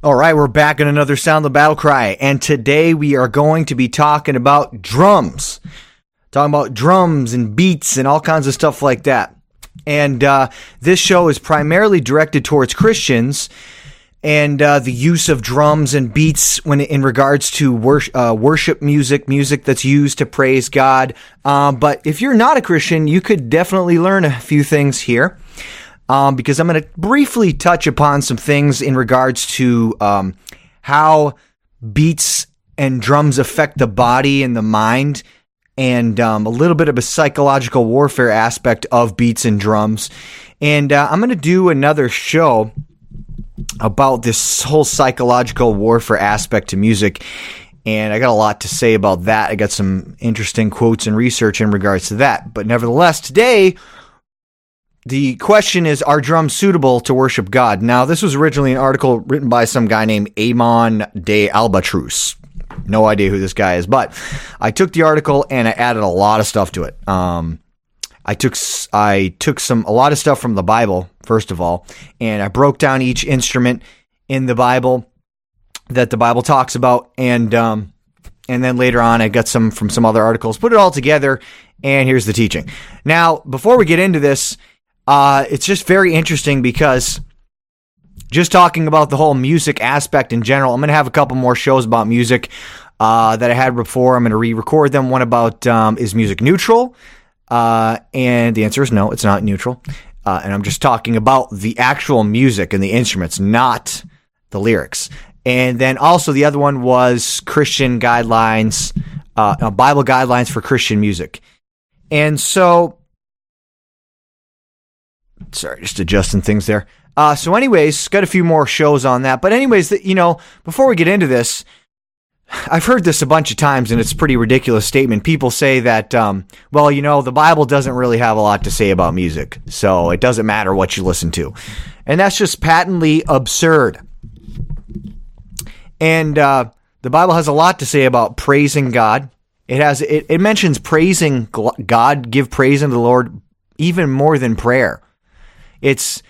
All right, we're back in another Sound the Battle Cry, and today we are going to be talking about drums. Talking about drums and beats and all kinds of stuff like that. And uh, this show is primarily directed towards Christians and uh, the use of drums and beats when in regards to worship, uh, worship music, music that's used to praise God. Uh, but if you're not a Christian, you could definitely learn a few things here um, because I'm going to briefly touch upon some things in regards to um, how beats and drums affect the body and the mind, and um, a little bit of a psychological warfare aspect of beats and drums. And uh, I'm going to do another show about this whole psychological warfare aspect to music. And I got a lot to say about that. I got some interesting quotes and research in regards to that. But nevertheless, today the question is Are drums suitable to worship God? Now, this was originally an article written by some guy named Amon de Albatrus. No idea who this guy is, but I took the article and I added a lot of stuff to it. Um, I took I took some a lot of stuff from the Bible first of all, and I broke down each instrument in the Bible that the Bible talks about, and um, and then later on I got some from some other articles, put it all together, and here's the teaching. Now, before we get into this, uh, it's just very interesting because just talking about the whole music aspect in general, I'm going to have a couple more shows about music uh, that I had before. I'm going to re record them. One about um, is music neutral? Uh, and the answer is no, it's not neutral. Uh, and I'm just talking about the actual music and the instruments, not the lyrics. And then also the other one was Christian guidelines, uh, Bible guidelines for Christian music. And so Sorry, just adjusting things there. Uh, so, anyways, got a few more shows on that. But, anyways, you know, before we get into this, I've heard this a bunch of times, and it's a pretty ridiculous statement. People say that, um, well, you know, the Bible doesn't really have a lot to say about music, so it doesn't matter what you listen to. And that's just patently absurd. And uh, the Bible has a lot to say about praising God. It has it, it mentions praising God, give praise unto the Lord, even more than prayer. It's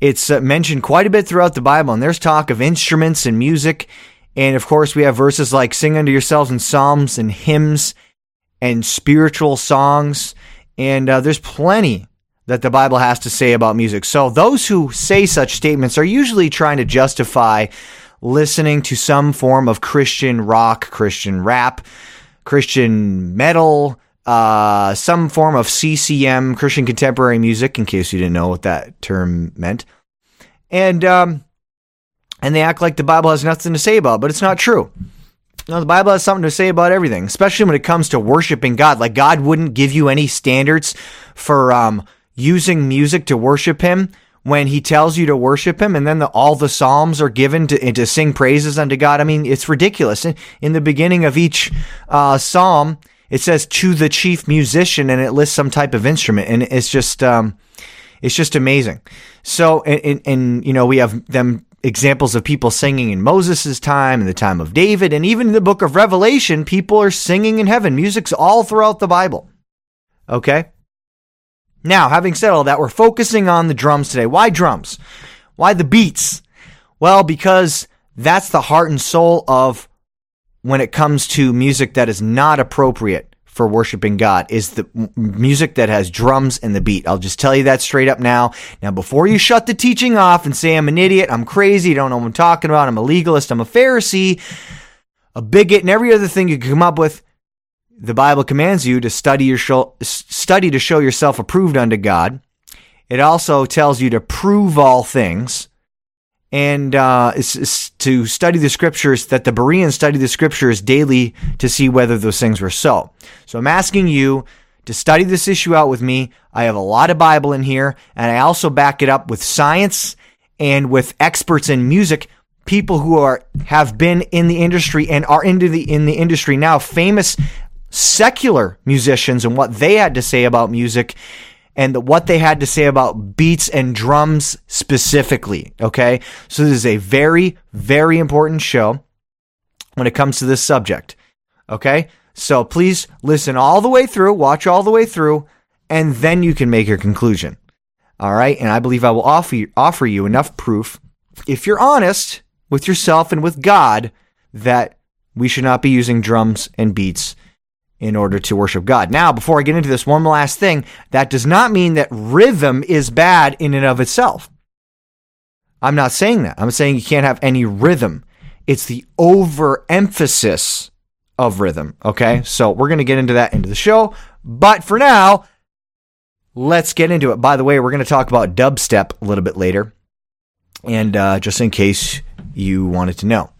it's uh, mentioned quite a bit throughout the Bible, and there's talk of instruments and music. And of course, we have verses like sing unto yourselves in psalms and hymns and spiritual songs. And uh, there's plenty that the Bible has to say about music. So those who say such statements are usually trying to justify listening to some form of Christian rock, Christian rap, Christian metal, uh, some form of CCM, Christian contemporary music, in case you didn't know what that term meant. And um, and they act like the Bible has nothing to say about, it, but it's not true. No, the Bible has something to say about everything, especially when it comes to worshiping God. Like God wouldn't give you any standards for um, using music to worship Him when He tells you to worship Him, and then the, all the psalms are given to to sing praises unto God. I mean, it's ridiculous. In, in the beginning of each uh, psalm, it says to the chief musician and it lists some type of instrument and it's just um, it's just amazing. So and, and, and, you know we have them examples of people singing in moses' time and the time of david and even in the book of revelation people are singing in heaven. Music's all throughout the bible. Okay? Now having said all that we're focusing on the drums today. Why drums? Why the beats? Well because that's the heart and soul of when it comes to music that is not appropriate for worshiping God is the music that has drums and the beat. I'll just tell you that straight up now. Now, before you shut the teaching off and say I'm an idiot, I'm crazy, don't know what I'm talking about, I'm a legalist, I'm a Pharisee, a bigot, and every other thing you can come up with, the Bible commands you to study your show, study to show yourself approved unto God. It also tells you to prove all things and uh, it's, it's to study the scriptures that the Bereans study the scriptures daily to see whether those things were so. So I'm asking you to study this issue out with me. I have a lot of Bible in here, and I also back it up with science and with experts in music, people who are have been in the industry and are into the in the industry now, famous secular musicians and what they had to say about music and what they had to say about beats and drums specifically. Okay. So this is a very, very important show when it comes to this subject. Okay. So please listen all the way through, watch all the way through, and then you can make your conclusion. All right. And I believe I will offer you, offer you enough proof if you're honest with yourself and with God that we should not be using drums and beats in order to worship God. Now, before I get into this, one last thing that does not mean that rhythm is bad in and of itself. I'm not saying that. I'm saying you can't have any rhythm. It's the overemphasis of rhythm. Okay. So we're going to get into that into the show. But for now, let's get into it. By the way, we're going to talk about dubstep a little bit later. And uh, just in case you wanted to know.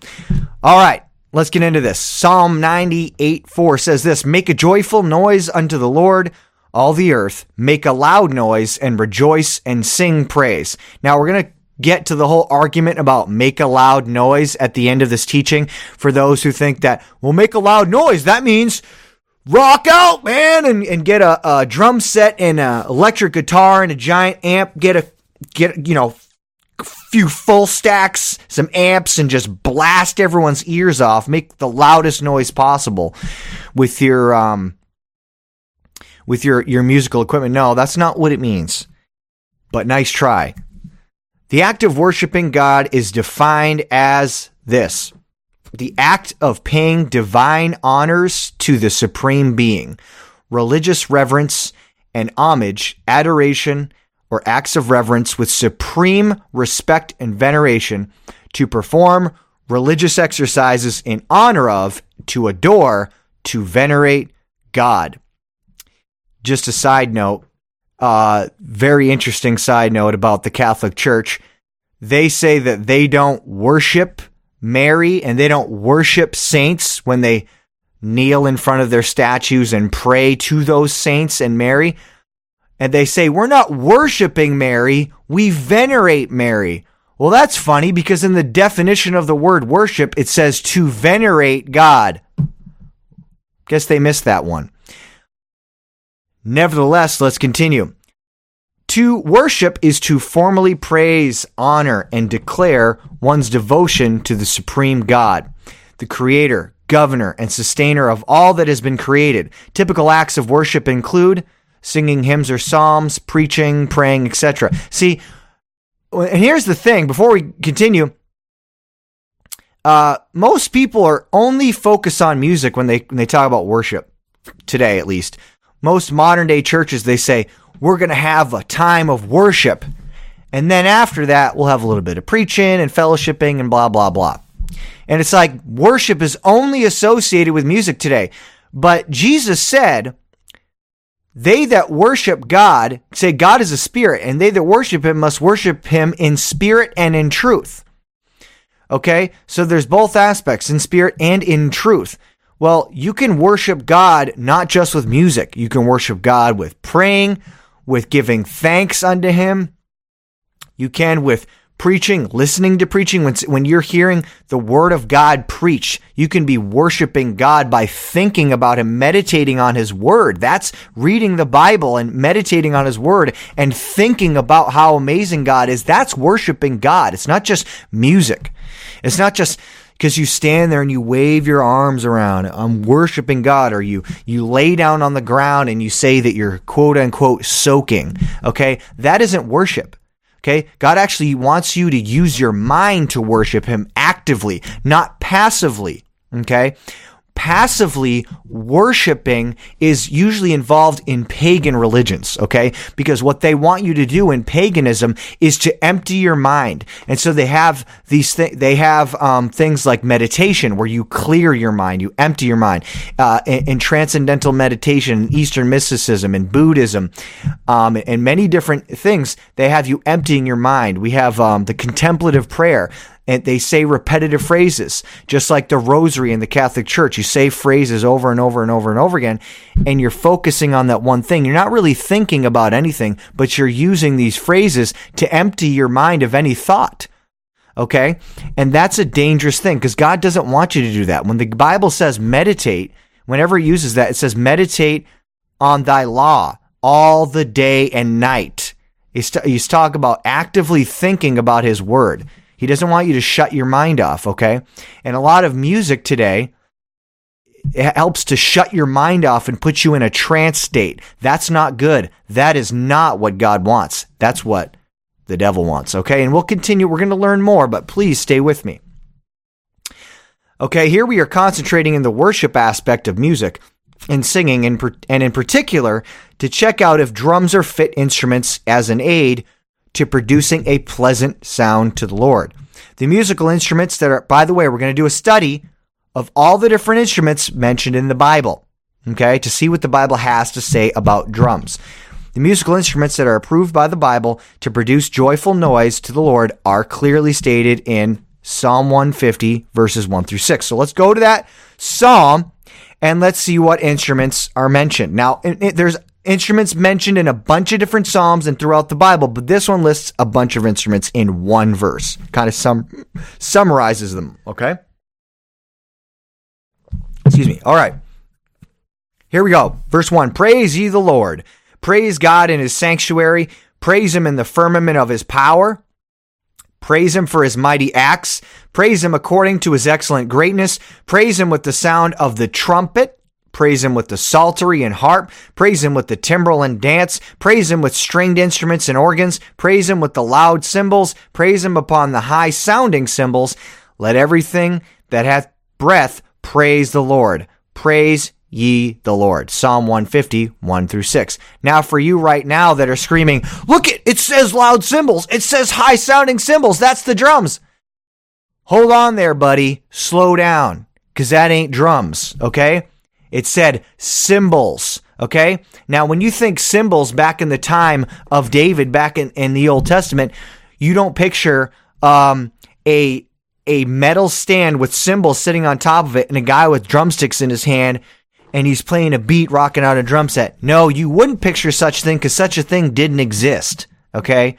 All right. Let's get into this. Psalm 98 4 says this Make a joyful noise unto the Lord, all the earth. Make a loud noise and rejoice and sing praise. Now we're going to get to the whole argument about make a loud noise at the end of this teaching for those who think that, well, make a loud noise. That means rock out, man, and, and get a, a drum set and an electric guitar and a giant amp. Get a, get, you know, few full stacks, some amps, and just blast everyone's ears off. Make the loudest noise possible with your, um, with your, your musical equipment. No, that's not what it means. But nice try. The act of worshiping God is defined as this the act of paying divine honors to the supreme being, religious reverence and homage, adoration, or acts of reverence with supreme respect and veneration to perform religious exercises in honor of, to adore, to venerate God. Just a side note uh, very interesting side note about the Catholic Church. They say that they don't worship Mary and they don't worship saints when they kneel in front of their statues and pray to those saints and Mary. And they say, We're not worshiping Mary, we venerate Mary. Well, that's funny because in the definition of the word worship, it says to venerate God. Guess they missed that one. Nevertheless, let's continue. To worship is to formally praise, honor, and declare one's devotion to the supreme God, the creator, governor, and sustainer of all that has been created. Typical acts of worship include singing hymns or psalms, preaching, praying, etc. See, and here's the thing before we continue, uh, most people are only focused on music when they when they talk about worship today, at least most modern day churches, they say, we're going to have a time of worship. And then after that, we'll have a little bit of preaching and fellowshipping and blah, blah, blah. And it's like worship is only associated with music today. But Jesus said, they that worship God, say God is a spirit, and they that worship him must worship him in spirit and in truth. Okay? So there's both aspects, in spirit and in truth. Well, you can worship God not just with music. You can worship God with praying, with giving thanks unto Him. You can with preaching, listening to preaching. When, when you're hearing the Word of God preached, you can be worshiping God by thinking about Him, meditating on His Word. That's reading the Bible and meditating on His Word and thinking about how amazing God is. That's worshiping God. It's not just music. It's not just because you stand there and you wave your arms around. I'm worshiping God, or you you lay down on the ground and you say that you're quote unquote soaking. Okay, that isn't worship. Okay, God actually wants you to use your mind to worship Him actively, not passively. Okay, passively worshiping is usually involved in pagan religions, okay? Because what they want you to do in paganism is to empty your mind. And so they have these things, they have um, things like meditation where you clear your mind, you empty your mind. Uh, in, in, transcendental meditation, Eastern mysticism, and Buddhism, um, and many different things, they have you emptying your mind. We have um, the contemplative prayer and they say repetitive phrases, just like the rosary in the Catholic Church. You say phrases over and over and over and over again, and you're focusing on that one thing. You're not really thinking about anything, but you're using these phrases to empty your mind of any thought. Okay? And that's a dangerous thing because God doesn't want you to do that. When the Bible says meditate, whenever it uses that, it says meditate on thy law all the day and night. He's, he's talking about actively thinking about his word. He doesn't want you to shut your mind off, okay? And a lot of music today helps to shut your mind off and put you in a trance state. That's not good. That is not what God wants. That's what the devil wants, okay? And we'll continue. We're going to learn more, but please stay with me. Okay, here we are concentrating in the worship aspect of music and singing, and, and in particular, to check out if drums are fit instruments as an aid to producing a pleasant sound to the Lord. The musical instruments that are, by the way, we're going to do a study of all the different instruments mentioned in the Bible, okay, to see what the Bible has to say about drums. The musical instruments that are approved by the Bible to produce joyful noise to the Lord are clearly stated in Psalm 150, verses 1 through 6. So let's go to that psalm and let's see what instruments are mentioned. Now, it, it, there's instruments mentioned in a bunch of different psalms and throughout the Bible, but this one lists a bunch of instruments in one verse. Kind of sum, summarizes them, okay? Excuse me. All right. Here we go. Verse 1 Praise ye the Lord. Praise God in his sanctuary. Praise him in the firmament of his power. Praise him for his mighty acts. Praise him according to his excellent greatness. Praise him with the sound of the trumpet. Praise him with the psaltery and harp. Praise him with the timbrel and dance. Praise him with stringed instruments and organs. Praise him with the loud cymbals. Praise him upon the high sounding cymbals. Let everything that hath breath praise the Lord. Praise ye the Lord. Psalm 150, 1 through 6. Now, for you right now that are screaming, look it, it says loud cymbals. It says high sounding cymbals. That's the drums. Hold on there, buddy. Slow down, because that ain't drums, okay? It said cymbals. okay? Now, when you think cymbals back in the time of David, back in, in the Old Testament, you don't picture um, a a metal stand with cymbals sitting on top of it and a guy with drumsticks in his hand and he's playing a beat rocking out a drum set. No, you wouldn't picture such thing because such a thing didn't exist. Okay.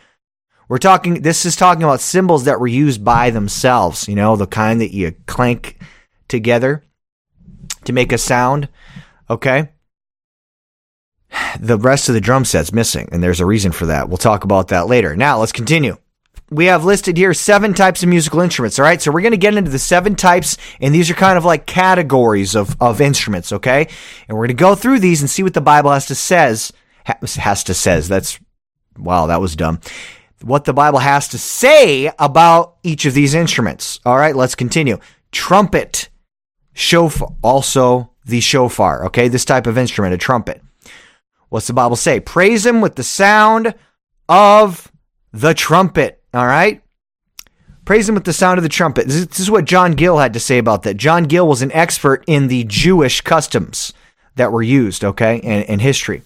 We're talking, this is talking about cymbals that were used by themselves, you know, the kind that you clank together to make a sound. Okay. The rest of the drum set's missing, and there's a reason for that. We'll talk about that later. Now, let's continue we have listed here seven types of musical instruments. All right. So we're going to get into the seven types, and these are kind of like categories of, of instruments. Okay. And we're going to go through these and see what the Bible has to says, has to says. That's, wow, that was dumb. What the Bible has to say about each of these instruments. All right. Let's continue. Trumpet, shofar, also the shofar. Okay. This type of instrument, a trumpet. What's the Bible say? Praise him with the sound of the trumpet. All right? Praise him with the sound of the trumpet. This is what John Gill had to say about that. John Gill was an expert in the Jewish customs that were used, okay, in, in history,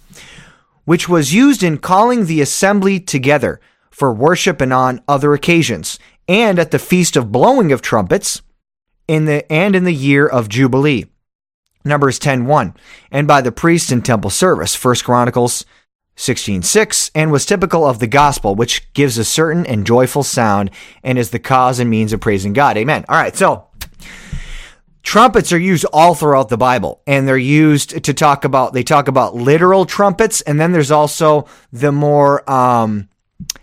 which was used in calling the assembly together for worship and on other occasions, and at the feast of blowing of trumpets in the and in the year of Jubilee. Numbers 10:1, and by the priest in temple service. First Chronicles 16:6 and was typical of the gospel which gives a certain and joyful sound and is the cause and means of praising God. Amen. All right, so trumpets are used all throughout the Bible and they're used to talk about they talk about literal trumpets and then there's also the more um,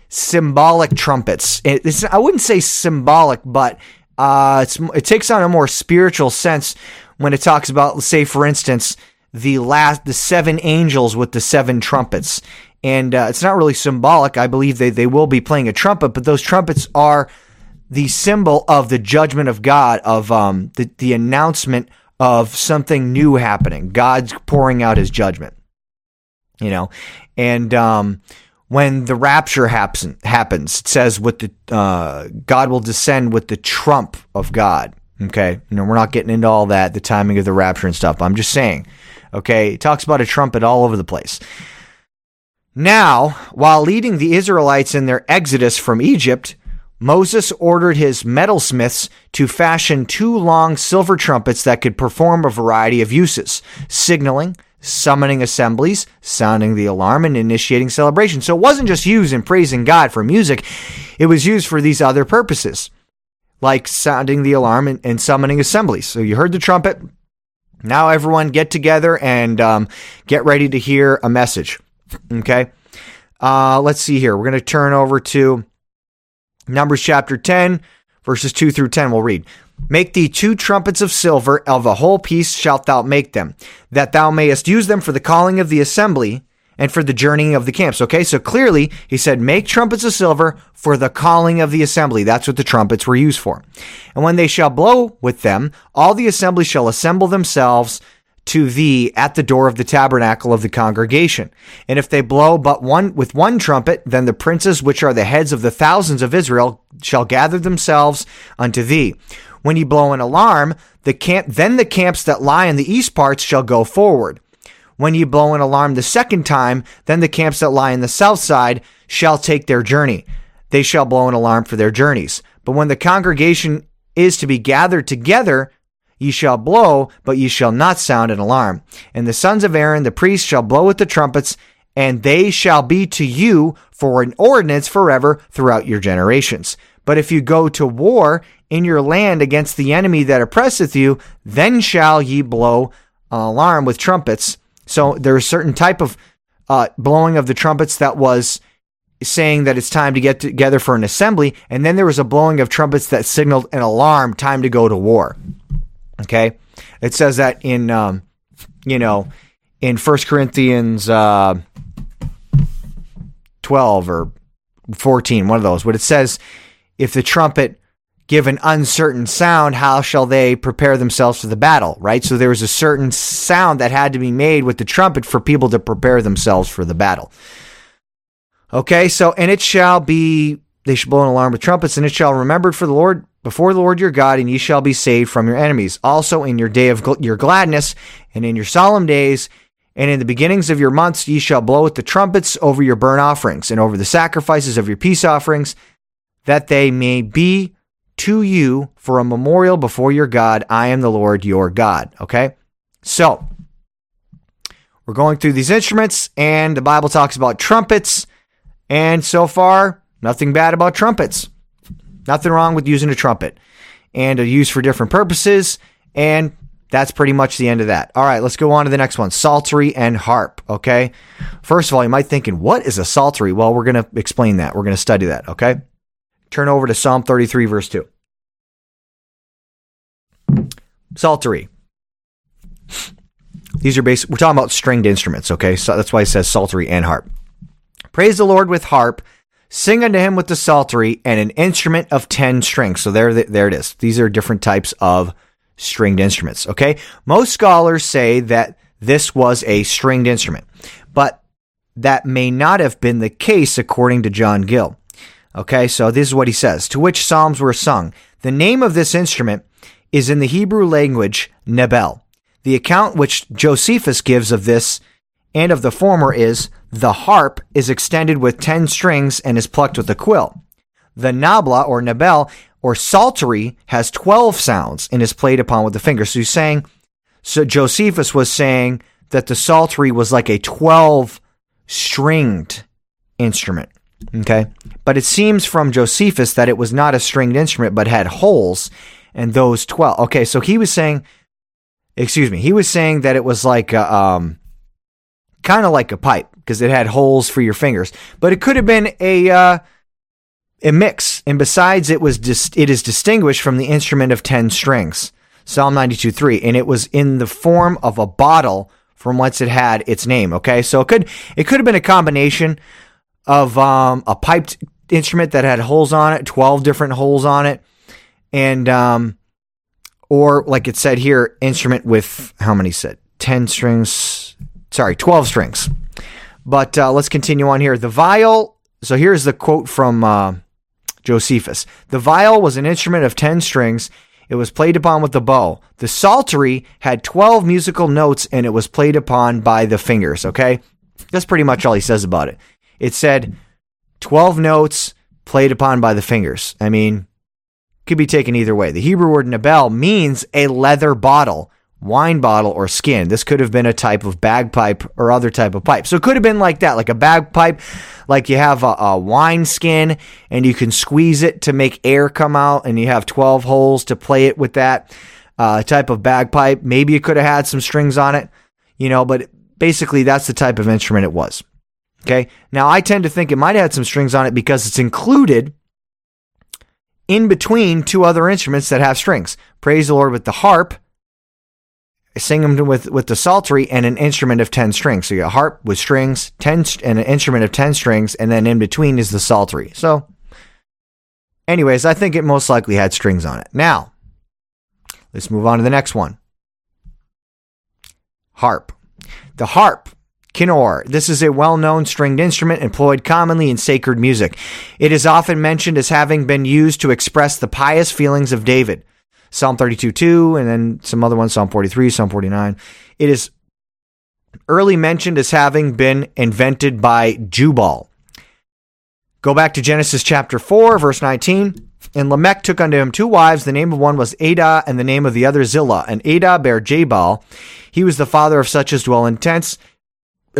symbolic trumpets. It's, I wouldn't say symbolic, but uh, it takes on a more spiritual sense when it talks about, say, for instance, the last the seven angels with the seven trumpets. And uh, it's not really symbolic. I believe they, they will be playing a trumpet but those trumpets are the symbol of the judgment of god of um, the, the announcement of something new happening. God's pouring out his judgment you know? And um, when the rapture happen, happens it says with the uh, god will descend with the trump of god okay you we're not getting into all that the timing of the rapture and stuff i'm just saying Okay, it talks about a trumpet all over the place. Now, while leading the Israelites in their exodus from Egypt, Moses ordered his metalsmiths to fashion two long silver trumpets that could perform a variety of uses signaling, summoning assemblies, sounding the alarm, and initiating celebration. So it wasn't just used in praising God for music, it was used for these other purposes, like sounding the alarm and, and summoning assemblies. So you heard the trumpet, now, everyone, get together and um, get ready to hear a message. Okay. Uh, let's see here. We're going to turn over to Numbers chapter 10, verses 2 through 10. We'll read. Make thee two trumpets of silver, of a whole piece shalt thou make them, that thou mayest use them for the calling of the assembly, and for the journeying of the camps. Okay, so clearly he said, Make trumpets of silver for the calling of the assembly. That's what the trumpets were used for. And when they shall blow with them, all the assembly shall assemble themselves to thee at the door of the tabernacle of the congregation. And if they blow but one with one trumpet, then the princes which are the heads of the thousands of Israel shall gather themselves unto thee. When ye blow an alarm, the camp then the camps that lie in the east parts shall go forward. When ye blow an alarm the second time, then the camps that lie in the south side shall take their journey. They shall blow an alarm for their journeys. But when the congregation is to be gathered together, Ye shall blow, but ye shall not sound an alarm. And the sons of Aaron, the priests, shall blow with the trumpets, and they shall be to you for an ordinance forever throughout your generations. But if you go to war in your land against the enemy that oppresseth you, then shall ye blow an alarm with trumpets. So there's a certain type of uh, blowing of the trumpets that was saying that it's time to get together for an assembly, and then there was a blowing of trumpets that signaled an alarm, time to go to war. Okay. It says that in, um, you know, in First Corinthians uh, 12 or 14, one of those, but it says, if the trumpet give an uncertain sound, how shall they prepare themselves for the battle? Right? So there was a certain sound that had to be made with the trumpet for people to prepare themselves for the battle. Okay, so, and it shall be, they shall blow an alarm with trumpets, and it shall remembered for the Lord before the Lord your God, and ye shall be saved from your enemies. Also in your day of gl- your gladness, and in your solemn days, and in the beginnings of your months, ye shall blow with the trumpets over your burnt offerings, and over the sacrifices of your peace offerings, that they may be to you for a memorial before your God. I am the Lord your God. Okay? So, we're going through these instruments, and the Bible talks about trumpets, and so far, nothing bad about trumpets. Nothing wrong with using a trumpet and a use for different purposes. And that's pretty much the end of that. All right, let's go on to the next one psaltery and harp. Okay. First of all, you might thinking, what is a psaltery? Well, we're going to explain that. We're going to study that. Okay. Turn over to Psalm 33, verse 2. Psaltery. These are basic. We're talking about stringed instruments. Okay. So that's why it says psaltery and harp. Praise the Lord with harp Sing unto him with the psaltery and an instrument of 10 strings. So there, there it is. These are different types of stringed instruments. Okay. Most scholars say that this was a stringed instrument, but that may not have been the case according to John Gill. Okay. So this is what he says to which Psalms were sung. The name of this instrument is in the Hebrew language Nebel. The account which Josephus gives of this and of the former is the harp is extended with 10 strings and is plucked with a quill. The nabla or nabel or psaltery has 12 sounds and is played upon with the fingers. So he's saying, so Josephus was saying that the psaltery was like a 12 stringed instrument. Okay. But it seems from Josephus that it was not a stringed instrument, but had holes and those 12. Okay. So he was saying, excuse me, he was saying that it was like, a, um, kind of like a pipe because it had holes for your fingers. But it could have been a uh, a mix, and besides, it was dis- it is distinguished from the instrument of ten strings, Psalm ninety two three, and it was in the form of a bottle from whence it had its name. Okay, so it could it could have been a combination of um, a piped instrument that had holes on it, twelve different holes on it, and um, or like it said here, instrument with how many said ten strings sorry, 12 strings. But uh, let's continue on here. The viol, so here's the quote from uh, Josephus The viol was an instrument of 10 strings. It was played upon with the bow. The psaltery had 12 musical notes and it was played upon by the fingers, okay? That's pretty much all he says about it. It said 12 notes played upon by the fingers. I mean, could be taken either way. The Hebrew word nabel means a leather bottle wine bottle or skin. This could have been a type of bagpipe or other type of pipe. So it could have been like that, like a bagpipe, like you have a, a, wine skin and you can squeeze it to make air come out and you have 12 holes to play it with that uh, type of bagpipe. Maybe you could have had some strings on it, you know, but basically that's the type of instrument it was. Okay. Now I tend to think it might have had some strings on it because it's included in between two other instruments that have strings. Praise the Lord with the harp sing them with with the psaltery and an instrument of ten strings. So you got a harp with strings, ten and an instrument of ten strings, and then in between is the psaltery. So, anyways, I think it most likely had strings on it. Now, let's move on to the next one. Harp. The harp Kinnor. This is a well known stringed instrument employed commonly in sacred music. It is often mentioned as having been used to express the pious feelings of David. Psalm 32 2, and then some other ones, Psalm 43, Psalm 49. It is early mentioned as having been invented by Jubal. Go back to Genesis chapter 4, verse 19. And Lamech took unto him two wives. The name of one was Adah, and the name of the other Zillah. And Adah bare Jabal. He was the father of such as dwell in tents,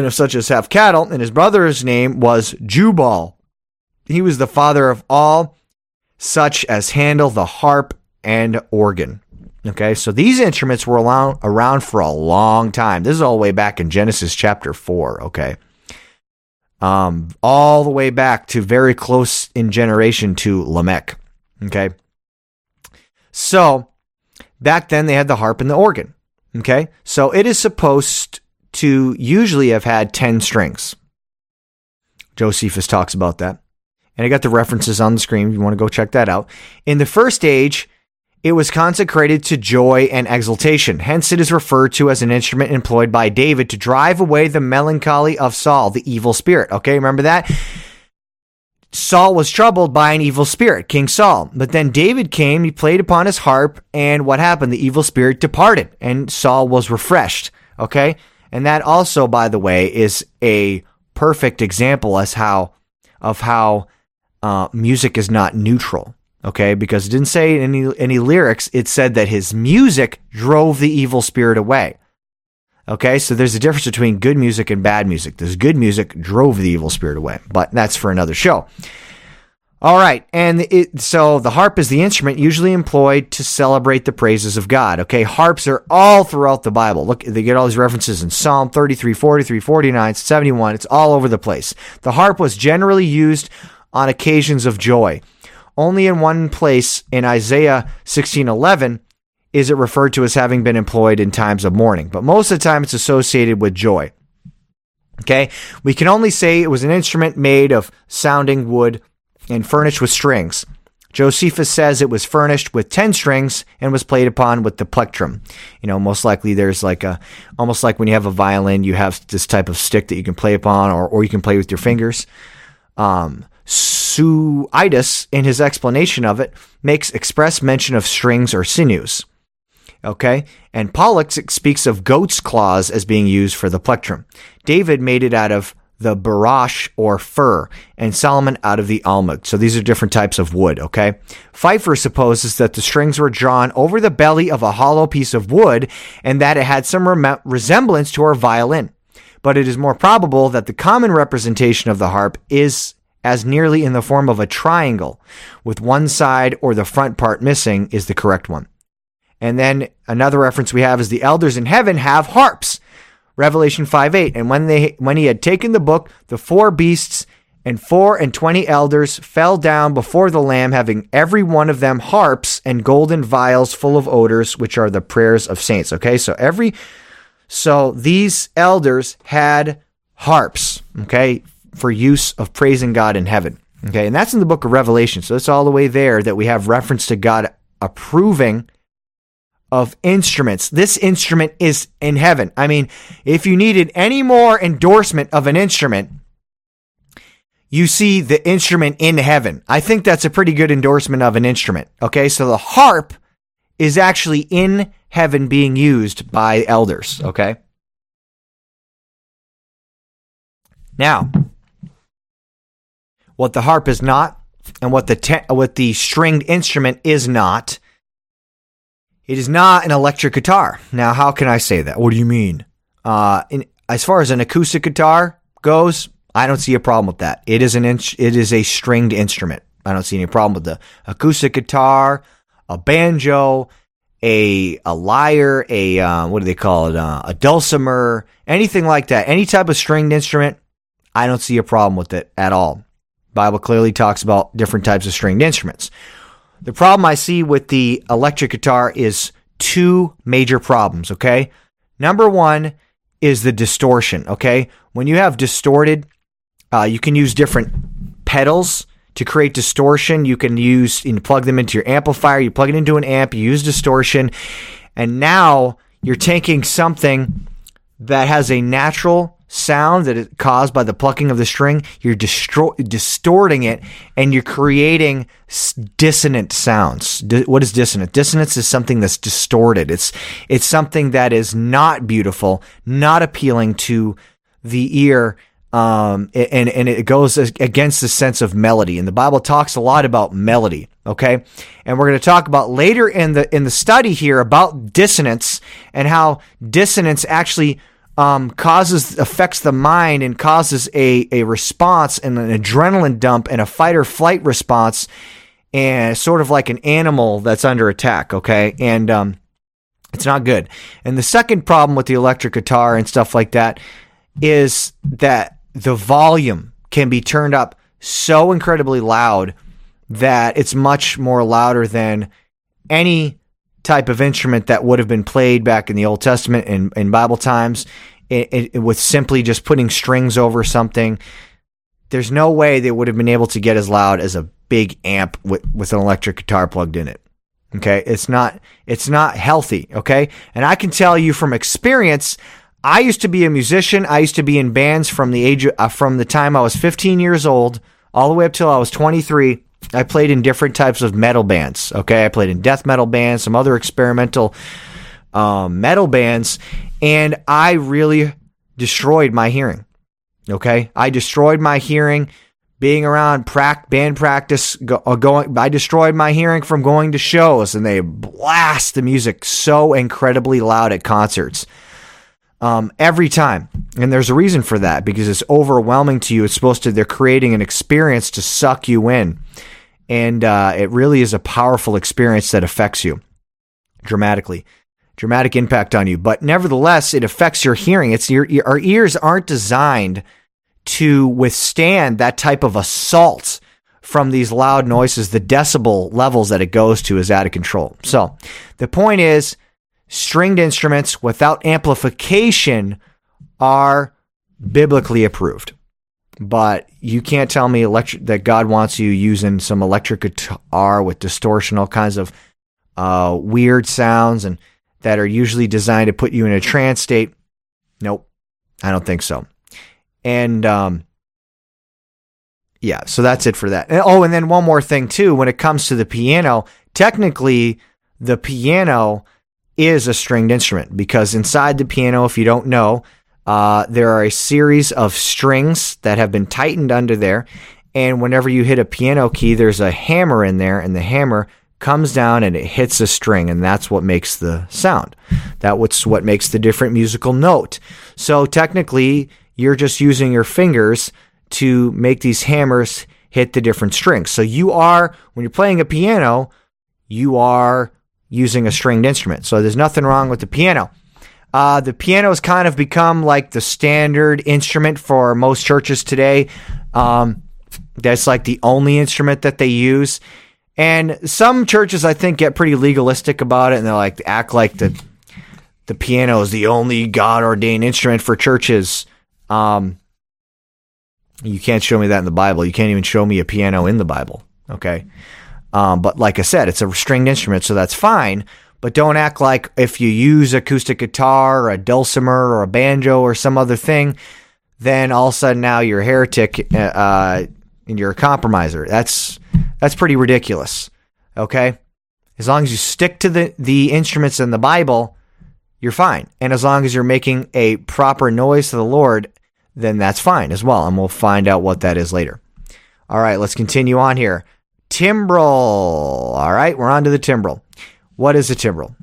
such as have cattle. And his brother's name was Jubal. He was the father of all such as handle the harp and organ. Okay, so these instruments were around for a long time. This is all the way back in Genesis chapter 4, okay? Um, all the way back to very close in generation to Lamech, okay? So, back then they had the harp and the organ, okay? So it is supposed to usually have had 10 strings. Josephus talks about that. And I got the references on the screen if you want to go check that out. In the first age, it was consecrated to joy and exultation. Hence, it is referred to as an instrument employed by David to drive away the melancholy of Saul, the evil spirit. Okay, remember that? Saul was troubled by an evil spirit, King Saul. But then David came, he played upon his harp, and what happened? The evil spirit departed, and Saul was refreshed. Okay? And that also, by the way, is a perfect example as how of how uh, music is not neutral okay? Because it didn't say any any lyrics it said that his music drove the evil spirit away okay? So there's a difference between good music and bad music. This good music drove the evil spirit away but that's for another show all right and it, so the harp is the instrument usually employed to celebrate the praises of god okay? Harps are all throughout the bible. Look they get all these references in psalm 33 43 49 71 it's all over the place. The harp was generally used on occasions of joy. Only in one place in Isaiah 16:11 is it referred to as having been employed in times of mourning, but most of the time it's associated with joy. Okay? We can only say it was an instrument made of sounding wood and furnished with strings. Josephus says it was furnished with 10 strings and was played upon with the plectrum. You know, most likely there's like a, almost like when you have a violin, you have this type of stick that you can play upon or, or you can play with your fingers. Um, Suidas, in his explanation of it, makes express mention of strings or sinews. Okay? And Pollux speaks of goat's claws as being used for the plectrum. David made it out of the barash or fir, and Solomon out of the almug. So these are different types of wood, okay? Pfeiffer supposes that the strings were drawn over the belly of a hollow piece of wood and that it had some rem- resemblance to our violin. But it is more probable that the common representation of the harp is as nearly in the form of a triangle, with one side or the front part missing, is the correct one. And then another reference we have is the elders in heaven have harps. Revelation 5 8. And when they when he had taken the book, the four beasts and four and twenty elders fell down before the Lamb, having every one of them harps and golden vials full of odors, which are the prayers of saints. Okay, so every so these elders had harps. Okay, for use of praising God in heaven. Okay, and that's in the book of Revelation. So it's all the way there that we have reference to God approving of instruments. This instrument is in heaven. I mean, if you needed any more endorsement of an instrument, you see the instrument in heaven. I think that's a pretty good endorsement of an instrument. Okay, so the harp is actually in heaven being used by elders. Okay. Now, what the harp is not and what the te- what the stringed instrument is not. It is not an electric guitar. Now, how can I say that? What do you mean? Uh, in, as far as an acoustic guitar goes, I don't see a problem with that. It is an in- it is a stringed instrument. I don't see any problem with the acoustic guitar, a banjo, a a lyre, a uh, what do they call it? Uh, a dulcimer, anything like that. Any type of stringed instrument, I don't see a problem with it at all. Bible clearly talks about different types of stringed instruments. The problem I see with the electric guitar is two major problems, okay? Number one is the distortion. Okay. When you have distorted, uh, you can use different pedals to create distortion. You can use, you plug them into your amplifier, you plug it into an amp, you use distortion. And now you're taking something that has a natural sound that is caused by the plucking of the string, you're distro- distorting it and you're creating dissonant sounds. what is dissonant? Dissonance is something that's distorted. It's it's something that is not beautiful, not appealing to the ear. Um, and, and it goes against the sense of melody. And the Bible talks a lot about melody. Okay. And we're going to talk about later in the, in the study here about dissonance and how dissonance actually um, causes affects the mind and causes a, a response and an adrenaline dump and a fight or flight response and sort of like an animal that's under attack okay? And um, it's not good. And the second problem with the electric guitar and stuff like that is that the volume can be turned up so incredibly loud that it's much more louder than any type of instrument that would have been played back in the Old Testament in, in Bible times it, it, with simply just putting strings over something. There's no way they would have been able to get as loud as a big amp with, with an electric guitar plugged in it. Okay. It's not, it's not healthy. Okay. And I can tell you from experience, I used to be a musician. I used to be in bands from the age, of, uh, from the time I was 15 years old all the way up till I was 23. I played in different types of metal bands. Okay, I played in death metal bands, some other experimental um, metal bands, and I really destroyed my hearing. Okay, I destroyed my hearing being around band practice. Go, uh, going, I destroyed my hearing from going to shows, and they blast the music so incredibly loud at concerts. Um, every time. And there's a reason for that because it's overwhelming to you. It's supposed to, they're creating an experience to suck you in and uh, it really is a powerful experience that affects you dramatically dramatic impact on you. But nevertheless it affects your hearing. It's your our ears aren't designed to withstand that type of assault from these loud noises the decibel levels that it goes to is out of control. So the point is stringed instruments without amplification are biblically approved but you can't tell me electric that God wants you using some electric guitar with distortion, all kinds of uh, weird sounds, and that are usually designed to put you in a trance state. Nope, I don't think so. And um, yeah, so that's it for that. And, oh, and then one more thing too. When it comes to the piano, technically, the piano is a stringed instrument because inside the piano, if you don't know, uh, there are a series of strings that have been tightened under there. And whenever you hit a piano key, there's a hammer in there, and the hammer comes down and it hits a string, and that's what makes the sound. That's what makes the different musical note. So technically, you're just using your fingers to make these hammers hit the different strings. So you are, when you're playing a piano, you are using a stringed instrument. So there's nothing wrong with the piano. Uh, the piano has kind of become like the standard instrument for most churches today. Um, that's like the only instrument that they use. And some churches, I think, get pretty legalistic about it, and they're like act like the the piano is the only God ordained instrument for churches. Um, you can't show me that in the Bible. You can't even show me a piano in the Bible. Okay, um, but like I said, it's a stringed instrument, so that's fine. But don't act like if you use acoustic guitar or a dulcimer or a banjo or some other thing, then all of a sudden now you're a heretic uh, and you're a compromiser. That's that's pretty ridiculous. Okay, as long as you stick to the the instruments in the Bible, you're fine. And as long as you're making a proper noise to the Lord, then that's fine as well. And we'll find out what that is later. All right, let's continue on here. Timbrel. All right, we're on to the timbrel. What is a timbrel?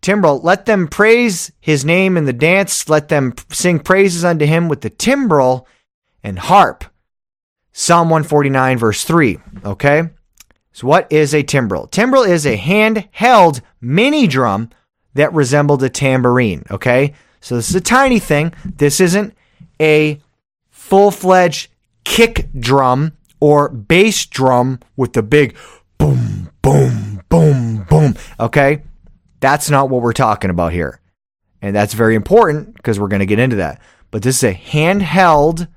Timbrel, let them praise his name in the dance. Let them sing praises unto him with the timbrel and harp. Psalm 149, verse 3. Okay? So, what is a timbrel? Timbrel is a handheld mini drum that resembled a tambourine. Okay? So, this is a tiny thing. This isn't a full fledged kick drum or bass drum with the big boom, boom, boom, boom. Okay? That's not what we're talking about here. And that's very important because we're going to get into that. But this is a handheld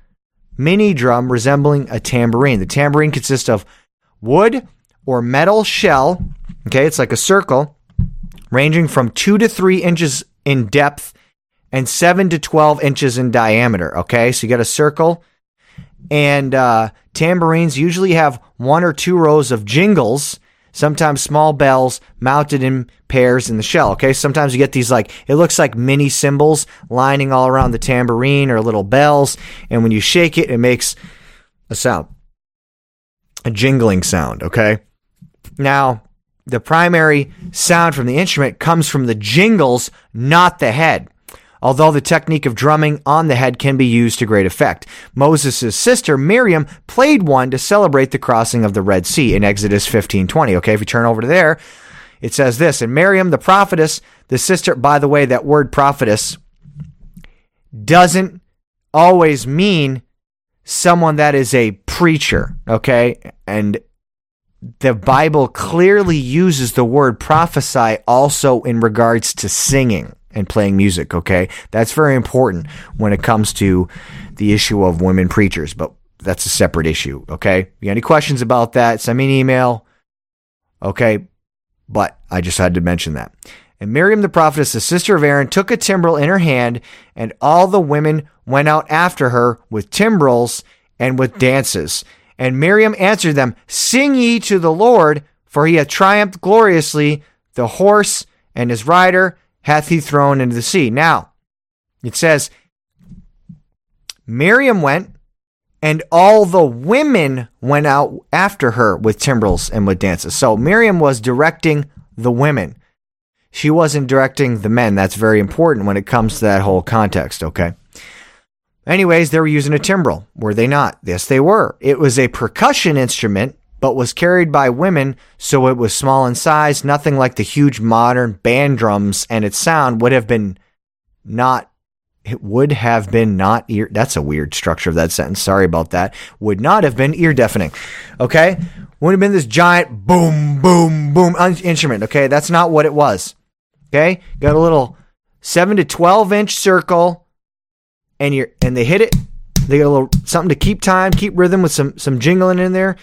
mini drum resembling a tambourine. The tambourine consists of wood or metal shell. Okay, it's like a circle ranging from two to three inches in depth and seven to 12 inches in diameter. Okay, so you got a circle. And uh, tambourines usually have one or two rows of jingles, sometimes small bells mounted in pairs in the shell. Okay, sometimes you get these like, it looks like mini cymbals lining all around the tambourine or little bells. And when you shake it, it makes a sound, a jingling sound. Okay. Now, the primary sound from the instrument comes from the jingles, not the head. Although the technique of drumming on the head can be used to great effect. Moses' sister Miriam played one to celebrate the crossing of the Red Sea in Exodus 15:20. Okay, if you turn over to there, it says this, and Miriam the prophetess, the sister, by the way, that word prophetess doesn't always mean someone that is a preacher, okay? And the Bible clearly uses the word prophesy also in regards to singing and playing music, okay? That's very important when it comes to the issue of women preachers, but that's a separate issue, okay? You got any questions about that? Send me an email, okay? But I just had to mention that. And Miriam the prophetess, the sister of Aaron, took a timbrel in her hand, and all the women went out after her with timbrels and with dances. And Miriam answered them, Sing ye to the Lord, for he hath triumphed gloriously. The horse and his rider hath he thrown into the sea. Now, it says, Miriam went, and all the women went out after her with timbrels and with dances. So Miriam was directing the women. She wasn't directing the men. That's very important when it comes to that whole context, okay? Anyways, they were using a timbrel, were they not? Yes, they were. It was a percussion instrument, but was carried by women, so it was small in size, nothing like the huge modern band drums, and its sound would have been not. It would have been not ear. That's a weird structure of that sentence. Sorry about that. Would not have been ear deafening. Okay, would have been this giant boom, boom, boom instrument. Okay, that's not what it was. Okay, got a little seven to twelve inch circle and you're and they hit it. They got a little something to keep time, keep rhythm with some some jingling in there,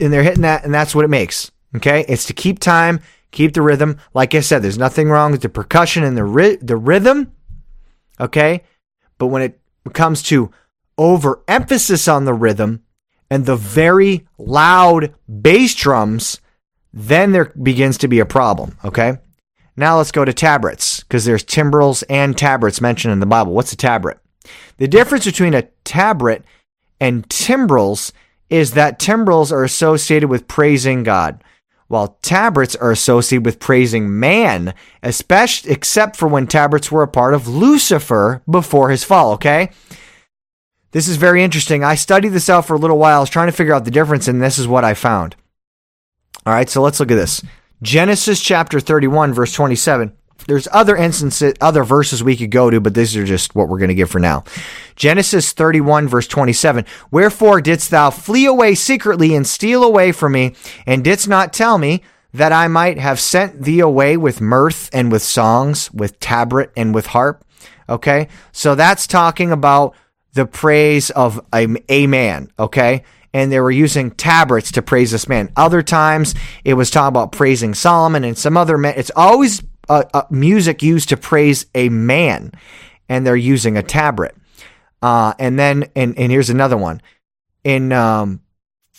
and they're hitting that, and that's what it makes. Okay, it's to keep time, keep the rhythm. Like I said, there's nothing wrong with the percussion and the ri- the rhythm. Okay, but when it comes to overemphasis on the rhythm and the very loud bass drums, then there begins to be a problem. Okay. Now let's go to tabrets because there's timbrels and tabrets mentioned in the Bible. What's a tabret? The difference between a tabret and timbrels is that timbrels are associated with praising God, while tabrets are associated with praising man, especially except for when tabrets were a part of Lucifer before his fall, okay? This is very interesting. I studied this out for a little while. I was trying to figure out the difference, and this is what I found. All right, so let's look at this. Genesis chapter 31, verse 27. There's other instances, other verses we could go to, but these are just what we're going to give for now. Genesis 31, verse 27. Wherefore didst thou flee away secretly and steal away from me, and didst not tell me that I might have sent thee away with mirth and with songs, with tabret and with harp? Okay. So that's talking about the praise of a, a man. Okay and they were using tabrets to praise this man. Other times it was talking about praising Solomon and some other men. It's always uh, music used to praise a man, and they're using a tabret. Uh, and then, and, and here's another one in um,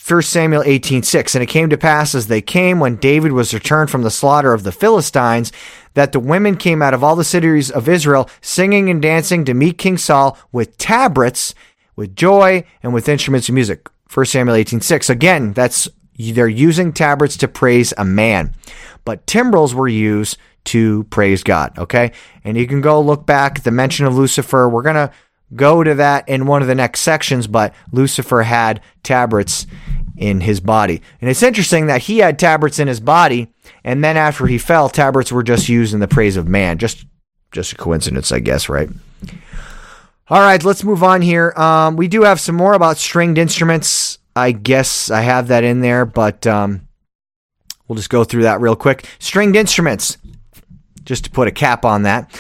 1 Samuel 18:6 and it came to pass as they came when David was returned from the slaughter of the Philistines that the women came out of all the cities of Israel singing and dancing to meet King Saul with tabrets with joy and with instruments of music 1 Samuel 18:6. Again, that's they're using tabrets to praise a man. But timbrels were used to praise God, okay? And you can go look back the mention of Lucifer. We're going to go to that in one of the next sections, but Lucifer had tabrets in his body. And it's interesting that he had tabrets in his body, and then after he fell, tabrets were just used in the praise of man. Just just a coincidence, I guess, right? All right, let's move on here. Um, we do have some more about stringed instruments. I guess I have that in there, but um, we'll just go through that real quick. Stringed instruments. Just to put a cap on that.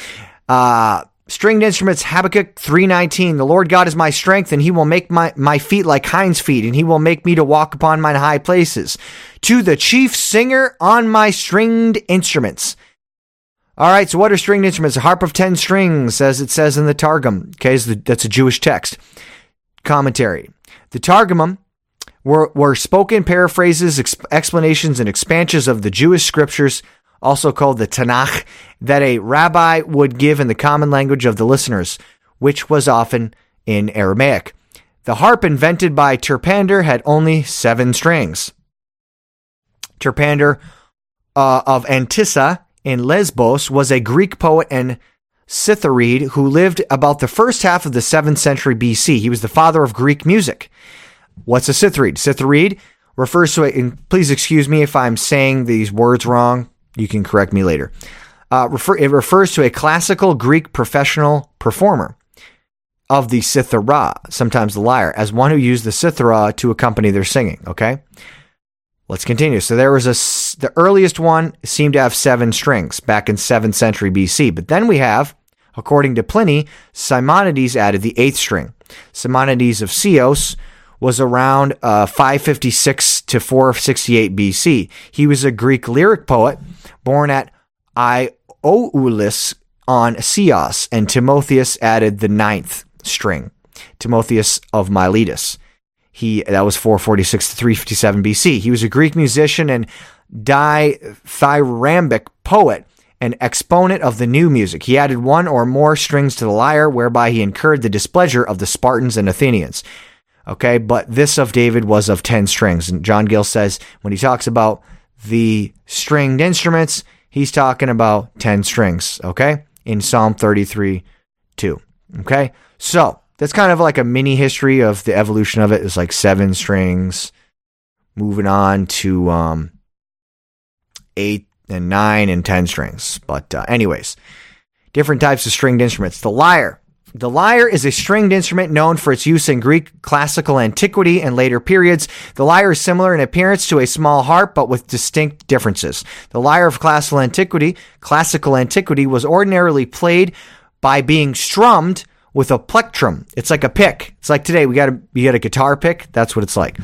Uh, stringed instruments, Habakkuk 3.19. The Lord God is my strength, and he will make my, my feet like hinds feet, and he will make me to walk upon mine high places. To the chief singer on my stringed instruments. All right, so what are stringed instruments? A harp of 10 strings, as it says in the Targum. Okay, so that's a Jewish text. Commentary. The Targum were, were spoken paraphrases, exp- explanations, and expansions of the Jewish scriptures, also called the Tanakh, that a rabbi would give in the common language of the listeners, which was often in Aramaic. The harp invented by Terpander had only seven strings. Terpander uh, of Antissa in Lesbos was a Greek poet and Citharide who lived about the first half of the 7th century BC. He was the father of Greek music. What's a Citharide? Citharide refers to and please excuse me if I'm saying these words wrong. You can correct me later. Uh, refer, it refers to a classical Greek professional performer of the cithara, sometimes the lyre, as one who used the cithara to accompany their singing. Okay, let's continue. So there was a the earliest one seemed to have seven strings back in seventh century BC, but then we have, according to Pliny, Simonides added the eighth string. Simonides of Ceos was around uh, 556 to 468 BC. He was a Greek lyric poet born at Ioulis on Ceos, and Timotheus added the ninth string, Timotheus of Miletus. He that was 446 to 357 BC. He was a Greek musician and dithyrambic poet an exponent of the new music. He added one or more strings to the lyre, whereby he incurred the displeasure of the Spartans and Athenians. Okay, but this of David was of 10 strings. And John Gill says when he talks about the stringed instruments, he's talking about 10 strings. Okay, in Psalm 33 2. Okay, so that's kind of like a mini history of the evolution of it. It's like seven strings, moving on to um, eight and nine and 10 strings. But, uh, anyways, different types of stringed instruments. The lyre. The lyre is a stringed instrument known for its use in Greek classical antiquity and later periods. The lyre is similar in appearance to a small harp, but with distinct differences. The lyre of classical antiquity, classical antiquity was ordinarily played by being strummed with a plectrum. It's like a pick. It's like today we got a you got a guitar pick. That's what it's like,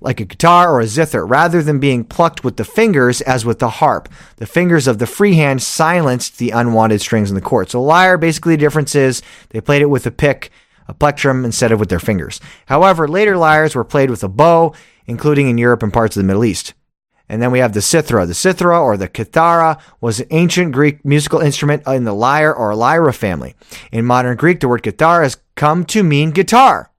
like a guitar or a zither. Rather than being plucked with the fingers as with the harp, the fingers of the free hand silenced the unwanted strings in the chord. So lyre, basically, the difference is they played it with a pick, a plectrum, instead of with their fingers. However, later lyres were played with a bow, including in Europe and parts of the Middle East. And then we have the cithara. The cithara or the kithara was an ancient Greek musical instrument in the lyre or lyra family. In modern Greek, the word kithara has come to mean guitar,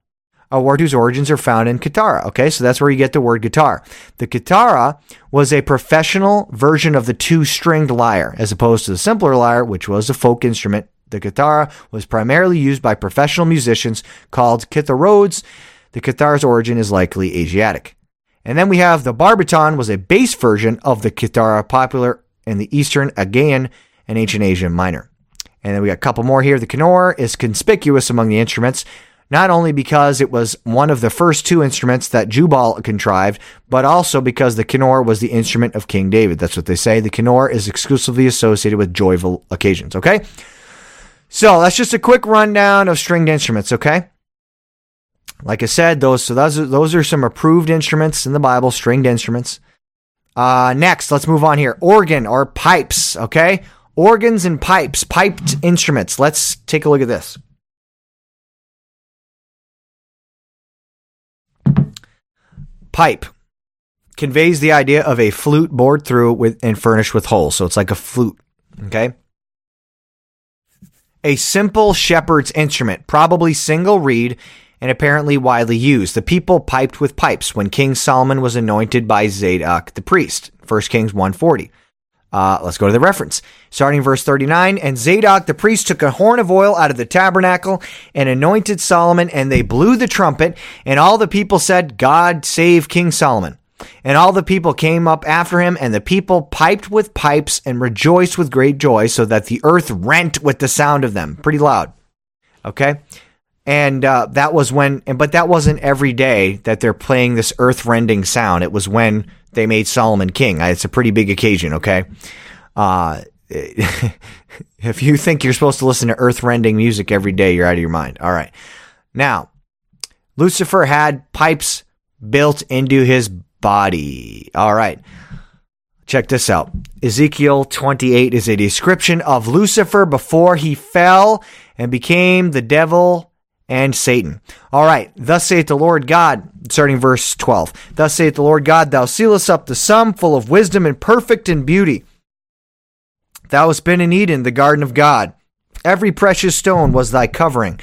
a word whose origins are found in kithara. Okay, so that's where you get the word guitar. The kithara was a professional version of the two stringed lyre, as opposed to the simpler lyre, which was a folk instrument. The kithara was primarily used by professional musicians called kitharodes. The kithara's origin is likely Asiatic. And then we have the barbiton was a bass version of the kithara popular in the Eastern Aegean and Ancient Asian Minor. And then we got a couple more here. The kinnor is conspicuous among the instruments, not only because it was one of the first two instruments that Jubal contrived, but also because the kinnor was the instrument of King David. That's what they say. The kinnor is exclusively associated with joyful occasions, okay? So that's just a quick rundown of stringed instruments, okay? Like I said, those so those are, those are some approved instruments in the Bible, stringed instruments. Uh, next, let's move on here. Organ or pipes, okay? Organs and pipes, piped instruments. Let's take a look at this. Pipe conveys the idea of a flute bored through with and furnished with holes. So it's like a flute, okay? A simple shepherd's instrument, probably single reed and apparently widely used. The people piped with pipes when King Solomon was anointed by Zadok the priest. 1 Kings 140. Uh, let's go to the reference. Starting verse 39. And Zadok the priest took a horn of oil out of the tabernacle and anointed Solomon, and they blew the trumpet, and all the people said, God save King Solomon. And all the people came up after him, and the people piped with pipes and rejoiced with great joy, so that the earth rent with the sound of them. Pretty loud. Okay? And uh, that was when but that wasn't every day that they're playing this earth-rending sound it was when they made solomon king it's a pretty big occasion okay uh, if you think you're supposed to listen to earth-rending music every day, you're out of your mind. All right. Now, Lucifer had pipes built into his body. All right. Check this out. Ezekiel 28 is a description of Lucifer before he fell and became the devil and Satan. All right. Thus saith the Lord God, starting verse 12. Thus saith the Lord God, Thou sealest up the sum full of wisdom and perfect in beauty. Thou hast been in Eden, the garden of God. Every precious stone was thy covering.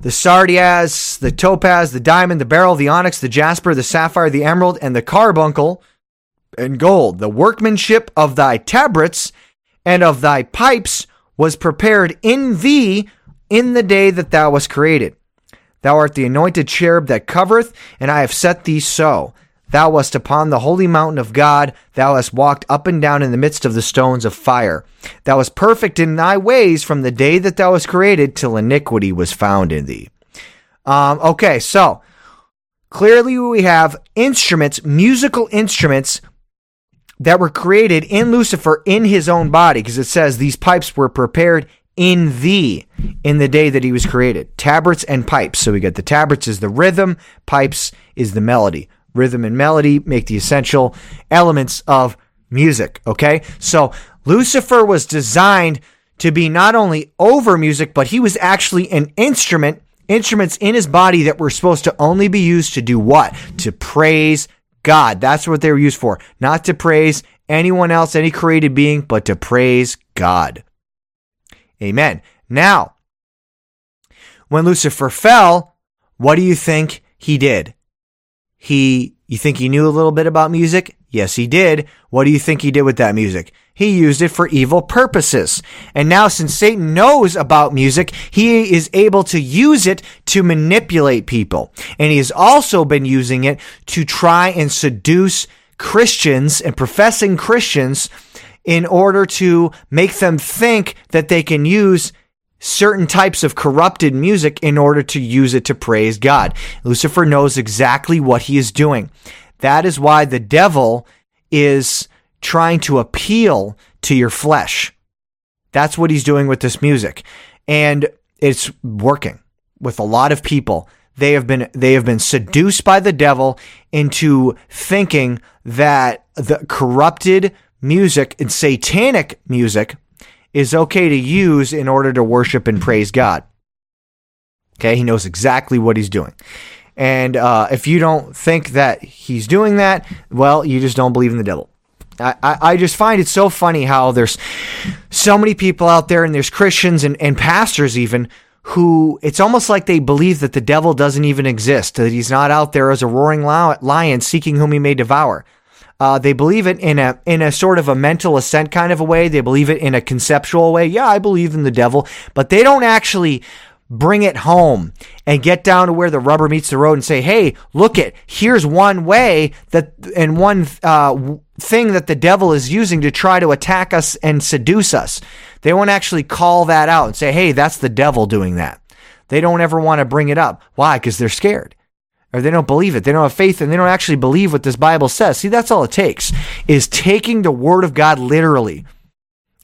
The sardius, the topaz, the diamond, the beryl, the onyx, the jasper, the sapphire, the emerald, and the carbuncle, and gold. The workmanship of thy tabrets and of thy pipes was prepared in thee in the day that thou wast created. Thou art the anointed cherub that covereth, and I have set thee so. Thou wast upon the holy mountain of God. Thou hast walked up and down in the midst of the stones of fire. Thou wast perfect in thy ways from the day that thou wast created till iniquity was found in thee. Um, okay, so clearly we have instruments, musical instruments that were created in Lucifer in his own body, because it says these pipes were prepared in thee in the day that he was created. Tabrets and pipes. So we get the tabrets is the rhythm, pipes is the melody. Rhythm and melody make the essential elements of music. Okay. So Lucifer was designed to be not only over music, but he was actually an instrument, instruments in his body that were supposed to only be used to do what? To praise God. That's what they were used for. Not to praise anyone else, any created being, but to praise God. Amen. Now, when Lucifer fell, what do you think he did? He, you think he knew a little bit about music? Yes, he did. What do you think he did with that music? He used it for evil purposes. And now since Satan knows about music, he is able to use it to manipulate people. And he has also been using it to try and seduce Christians and professing Christians in order to make them think that they can use certain types of corrupted music in order to use it to praise God. Lucifer knows exactly what he is doing. That is why the devil is trying to appeal to your flesh. That's what he's doing with this music. And it's working with a lot of people. They have been they have been seduced by the devil into thinking that the corrupted music and satanic music is okay to use in order to worship and praise God. Okay, he knows exactly what he's doing. And uh, if you don't think that he's doing that, well, you just don't believe in the devil. I, I just find it so funny how there's so many people out there, and there's Christians and, and pastors even, who it's almost like they believe that the devil doesn't even exist, that he's not out there as a roaring lion seeking whom he may devour. Uh, they believe it in a in a sort of a mental assent kind of a way. They believe it in a conceptual way. Yeah, I believe in the devil, but they don't actually bring it home and get down to where the rubber meets the road and say, "Hey, look it. Here's one way that and one uh, thing that the devil is using to try to attack us and seduce us." They won't actually call that out and say, "Hey, that's the devil doing that." They don't ever want to bring it up. Why? Because they're scared. Or they don't believe it. They don't have faith and they don't actually believe what this Bible says. See, that's all it takes is taking the word of God literally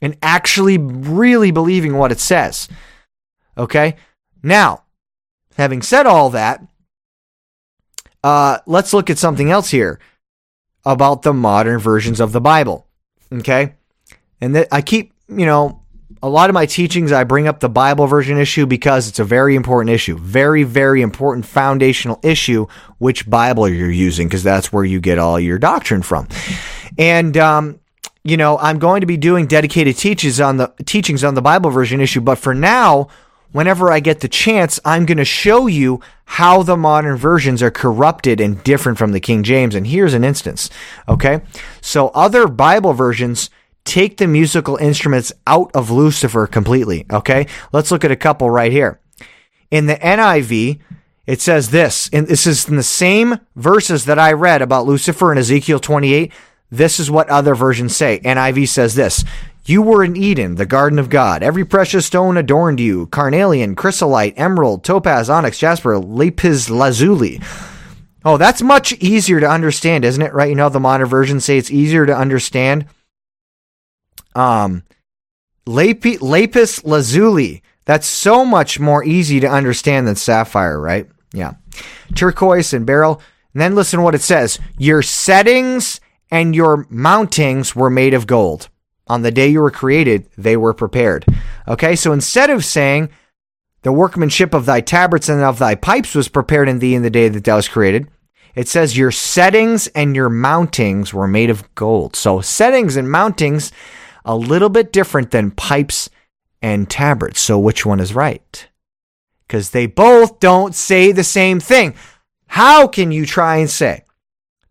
and actually really believing what it says. Okay? Now, having said all that, uh, let's look at something else here about the modern versions of the Bible. Okay? And that I keep, you know, a lot of my teachings, I bring up the Bible version issue because it's a very important issue. Very, very important foundational issue, which Bible you're using, because that's where you get all your doctrine from. And, um, you know, I'm going to be doing dedicated teachings on the teachings on the Bible version issue, but for now, whenever I get the chance, I'm going to show you how the modern versions are corrupted and different from the King James. And here's an instance. Okay. So other Bible versions take the musical instruments out of Lucifer completely. Okay. Let's look at a couple right here. In the NIV, it says this, and this is in the same verses that I read about Lucifer in Ezekiel 28. This is what other versions say. NIV says this you were in Eden, the garden of God. Every precious stone adorned you carnelian, chrysolite, emerald, topaz, onyx, jasper, lapis lazuli. Oh, that's much easier to understand, isn't it? Right? You know, the modern versions say it's easier to understand. Um, Lapi- lapis lazuli. That's so much more easy to understand than sapphire, right? Yeah. Turquoise and beryl. And then listen to what it says. Your settings and your mountings were made of gold. On the day you were created, they were prepared. Okay, so instead of saying, the workmanship of thy tabrets and of thy pipes was prepared in thee in the day that thou was created, it says, Your settings and your mountings were made of gold. So, settings and mountings, a little bit different than pipes and tabrets. So, which one is right? Because they both don't say the same thing. How can you try and say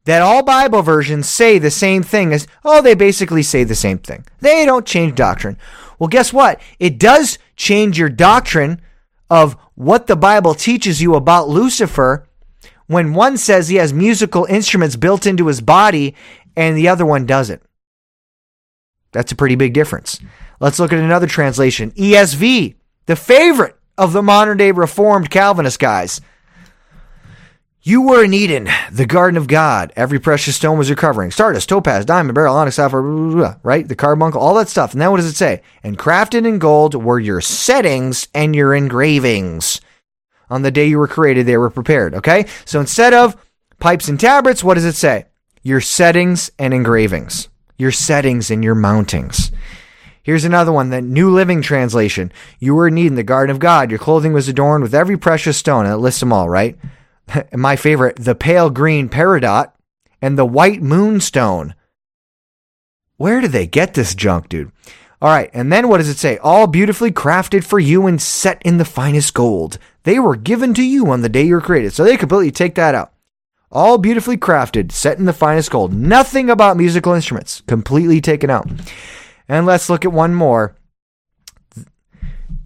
that all Bible versions say the same thing as, oh, they basically say the same thing? They don't change doctrine. Well, guess what? It does change your doctrine of what the Bible teaches you about Lucifer when one says he has musical instruments built into his body and the other one doesn't. That's a pretty big difference. Let's look at another translation ESV, the favorite of the modern day Reformed Calvinist guys. You were in Eden, the garden of God. Every precious stone was your covering. Stardust, topaz, diamond, beryl, onyx, sapphire, right? The carbuncle, all that stuff. And then what does it say? And crafted in gold were your settings and your engravings. On the day you were created, they were prepared. Okay? So instead of pipes and tabrets, what does it say? Your settings and engravings. Your settings and your mountings. Here's another one, the New Living Translation. You were in Eden, the garden of God. Your clothing was adorned with every precious stone. And it lists them all, right? my favorite, the pale green peridot and the white moonstone. Where did they get this junk, dude? All right, and then what does it say? All beautifully crafted for you and set in the finest gold. They were given to you on the day you were created. So they completely take that out. All beautifully crafted, set in the finest gold. Nothing about musical instruments. Completely taken out. And let's look at one more.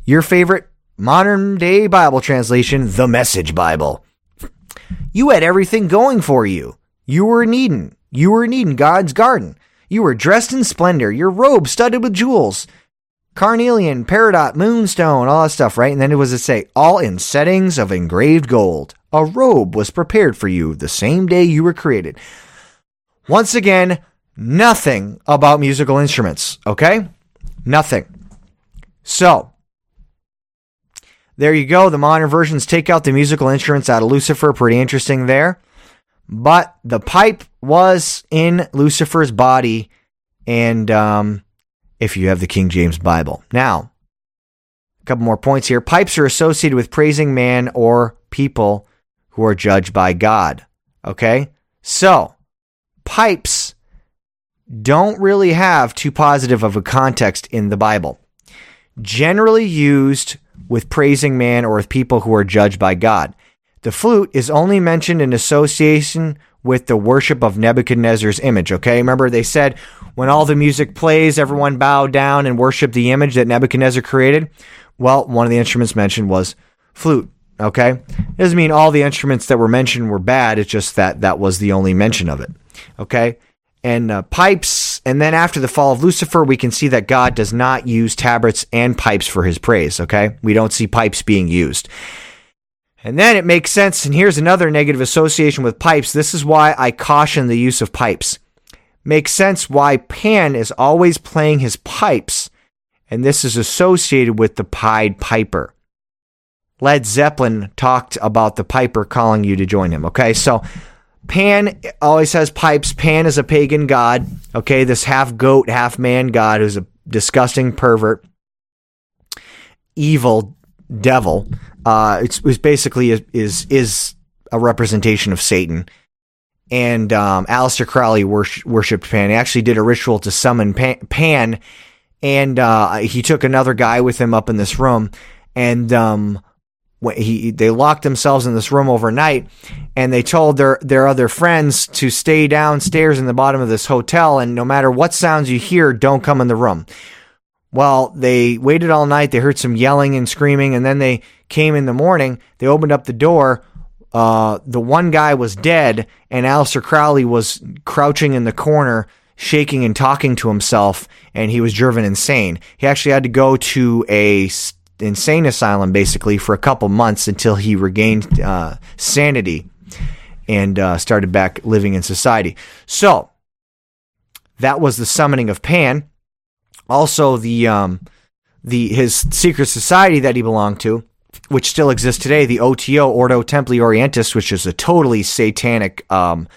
Your favorite modern day Bible translation, the Message Bible. You had everything going for you. You were in Eden. You were in Eden, God's garden. You were dressed in splendor, your robe studded with jewels, carnelian, peridot, moonstone, all that stuff, right? And then it was to say, all in settings of engraved gold. A robe was prepared for you the same day you were created. Once again, nothing about musical instruments, okay? Nothing. So, there you go. The modern versions take out the musical instruments out of Lucifer. Pretty interesting there. But the pipe was in Lucifer's body, and um, if you have the King James Bible. Now, a couple more points here. Pipes are associated with praising man or people who are judged by God. Okay? So, pipes don't really have too positive of a context in the Bible. Generally used with praising man or with people who are judged by God. The flute is only mentioned in association with the worship of Nebuchadnezzar's image. Okay, remember they said when all the music plays, everyone bow down and worship the image that Nebuchadnezzar created. Well, one of the instruments mentioned was flute. Okay, it doesn't mean all the instruments that were mentioned were bad. It's just that that was the only mention of it. Okay, and uh, pipes. And then after the fall of Lucifer, we can see that God does not use tabrets and pipes for his praise. Okay, we don't see pipes being used. And then it makes sense. And here's another negative association with pipes. This is why I caution the use of pipes. Makes sense why Pan is always playing his pipes, and this is associated with the Pied Piper. Led Zeppelin talked about the Piper calling you to join him. Okay, so Pan always has pipes. Pan is a pagan god. Okay, this half goat, half man god who's a disgusting pervert, evil devil. Uh, it's, it's basically a, is is a representation of Satan. And um, Aleister Crowley worshipped Pan. He actually did a ritual to summon Pan, Pan and uh, he took another guy with him up in this room. And um, he they locked themselves in this room overnight and they told their their other friends to stay downstairs in the bottom of this hotel and no matter what sounds you hear don't come in the room well they waited all night they heard some yelling and screaming and then they came in the morning they opened up the door uh, the one guy was dead and Aleister Crowley was crouching in the corner shaking and talking to himself and he was driven insane he actually had to go to a insane asylum basically for a couple months until he regained uh, sanity and uh, started back living in society. So that was the summoning of Pan. Also, the um, the his secret society that he belonged to, which still exists today, the OTO Ordo Templi Orientis, which is a totally satanic um,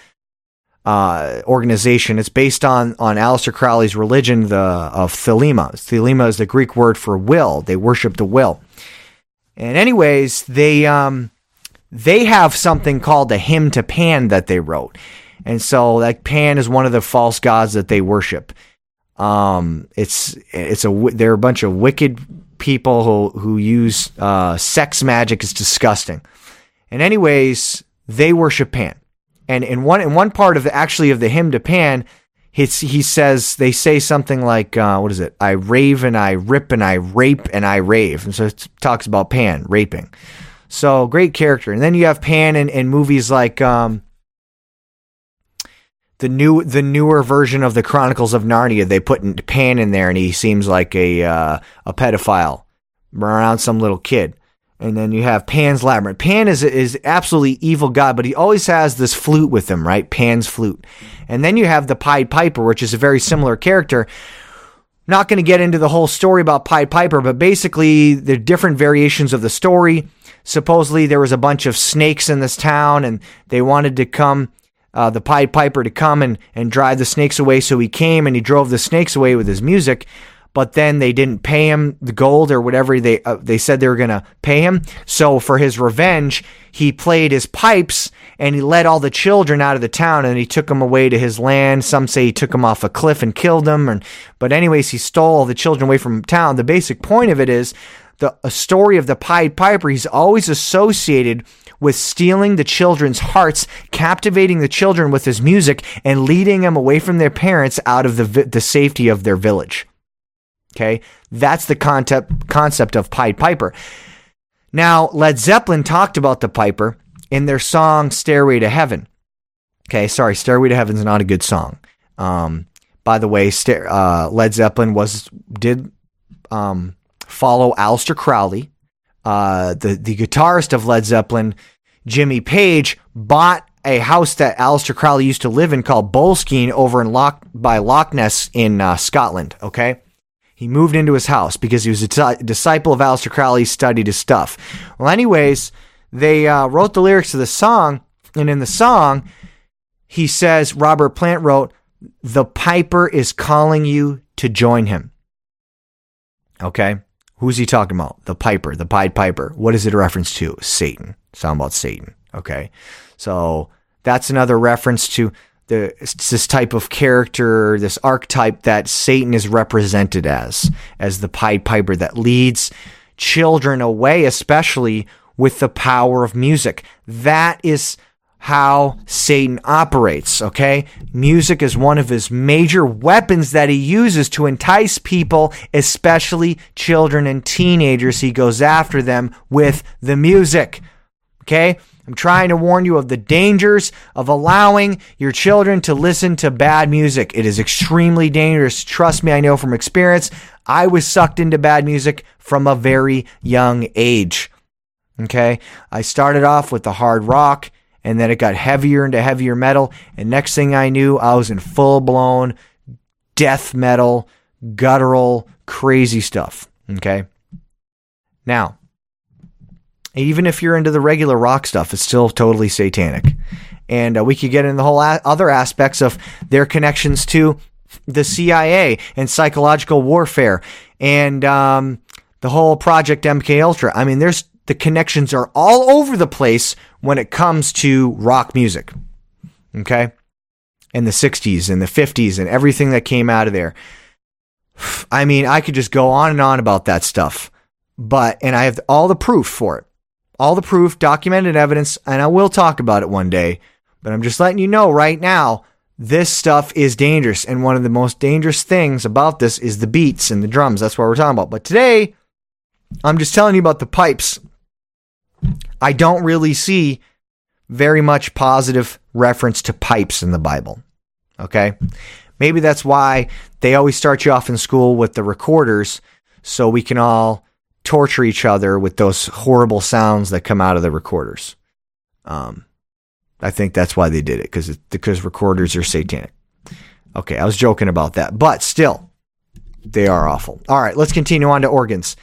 uh, organization. It's based on on Aleister Crowley's religion, the of Thelema. Thelema is the Greek word for will. They worship the will. And anyways, they um, they have something called a hymn to Pan that they wrote, and so like Pan is one of the false gods that they worship. Um, it's it's a they're a bunch of wicked people who who use uh, sex magic. is disgusting. And anyways, they worship Pan. And in one in one part of the actually of the hymn to Pan, it's, he says they say something like uh, what is it? I rave and I rip and I rape and I rave. And so it talks about Pan raping. So great character. And then you have Pan in, in movies like um, the new the newer version of the Chronicles of Narnia. They put Pan in there, and he seems like a uh, a pedophile around some little kid. And then you have Pan's Labyrinth. Pan is is absolutely evil god, but he always has this flute with him, right? Pan's flute. And then you have the Pied Piper, which is a very similar character. Not going to get into the whole story about Pied Piper, but basically the different variations of the story. Supposedly there was a bunch of snakes in this town, and they wanted to come, uh, the Pied Piper to come and and drive the snakes away. So he came and he drove the snakes away with his music but then they didn't pay him the gold or whatever they uh, they said they were to pay him. So for his revenge, he played his pipes and he led all the children out of the town and he took them away to his land. Some say he took them off a cliff and killed them. And, but anyways, he stole the children away from town. The basic point of it is the story of the Pied Piper. He's always associated with stealing the children's hearts, captivating the children with his music, and leading them away from their parents out of the, the safety of their village. Okay, that's the concept concept of Pied Piper. Now, Led Zeppelin talked about the Piper in their song "Stairway to Heaven." Okay, sorry, "Stairway to Heaven" is not a good song. Um, by the way, uh, Led Zeppelin was did um, follow Aleister Crowley, uh, the the guitarist of Led Zeppelin. Jimmy Page bought a house that Aleister Crowley used to live in called Boleskine over in Loch by Loch Ness in uh, Scotland. Okay, he moved into his house because he was a t- disciple of Aleister Crowley, studied his stuff. Well, anyways, they uh, wrote the lyrics to the song, and in the song, he says, Robert Plant wrote, The Piper is calling you to join him. Okay? Who's he talking about? The Piper, the Pied Piper. What is it a reference to? Satan. Song about Satan. Okay? So that's another reference to the, this type of character, this archetype that Satan is represented as, as the Pied Piper that leads children away, especially with the power of music. That is how Satan operates, okay? Music is one of his major weapons that he uses to entice people, especially children and teenagers. He goes after them with the music, okay? I'm trying to warn you of the dangers of allowing your children to listen to bad music. It is extremely dangerous. Trust me, I know from experience. I was sucked into bad music from a very young age. Okay. I started off with the hard rock and then it got heavier into heavier metal. And next thing I knew, I was in full blown death metal, guttural, crazy stuff. Okay. Now, even if you're into the regular rock stuff, it's still totally satanic. And uh, we could get into the whole a- other aspects of their connections to the CIA and psychological warfare and um, the whole Project MK Ultra. I mean, there's the connections are all over the place when it comes to rock music. Okay? In the 60s and the 50s and everything that came out of there. I mean, I could just go on and on about that stuff. But, and I have all the proof for it all the proof, documented evidence, and I will talk about it one day. But I'm just letting you know right now, this stuff is dangerous. And one of the most dangerous things about this is the beats and the drums. That's what we're talking about. But today, I'm just telling you about the pipes. I don't really see very much positive reference to pipes in the Bible. Okay? Maybe that's why they always start you off in school with the recorders so we can all torture each other with those horrible sounds that come out of the recorders. Um, I think that's why they did it because because recorders are satanic. Okay, I was joking about that, but still, They are awful. All right, let's continue on to organs.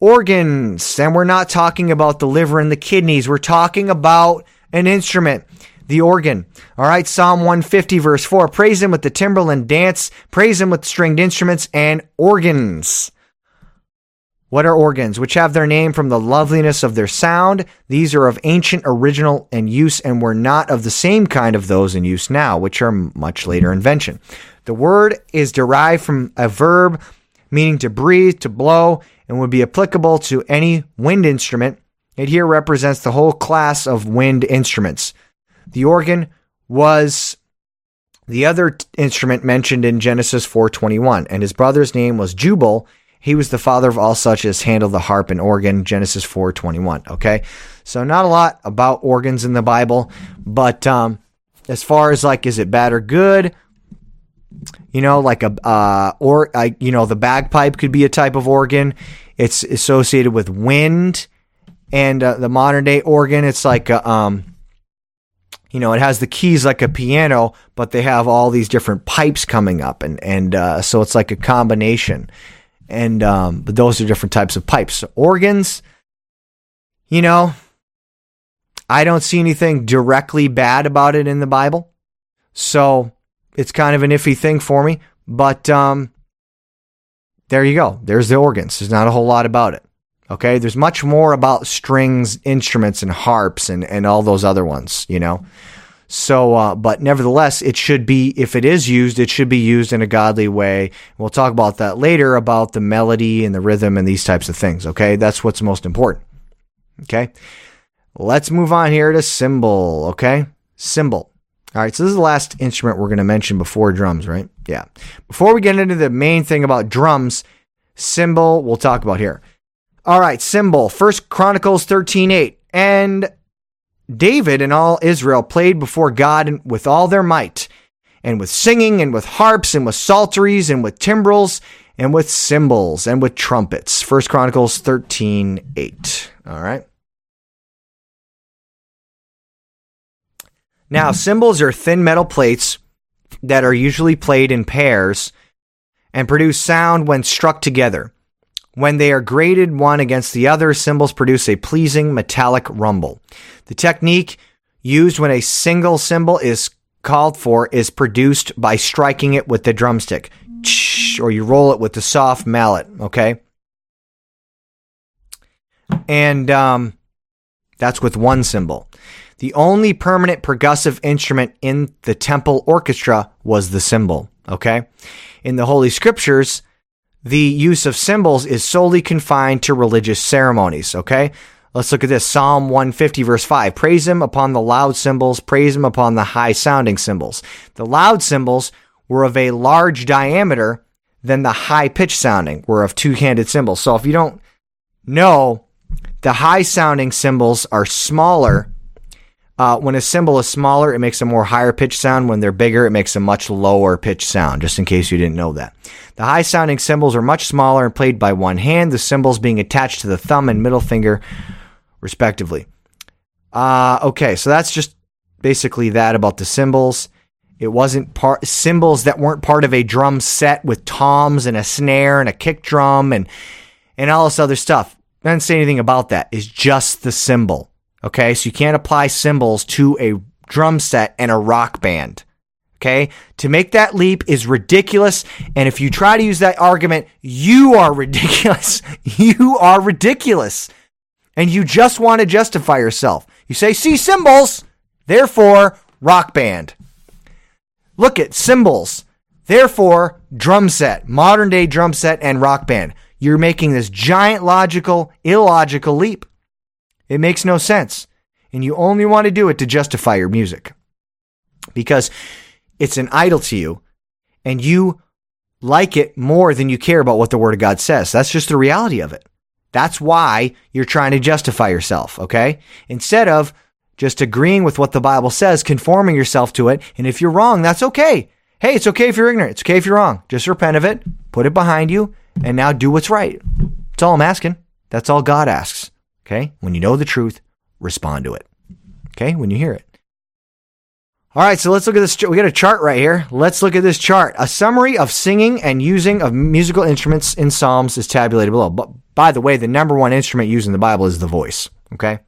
Organs, and we're not talking about the liver and the kidneys. We're talking about an instrument, the organ. All right, Psalm 150, verse 4 Praise him with the timbrel and dance, praise him with stringed instruments and organs. What are organs? Which have their name from the loveliness of their sound. These are of ancient original and use and were not of the same kind of those in use now, which are much later invention. The word is derived from a verb meaning to breathe, to blow, and would be applicable to any wind instrument. It here represents the whole class of wind instruments. The organ was the other t- instrument mentioned in Genesis 4:21, and his brother's name was Jubal. He was the father of all such as handle the harp and organ, Genesis 4:21. Okay, so not a lot about organs in the Bible, but um, as far as like, is it bad or good? You know, like a uh, or uh, you know, the bagpipe could be a type of organ. It's associated with wind, and uh, the modern day organ, it's like a um, you know, it has the keys like a piano, but they have all these different pipes coming up, and and uh, so it's like a combination. And um, but those are different types of pipes. Organs, you know, I don't see anything directly bad about it in the Bible, so it's kind of an iffy thing for me. But um, there you go. There's the organs. There's not a whole lot about it. Okay, there's much more about strings, instruments, and harps, and and all those other ones. You know. So, uh, but nevertheless, it should be, if it is used, it should be used in a godly way. We'll talk about that later about the melody and the rhythm and these types of things. Okay. That's what's most important. Okay. Let's move on here to cymbal. Okay. Cymbal. All right. So this is the last instrument we're going to mention before drums, right? Yeah. Before we get into the main thing about drums, cymbal, we'll talk about here. All right. Cymbal. First Chronicles 13 8. And David and all Israel played before God with all their might, and with singing, and with harps, and with psalteries, and with timbrels, and with cymbals, and with trumpets. First Chronicles 13 8. All right. Now, cymbals are thin metal plates that are usually played in pairs and produce sound when struck together. When they are graded one against the other, cymbals produce a pleasing metallic rumble. The technique used when a single cymbal is called for is produced by striking it with the drumstick, or you roll it with the soft mallet, okay? And um, that's with one cymbal. The only permanent percussive instrument in the temple orchestra was the cymbal, okay? In the Holy Scriptures, the use of cymbals is solely confined to religious ceremonies, okay? Let's look at this Psalm 150, verse 5. Praise him upon the loud cymbals, praise him upon the high sounding cymbals. The loud cymbals were of a large diameter than the high pitch sounding were of two handed cymbals. So if you don't know, the high sounding cymbals are smaller uh, when a cymbal is smaller, it makes a more higher pitch sound. When they're bigger, it makes a much lower pitch sound, just in case you didn't know that. The high sounding cymbals are much smaller and played by one hand, the cymbals being attached to the thumb and middle finger, respectively. Uh, okay, so that's just basically that about the cymbals. It wasn't part cymbals that weren't part of a drum set with toms and a snare and a kick drum and and all this other stuff. I didn't say anything about that. It's just the cymbal. Okay, so you can't apply cymbals to a drum set and a rock band. Okay, to make that leap is ridiculous. And if you try to use that argument, you are ridiculous. you are ridiculous. And you just want to justify yourself. You say, see cymbals, therefore rock band. Look at cymbals, therefore drum set, modern day drum set and rock band. You're making this giant logical, illogical leap. It makes no sense. And you only want to do it to justify your music because it's an idol to you and you like it more than you care about what the Word of God says. That's just the reality of it. That's why you're trying to justify yourself, okay? Instead of just agreeing with what the Bible says, conforming yourself to it. And if you're wrong, that's okay. Hey, it's okay if you're ignorant. It's okay if you're wrong. Just repent of it, put it behind you, and now do what's right. That's all I'm asking. That's all God asks. Okay? When you know the truth, respond to it. Okay? When you hear it. All right, so let's look at this. We got a chart right here. Let's look at this chart. A summary of singing and using of musical instruments in Psalms is tabulated below. But by the way, the number one instrument used in the Bible is the voice. Okay.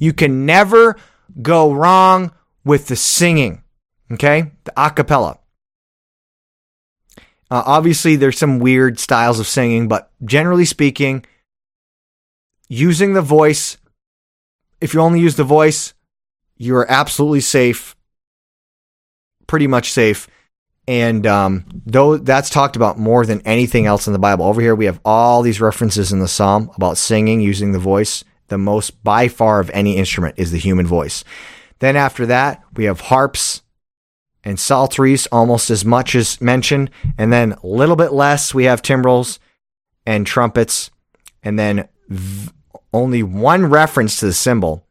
You can never go wrong with the singing. Okay. The acapella. Uh, obviously, there's some weird styles of singing, but generally speaking, using the voice, if you only use the voice, you're absolutely safe, pretty much safe. And um, though that's talked about more than anything else in the Bible, over here we have all these references in the Psalm about singing using the voice. The most by far of any instrument is the human voice. Then after that, we have harps, and psalteries almost as much as mentioned. And then a little bit less, we have timbrels and trumpets. And then only one reference to the cymbal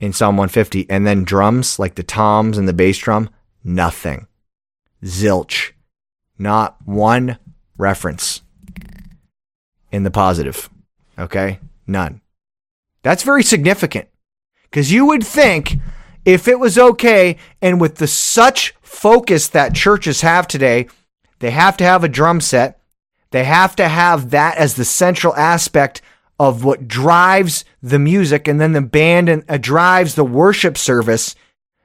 in Psalm 150. And then drums, like the toms and the bass drum, nothing. Zilch. Not one reference in the positive. Okay? None. That's very significant because you would think if it was okay and with the such focus that churches have today, they have to have a drum set. They have to have that as the central aspect of what drives the music and then the band and uh, drives the worship service.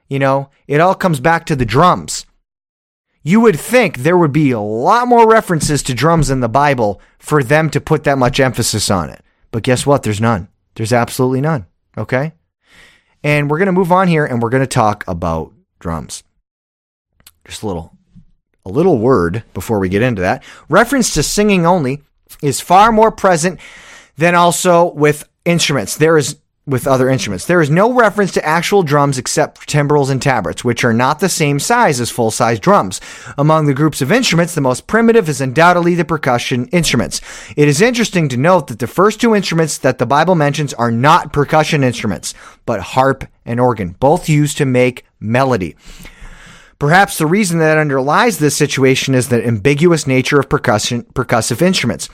You know, it all comes back to the drums. You would think there would be a lot more references to drums in the Bible for them to put that much emphasis on it. But guess what? There's none. There's absolutely none. Okay? And we're going to move on here and we're going to talk about drums. Just a little a little word before we get into that. Reference to singing only is far more present than also with instruments. There is with other instruments. There is no reference to actual drums except for timbrels and tabrets, which are not the same size as full size drums. Among the groups of instruments, the most primitive is undoubtedly the percussion instruments. It is interesting to note that the first two instruments that the Bible mentions are not percussion instruments, but harp and organ, both used to make melody. Perhaps the reason that underlies this situation is the ambiguous nature of percussion, percussive instruments.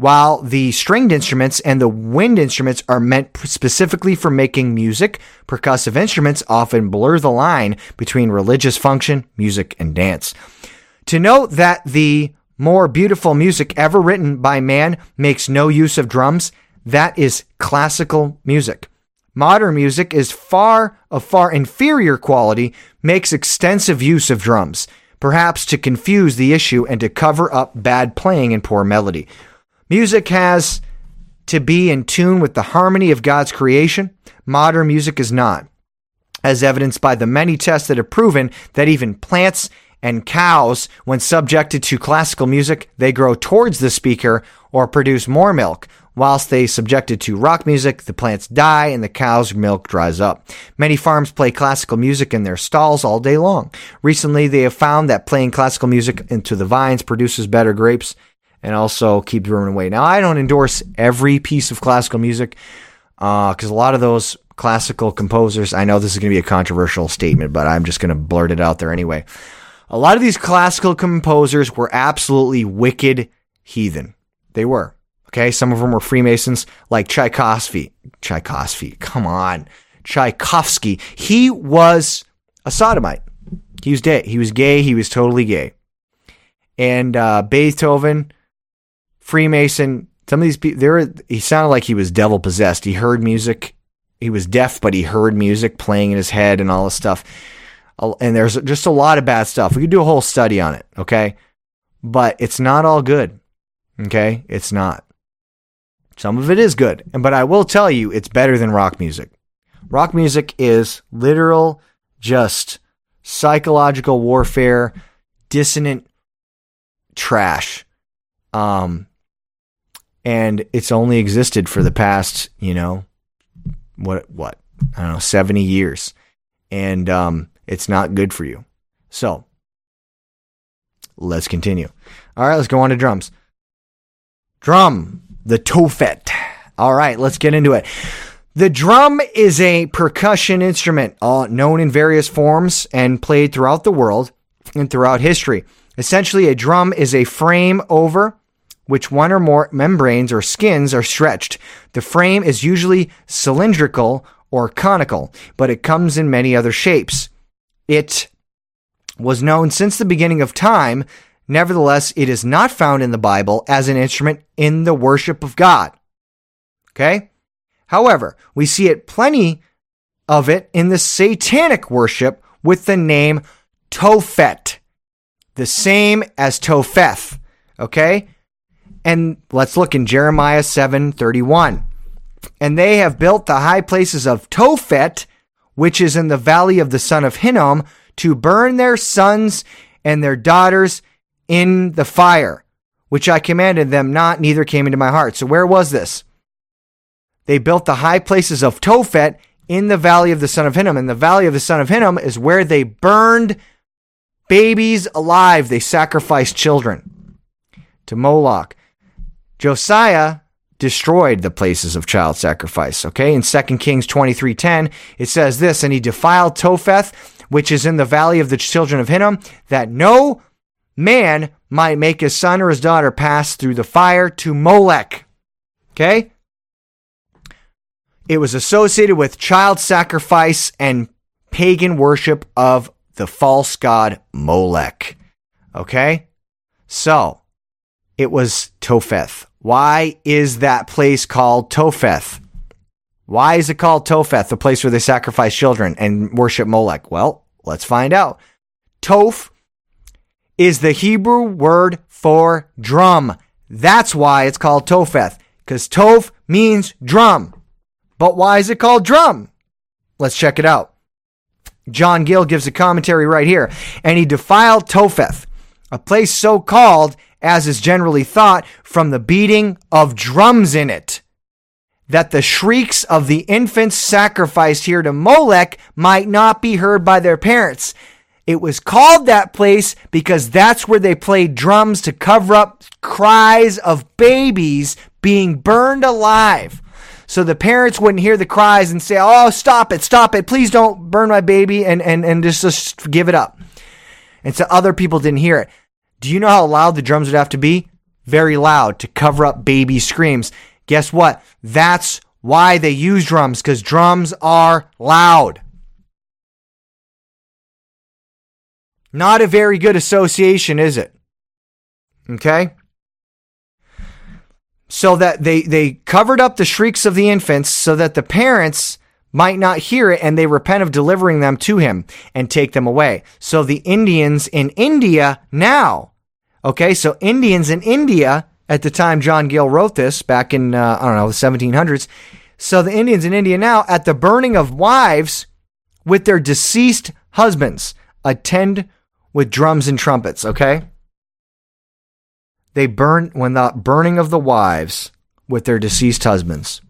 While the stringed instruments and the wind instruments are meant specifically for making music, percussive instruments often blur the line between religious function, music, and dance. To note that the more beautiful music ever written by man makes no use of drums, that is classical music. Modern music is far of far inferior quality, makes extensive use of drums, perhaps to confuse the issue and to cover up bad playing and poor melody. Music has to be in tune with the harmony of God's creation. Modern music is not, as evidenced by the many tests that have proven that even plants and cows, when subjected to classical music, they grow towards the speaker or produce more milk. Whilst they subjected to rock music, the plants die and the cow's milk dries up. Many farms play classical music in their stalls all day long. Recently, they have found that playing classical music into the vines produces better grapes and also keep vermin away. Now, I don't endorse every piece of classical music uh, because uh, a lot of those classical composers, I know this is going to be a controversial statement, but I'm just going to blurt it out there anyway. A lot of these classical composers were absolutely wicked heathen. They were. Okay. Some of them were Freemasons, like Tchaikovsky. Tchaikovsky. Come on. Tchaikovsky. He was a sodomite. He was gay. He was gay. He was totally gay. And uh, Beethoven, Freemason. Some of these people, there, he sounded like he was devil possessed. He heard music. He was deaf, but he heard music playing in his head and all this stuff. And there's just a lot of bad stuff. We could do a whole study on it, okay? But it's not all good, okay? It's not. Some of it is good, but I will tell you, it's better than rock music. Rock music is literal, just psychological warfare, dissonant trash. Um, and it's only existed for the past, you know, what what I don't know, seventy years, and um, it's not good for you. So let's continue. All right, let's go on to drums. Drum, the tophet. All right, let's get into it. The drum is a percussion instrument uh, known in various forms and played throughout the world and throughout history. Essentially, a drum is a frame over which one or more membranes or skins are stretched. The frame is usually cylindrical or conical, but it comes in many other shapes. it was known since the beginning of time. Nevertheless, it is not found in the Bible as an instrument in the worship of God. Okay? However, we see it plenty of it in the satanic worship with the name Tophet, the same as Topheth. Okay? And let's look in Jeremiah 7:31. And they have built the high places of Tophet, which is in the valley of the son of Hinnom, to burn their sons and their daughters in the fire, which I commanded them not, neither came into my heart. So where was this? They built the high places of Tophet in the valley of the son of Hinnom. And the valley of the son of Hinnom is where they burned babies alive. They sacrificed children to Moloch. Josiah destroyed the places of child sacrifice. Okay, in 2 Kings 23:10, it says this, and he defiled Topheth, which is in the valley of the children of Hinnom, that no man might make his son or his daughter pass through the fire to Molech. Okay? It was associated with child sacrifice and pagan worship of the false god Molech. Okay? So, it was Topheth. Why is that place called Topheth? Why is it called Topheth, the place where they sacrifice children and worship Molech? Well, let's find out. Toph is the Hebrew word for drum. That's why it's called Topheth, because Toph means drum. But why is it called drum? Let's check it out. John Gill gives a commentary right here. And he defiled Topheth, a place so called as is generally thought, from the beating of drums in it, that the shrieks of the infants sacrificed here to Molech might not be heard by their parents. It was called that place because that's where they played drums to cover up cries of babies being burned alive. So the parents wouldn't hear the cries and say, Oh, stop it, stop it, please don't burn my baby and, and, and just, just give it up. And so other people didn't hear it. Do you know how loud the drums would have to be? Very loud to cover up baby screams. Guess what? That's why they use drums, because drums are loud. Not a very good association, is it? Okay? So that they, they covered up the shrieks of the infants so that the parents might not hear it and they repent of delivering them to him and take them away. So the Indians in India now, okay, so Indians in India at the time John Gill wrote this back in, uh, I don't know, the 1700s. So the Indians in India now, at the burning of wives with their deceased husbands, attend with drums and trumpets, okay? They burn, when the burning of the wives with their deceased husbands.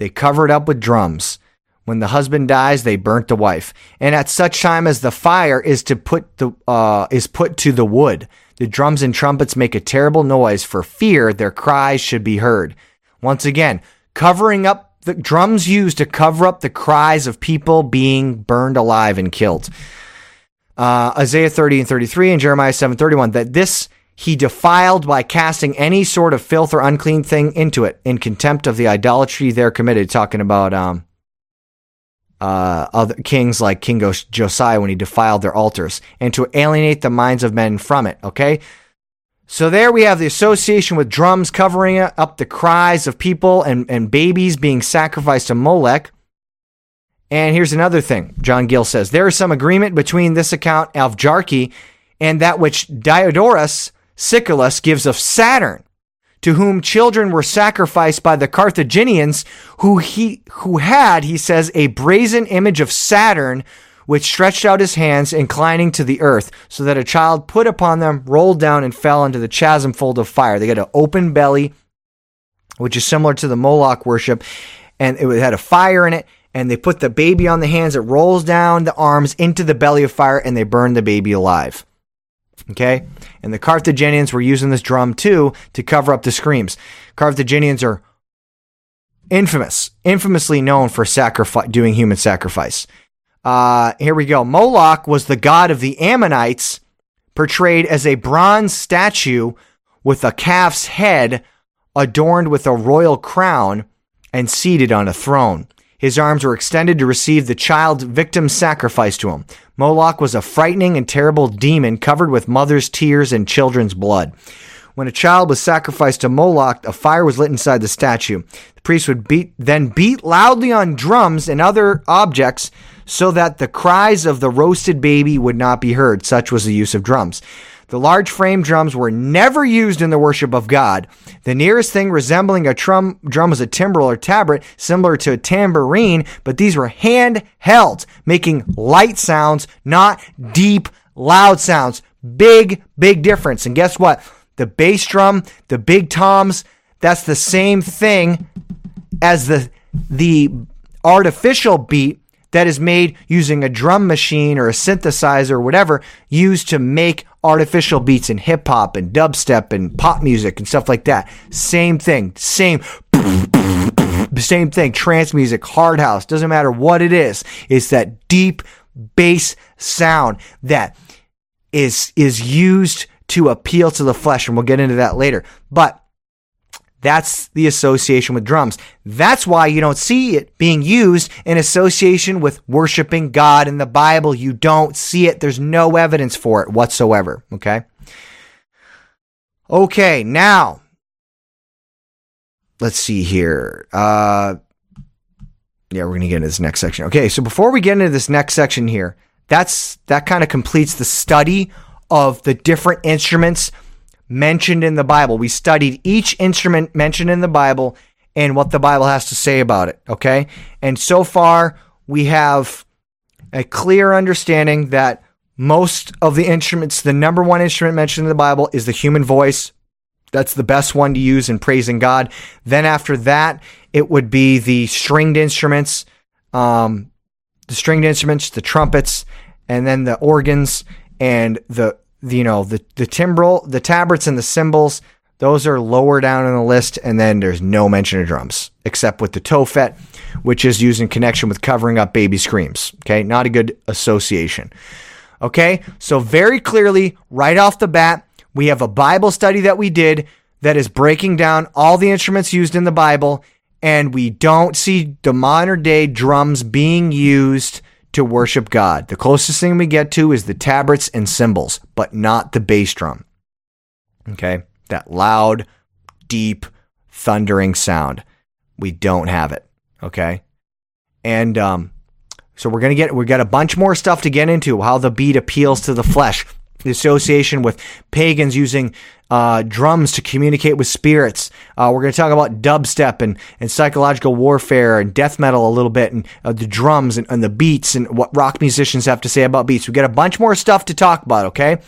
They cover it up with drums. When the husband dies, they burnt the wife. And at such time as the fire is to put the uh, is put to the wood, the drums and trumpets make a terrible noise for fear their cries should be heard. Once again, covering up the drums used to cover up the cries of people being burned alive and killed. Uh, Isaiah 30 and 33 and Jeremiah 7 31, that this he defiled by casting any sort of filth or unclean thing into it in contempt of the idolatry there committed. Talking about um, uh, other kings like King Josiah when he defiled their altars and to alienate the minds of men from it. Okay. So there we have the association with drums covering up the cries of people and, and babies being sacrificed to Molech. And here's another thing John Gill says there is some agreement between this account of Jarchi and that which Diodorus Siculus gives of Saturn, to whom children were sacrificed by the Carthaginians, who he who had, he says, a brazen image of Saturn, which stretched out his hands, inclining to the earth, so that a child put upon them rolled down and fell into the chasm fold of fire. They got an open belly, which is similar to the Moloch worship, and it had a fire in it. And they put the baby on the hands, it rolls down the arms into the belly of fire, and they burn the baby alive. Okay? And the Carthaginians were using this drum too to cover up the screams. Carthaginians are infamous, infamously known for sacrifice, doing human sacrifice. Uh, here we go. Moloch was the god of the Ammonites, portrayed as a bronze statue with a calf's head adorned with a royal crown and seated on a throne. His arms were extended to receive the child victim sacrificed to him. Moloch was a frightening and terrible demon covered with mother's tears and children's blood. When a child was sacrificed to Moloch, a fire was lit inside the statue. The priest would beat, then beat loudly on drums and other objects so that the cries of the roasted baby would not be heard. Such was the use of drums. The large frame drums were never used in the worship of God. The nearest thing resembling a trum, drum was a timbrel or tabret, similar to a tambourine, but these were handheld, making light sounds, not deep, loud sounds. Big, big difference. And guess what? The bass drum, the big toms, that's the same thing as the the artificial beat that is made using a drum machine or a synthesizer or whatever used to make artificial beats in hip hop and dubstep and pop music and stuff like that. Same thing. Same. Same thing. Trance music, hard house, doesn't matter what it is. It's that deep bass sound that is, is used to appeal to the flesh. And we'll get into that later. But that's the association with drums. That's why you don't see it being used in association with worshiping God in the Bible. You don't see it. There's no evidence for it whatsoever. Okay. Okay. Now, let's see here. Uh, yeah, we're going to get into this next section. Okay. So before we get into this next section here, that's, that kind of completes the study of the different instruments mentioned in the Bible. We studied each instrument mentioned in the Bible and what the Bible has to say about it. Okay. And so far, we have a clear understanding that most of the instruments, the number one instrument mentioned in the Bible is the human voice. That's the best one to use in praising God. Then after that, it would be the stringed instruments, um, the stringed instruments, the trumpets, and then the organs and the the, you know the the timbrel, the tabrets, and the cymbals. Those are lower down in the list, and then there's no mention of drums except with the tophet, which is used in connection with covering up baby screams. Okay, not a good association. Okay, so very clearly, right off the bat, we have a Bible study that we did that is breaking down all the instruments used in the Bible, and we don't see the modern day drums being used to worship God. The closest thing we get to is the tabrets and cymbals, but not the bass drum. Okay? That loud, deep, thundering sound. We don't have it. Okay? And um, so we're gonna get we got a bunch more stuff to get into how the beat appeals to the flesh the association with pagans using uh, drums to communicate with spirits. Uh, we're going to talk about dubstep and, and psychological warfare and death metal a little bit and uh, the drums and, and, the beats and what rock musicians have to say about beats. We've got a bunch more stuff to talk about, okay?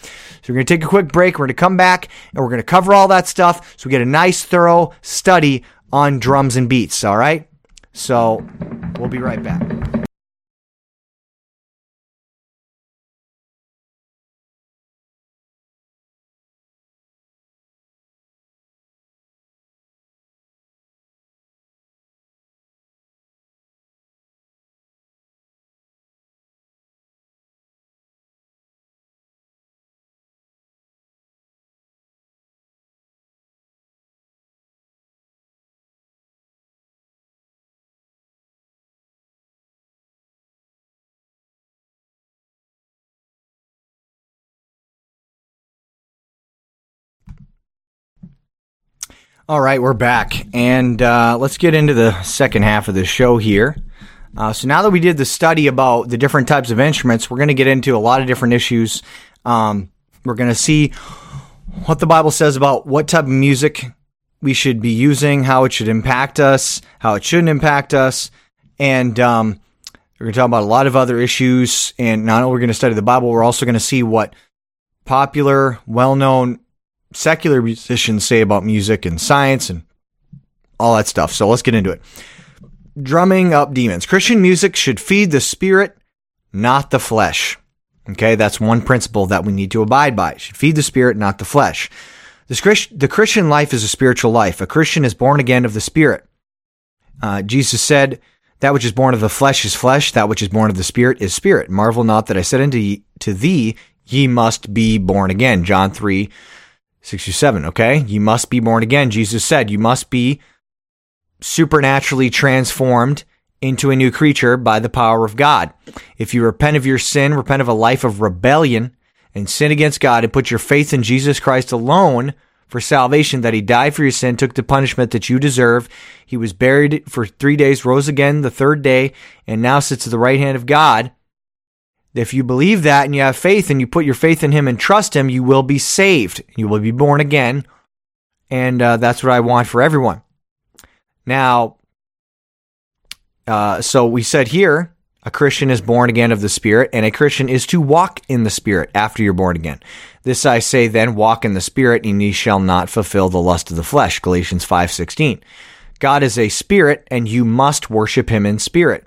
So we're going to take a quick break. We're going to come back and we're going to cover all that stuff so we get a nice, thorough study on drums and beats, all right? So we'll be right back. All right, we're back, and uh, let's get into the second half of the show here. Uh, so now that we did the study about the different types of instruments, we're going to get into a lot of different issues. Um, we're going to see what the Bible says about what type of music we should be using, how it should impact us, how it shouldn't impact us, and um, we're going to talk about a lot of other issues. And not only we're going to study the Bible, we're also going to see what popular, well-known secular musicians say about music and science and all that stuff. So let's get into it. Drumming up demons. Christian music should feed the spirit, not the flesh. Okay, that's one principle that we need to abide by. It should feed the spirit, not the flesh. The Christian life is a spiritual life. A Christian is born again of the spirit. Uh, Jesus said, That which is born of the flesh is flesh, that which is born of the spirit is spirit. Marvel not that I said unto to thee, ye must be born again. John 3, 67, okay? You must be born again. Jesus said you must be supernaturally transformed into a new creature by the power of God. If you repent of your sin, repent of a life of rebellion, and sin against God, and put your faith in Jesus Christ alone for salvation, that he died for your sin, took the punishment that you deserve. He was buried for three days, rose again the third day, and now sits at the right hand of God. If you believe that and you have faith and you put your faith in him and trust him, you will be saved. You will be born again. And uh, that's what I want for everyone. Now, uh, so we said here, a Christian is born again of the Spirit, and a Christian is to walk in the Spirit after you're born again. This I say then, walk in the Spirit, and ye shall not fulfill the lust of the flesh. Galatians 5.16. God is a spirit, and you must worship him in spirit.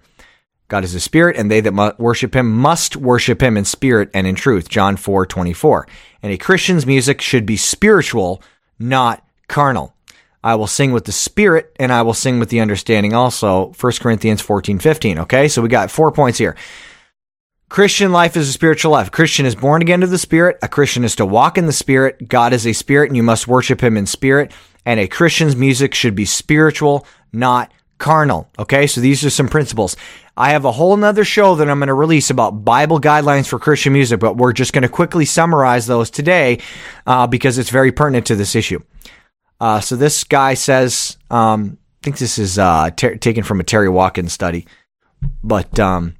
God is a spirit, and they that worship him must worship him in spirit and in truth. John 4.24. And a Christian's music should be spiritual, not carnal. I will sing with the spirit and I will sing with the understanding also. 1 Corinthians 14, 15. Okay. So we got four points here. Christian life is a spiritual life. A Christian is born again to the spirit. A Christian is to walk in the spirit. God is a spirit and you must worship him in spirit. And a Christian's music should be spiritual, not carnal. Okay. So these are some principles. I have a whole nother show that I'm going to release about Bible guidelines for Christian music, but we're just going to quickly summarize those today uh, because it's very pertinent to this issue. Uh, so this guy says, um, I think this is uh, ter- taken from a Terry Watkins study, but um,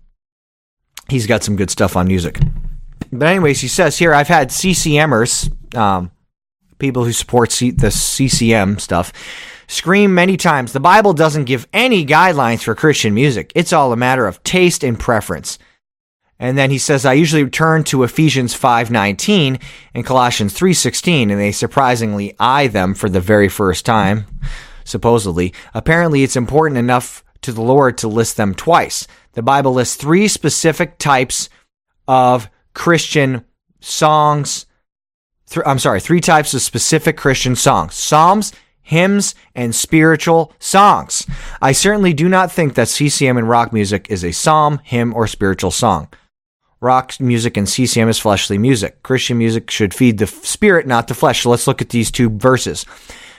he's got some good stuff on music. But anyways, he says here, I've had CCMers, um, people who support C- the CCM stuff, scream many times. The Bible doesn't give any guidelines for Christian music. It's all a matter of taste and preference. And then he says, I usually turn to Ephesians 5.19 and Colossians 3.16, and they surprisingly eye them for the very first time, supposedly. Apparently, it's important enough to the Lord to list them twice. The Bible lists three specific types of Christian songs. Th- I'm sorry, three types of specific Christian songs. Psalms, hymns, and spiritual songs. I certainly do not think that CCM and rock music is a psalm, hymn, or spiritual song. Rock music and CCM is fleshly music. Christian music should feed the spirit, not the flesh. So let's look at these two verses.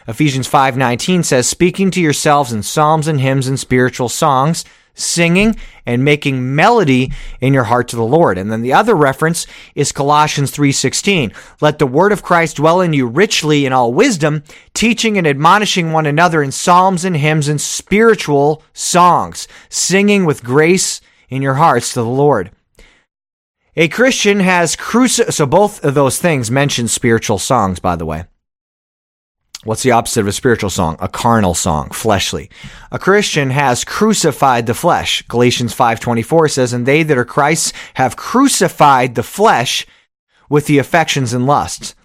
Ephesians 5:19 says, "Speaking to yourselves in psalms and hymns and spiritual songs, singing and making melody in your heart to the Lord." And then the other reference is Colossians 3:16, "Let the word of Christ dwell in you richly in all wisdom, teaching and admonishing one another in psalms and hymns and spiritual songs, singing with grace in your hearts to the Lord." A Christian has cruci- so both of those things mention spiritual songs, by the way. What's the opposite of a spiritual song? A carnal song, fleshly. A Christian has crucified the flesh. Galatians 5:24 says, "And they that are Christ's have crucified the flesh with the affections and lusts."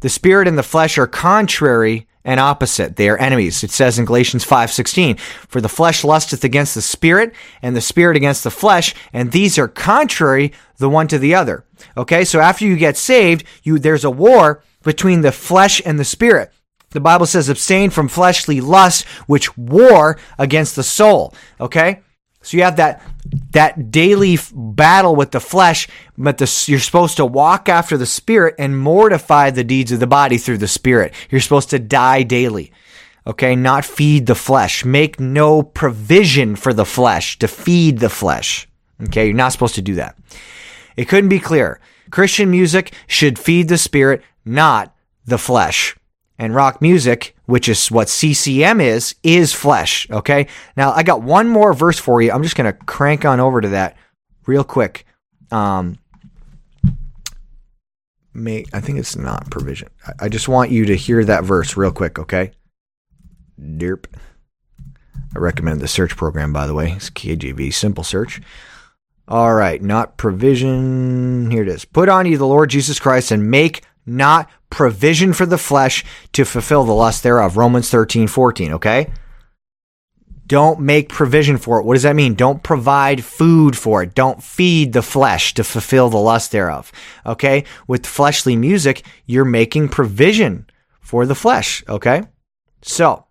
The spirit and the flesh are contrary and opposite. They are enemies. It says in Galatians 5:16, "For the flesh lusteth against the spirit, and the spirit against the flesh, and these are contrary the one to the other." Okay? So after you get saved, you there's a war between the flesh and the spirit. The Bible says abstain from fleshly lust, which war against the soul. Okay? So you have that that daily battle with the flesh, but the, you're supposed to walk after the spirit and mortify the deeds of the body through the spirit. You're supposed to die daily. Okay, not feed the flesh. Make no provision for the flesh to feed the flesh. Okay, you're not supposed to do that. It couldn't be clearer. Christian music should feed the spirit, not the flesh and rock music, which is what CCM is, is flesh. Okay. Now I got one more verse for you. I'm just to crank on over to that real quick. Um, may, I think it's not provision. I, I just want you to hear that verse real quick. Okay. Derp. I recommend the search program, by the way. It's KJV, simple search. All right, not provision. Here it is. Put on you the Lord Jesus Christ and make not provision for the flesh to fulfill the lust thereof. Romans 13, 14, okay? Don't make provision for it. What does that mean? Don't provide food for it. Don't feed the flesh to fulfill the lust thereof. Okay? With fleshly music, you're making provision for the flesh. Okay? So,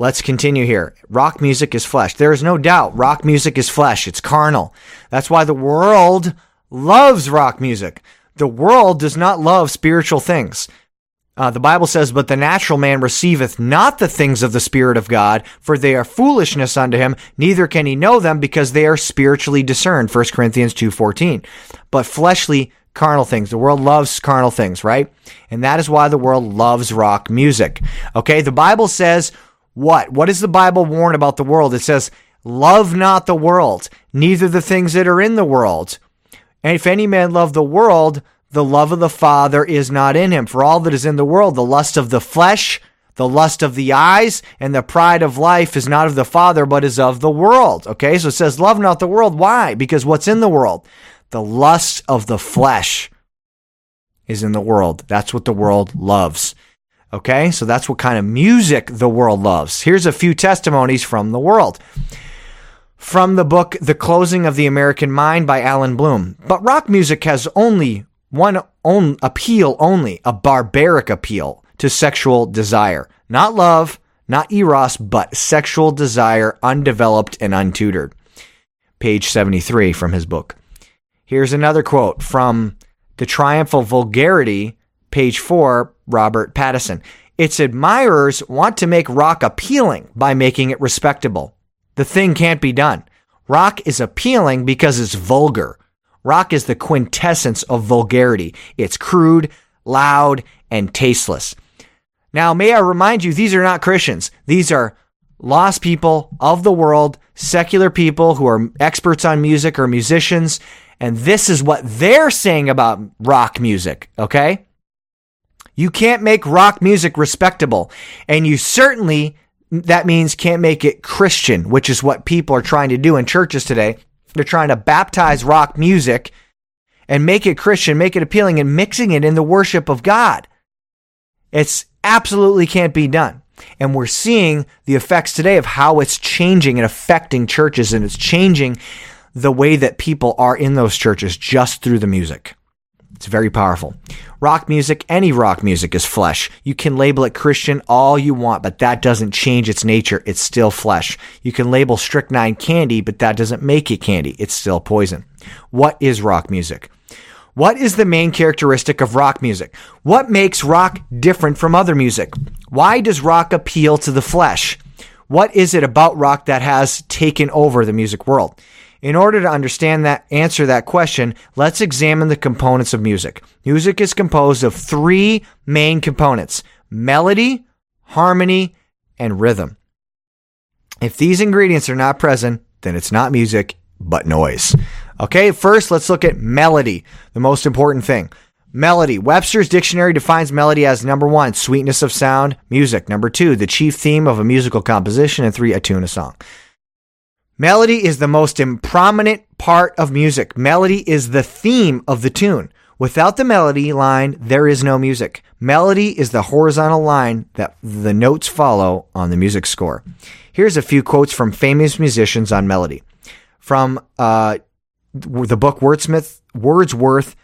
let's continue here. Rock music is flesh. There is no doubt rock music is flesh. It's carnal. That's why the world loves rock music. The world does not love spiritual things. Uh, the Bible says, But the natural man receiveth not the things of the Spirit of God, for they are foolishness unto him, neither can he know them because they are spiritually discerned. 1 Corinthians 2.14. But fleshly, carnal things. The world loves carnal things, right? And that is why the world loves rock music. Okay, the Bible says what? What does the Bible warn about the world? It says, Love not the world, neither the things that are in the world. And if any man love the world, the love of the Father is not in him. For all that is in the world, the lust of the flesh, the lust of the eyes, and the pride of life is not of the Father, but is of the world. Okay, so it says, Love not the world. Why? Because what's in the world? The lust of the flesh is in the world. That's what the world loves. Okay, so that's what kind of music the world loves. Here's a few testimonies from the world from the book The Closing of the American Mind by Allan Bloom. But rock music has only one appeal only, a barbaric appeal to sexual desire. Not love, not eros, but sexual desire undeveloped and untutored. Page 73 from his book. Here's another quote from The Triumph of Vulgarity, page 4, Robert Pattison. Its admirers want to make rock appealing by making it respectable the thing can't be done. Rock is appealing because it's vulgar. Rock is the quintessence of vulgarity. It's crude, loud, and tasteless. Now, may I remind you, these are not Christians. These are lost people of the world, secular people who are experts on music or musicians. And this is what they're saying about rock music, okay? You can't make rock music respectable. And you certainly that means can't make it Christian, which is what people are trying to do in churches today. They're trying to baptize rock music and make it Christian, make it appealing, and mixing it in the worship of God. It's absolutely can't be done. And we're seeing the effects today of how it's changing and affecting churches, and it's changing the way that people are in those churches just through the music. It's very powerful. Rock music, any rock music is flesh. You can label it Christian all you want, but that doesn't change its nature. It's still flesh. You can label strychnine candy, but that doesn't make it candy. It's still poison. What is rock music? What is the main characteristic of rock music? What makes rock different from other music? Why does rock appeal to the flesh? What is it about rock that has taken over the music world? In order to understand that, answer that question, let's examine the components of music. Music is composed of three main components melody, harmony, and rhythm. If these ingredients are not present, then it's not music, but noise. Okay, first let's look at melody, the most important thing. Melody. Webster's dictionary defines melody as number one, sweetness of sound, music. Number two, the chief theme of a musical composition. And three, a tune, a song. Melody is the most prominent part of music. Melody is the theme of the tune. Without the melody line, there is no music. Melody is the horizontal line that the notes follow on the music score. Here's a few quotes from famous musicians on melody. From uh, the book Wordsmith, Wordsworth,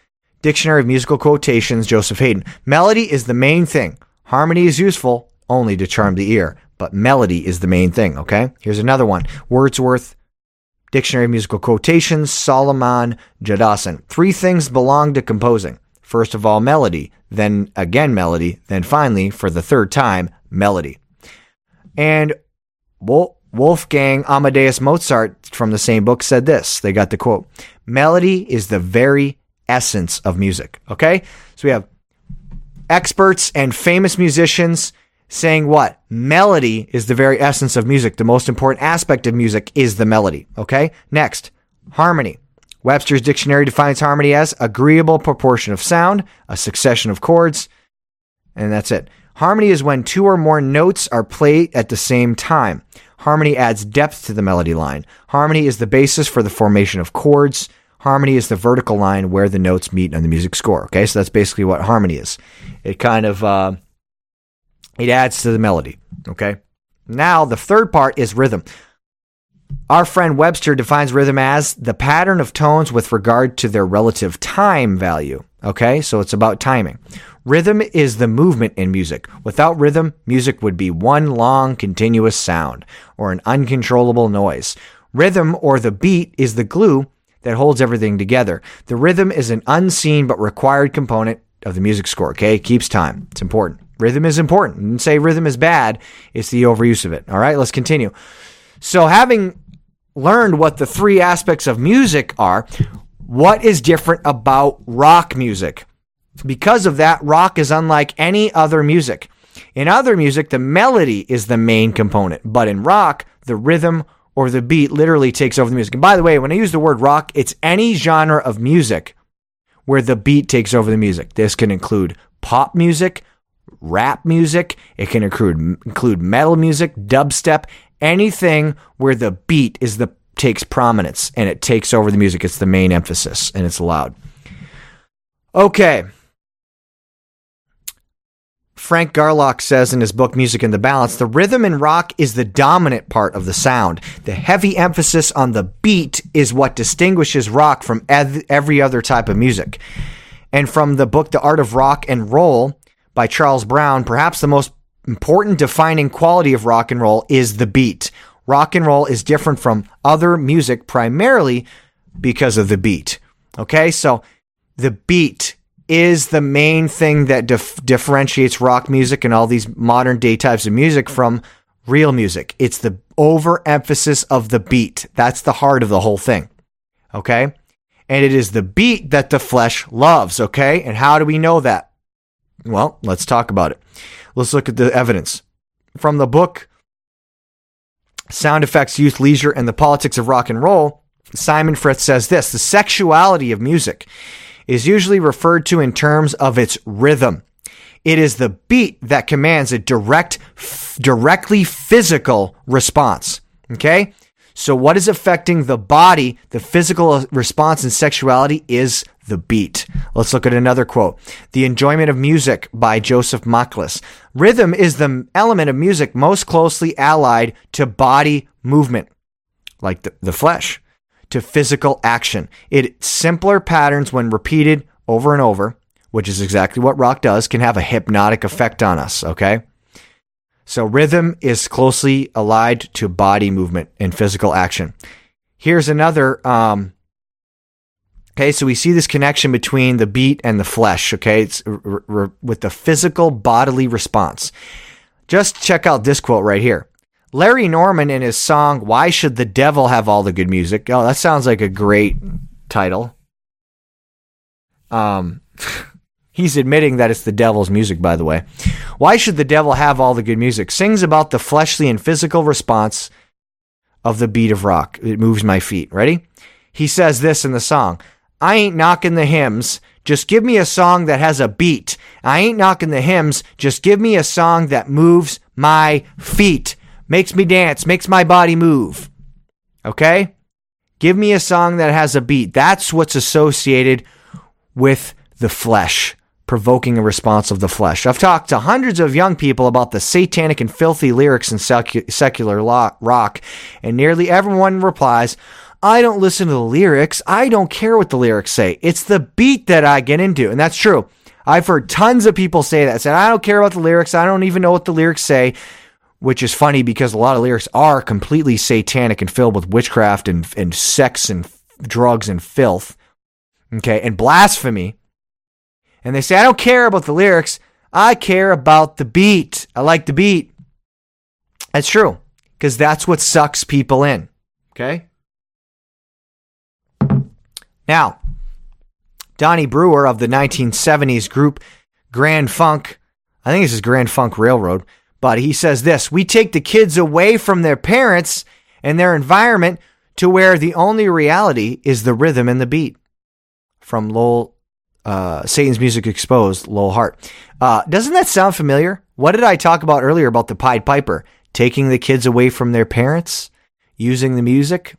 Dictionary of Musical Quotations, Joseph Haydn. Melody is the main thing. Harmony is useful only to charm the ear but melody is the main thing, okay? Here's another one Wordsworth, Dictionary of Musical Quotations, Solomon Jadassohn. Three things belong to composing. First of all, melody, then again melody, then finally, for the third time, melody. And Wolfgang Amadeus Mozart from the same book said this. They got the quote Melody is the very essence of music. Okay? So we have experts and famous musicians saying what? Melody is the very essence of music. The most important aspect of music is the melody. Okay? Next, harmony. Webster's dictionary defines harmony as agreeable proportion of sound, a succession of chords, and that's it. Harmony is when two or more notes are played at the same time. Harmony adds depth to the melody line. Harmony is the basis for the formation of chords. Harmony is the vertical line where the notes meet on the music score. Okay, so that's basically what harmony is. It kind of uh, it adds to the melody. Okay. Now, the third part is rhythm. Our friend Webster defines rhythm as the pattern of tones with regard to their relative time value. Okay, so it's about timing. Rhythm is the movement in music. Without rhythm, music would be one long continuous sound or an uncontrollable noise. Rhythm or the beat is the glue that holds everything together. The rhythm is an unseen but required component of the music score. Okay, it keeps time. It's important. Rhythm is important. And say rhythm is bad, it's the overuse of it. All right, let's continue. So, having learned what the three aspects of music are, what is different about rock music? Because of that, rock is unlike any other music. In other music, the melody is the main component, but in rock, the rhythm or the beat literally takes over the music. And by the way, when I use the word rock, it's any genre of music where the beat takes over the music. This can include pop music, rap music, it can include include metal music, dubstep, anything where the beat is the takes prominence and it takes over the music. It's the main emphasis and it's loud. Okay. Frank Garlock says in his book Music and the Balance, the rhythm in rock is the dominant part of the sound. The heavy emphasis on the beat is what distinguishes rock from every other type of music. And from the book The Art of Rock and Roll by Charles Brown, perhaps the most important defining quality of rock and roll is the beat. Rock and roll is different from other music primarily because of the beat. Okay, so the beat is the main thing that dif- differentiates rock music and all these modern day types of music from real music. It's the overemphasis of the beat. That's the heart of the whole thing. Okay? And it is the beat that the flesh loves. Okay? And how do we know that? Well, let's talk about it. Let's look at the evidence. From the book Sound Effects, Youth, Leisure, and the Politics of Rock and Roll, Simon Frith says this The sexuality of music is usually referred to in terms of its rhythm. It is the beat that commands a direct, f- directly physical response. Okay? So, what is affecting the body, the physical uh, response in sexuality is the beat. Let's look at another quote. The enjoyment of music by Joseph Machlis. Rhythm is the element of music most closely allied to body movement, like the, the flesh to physical action. It simpler patterns when repeated over and over, which is exactly what rock does, can have a hypnotic effect on us, okay? So rhythm is closely allied to body movement and physical action. Here's another um, Okay, so we see this connection between the beat and the flesh, okay? It's r- r- with the physical bodily response. Just check out this quote right here. Larry Norman in his song Why Should the Devil Have All the Good Music? Oh, that sounds like a great title. Um he's admitting that it's the devil's music by the way. Why should the devil have all the good music? Sings about the fleshly and physical response of the beat of rock. It moves my feet. Ready? He says this in the song. I ain't knocking the hymns. Just give me a song that has a beat. I ain't knocking the hymns. Just give me a song that moves my feet makes me dance, makes my body move. Okay? Give me a song that has a beat. That's what's associated with the flesh, provoking a response of the flesh. I've talked to hundreds of young people about the satanic and filthy lyrics in secular rock, and nearly everyone replies, I don't listen to the lyrics. I don't care what the lyrics say. It's the beat that I get into. And that's true. I've heard tons of people say that. Said, I don't care about the lyrics. I don't even know what the lyrics say which is funny because a lot of lyrics are completely satanic and filled with witchcraft and, and sex and drugs and filth. Okay, and blasphemy. And they say, I don't care about the lyrics. I care about the beat. I like the beat. That's true, because that's what sucks people in. Okay? Now, Donnie Brewer of the 1970s group Grand Funk, I think this is Grand Funk Railroad, but he says this We take the kids away from their parents and their environment to where the only reality is the rhythm and the beat. From Lowell, uh, Satan's Music Exposed, Lowell Hart. Uh, doesn't that sound familiar? What did I talk about earlier about the Pied Piper? Taking the kids away from their parents, using the music?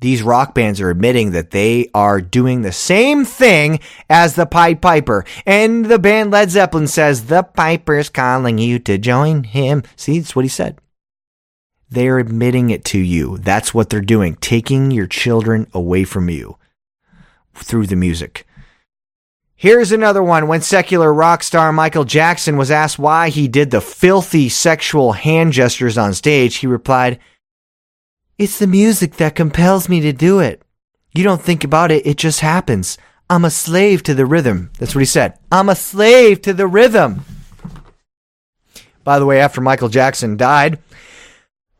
These rock bands are admitting that they are doing the same thing as the Pied Piper. And the band Led Zeppelin says, The Piper's calling you to join him. See, that's what he said. They're admitting it to you. That's what they're doing, taking your children away from you through the music. Here's another one. When secular rock star Michael Jackson was asked why he did the filthy sexual hand gestures on stage, he replied, it's the music that compels me to do it. You don't think about it, it just happens. I'm a slave to the rhythm. That's what he said. I'm a slave to the rhythm. By the way, after Michael Jackson died,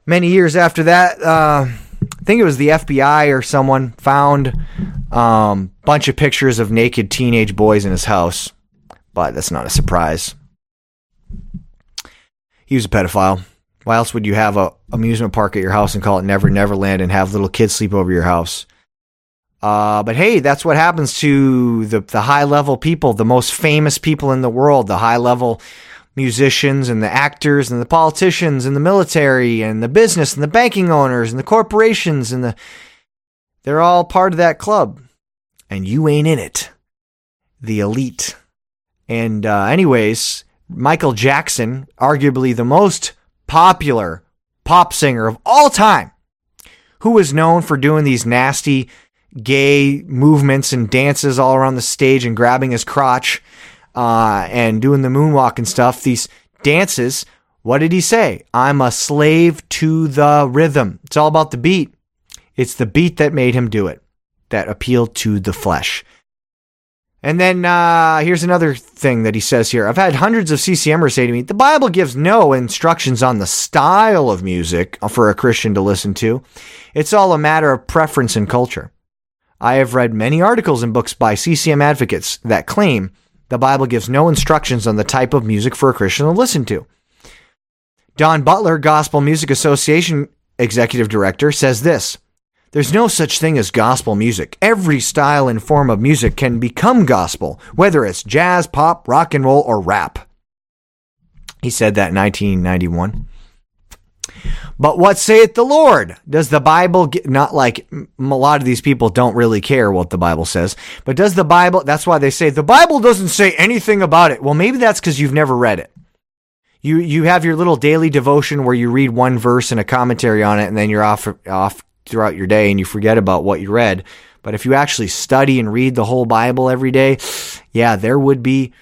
many years after that, uh, I think it was the FBI or someone found a um, bunch of pictures of naked teenage boys in his house. But that's not a surprise. He was a pedophile. Why else would you have a amusement park at your house and call it Never Neverland and have little kids sleep over your house? Uh, but hey, that's what happens to the the high level people, the most famous people in the world, the high level musicians and the actors and the politicians and the military and the business and the banking owners and the corporations and the they're all part of that club. And you ain't in it. The elite. And uh, anyways michael jackson arguably the most popular pop singer of all time who was known for doing these nasty gay movements and dances all around the stage and grabbing his crotch uh, and doing the moonwalk and stuff, these dances, what did he say? I'm a slave to the rhythm. It's all about the beat. It's the beat that made him do it, that appealed to the flesh. And then uh, here's another thing that he says here. I've had hundreds of CCMers say to me, the Bible gives no instructions on the style of music for a Christian to listen to. It's all a matter of preference and culture. I have read many articles and books by CCM advocates that claim the Bible gives no instructions on the type of music for a Christian to listen to. Don Butler, Gospel Music Association Executive Director, says this There's no such thing as gospel music. Every style and form of music can become gospel, whether it's jazz, pop, rock and roll, or rap. He said that in 1991. But what saith the Lord? Does the Bible get, not like a lot of these people don't really care what the Bible says, but does the Bible, that's why they say the Bible doesn't say anything about it. Well, maybe that's because you've never read it. You, you have your little daily devotion where you read one verse and a commentary on it and then you're off, off throughout your day and you forget about what you read. But if you actually study and read the whole Bible every day, yeah, there would be,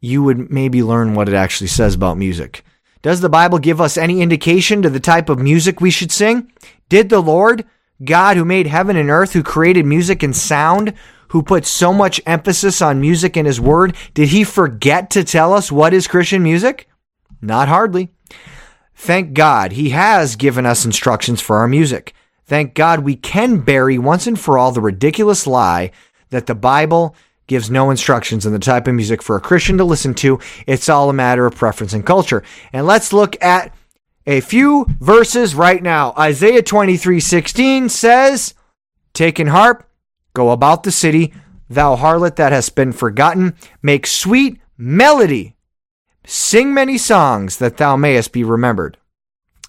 you would maybe learn what it actually says about music. Does the Bible give us any indication to the type of music we should sing? Did the Lord, God who made heaven and earth, who created music and sound, who put so much emphasis on music in his word, did he forget to tell us what is Christian music? Not hardly. Thank God he has given us instructions for our music. Thank God we can bury once and for all the ridiculous lie that the Bible gives no instructions on the type of music for a Christian to listen to. It's all a matter of preference and culture. And let's look at a few verses right now. Isaiah 23 16 says, Take an harp, go about the city, thou harlot that hast been forgotten, make sweet melody, sing many songs that thou mayest be remembered.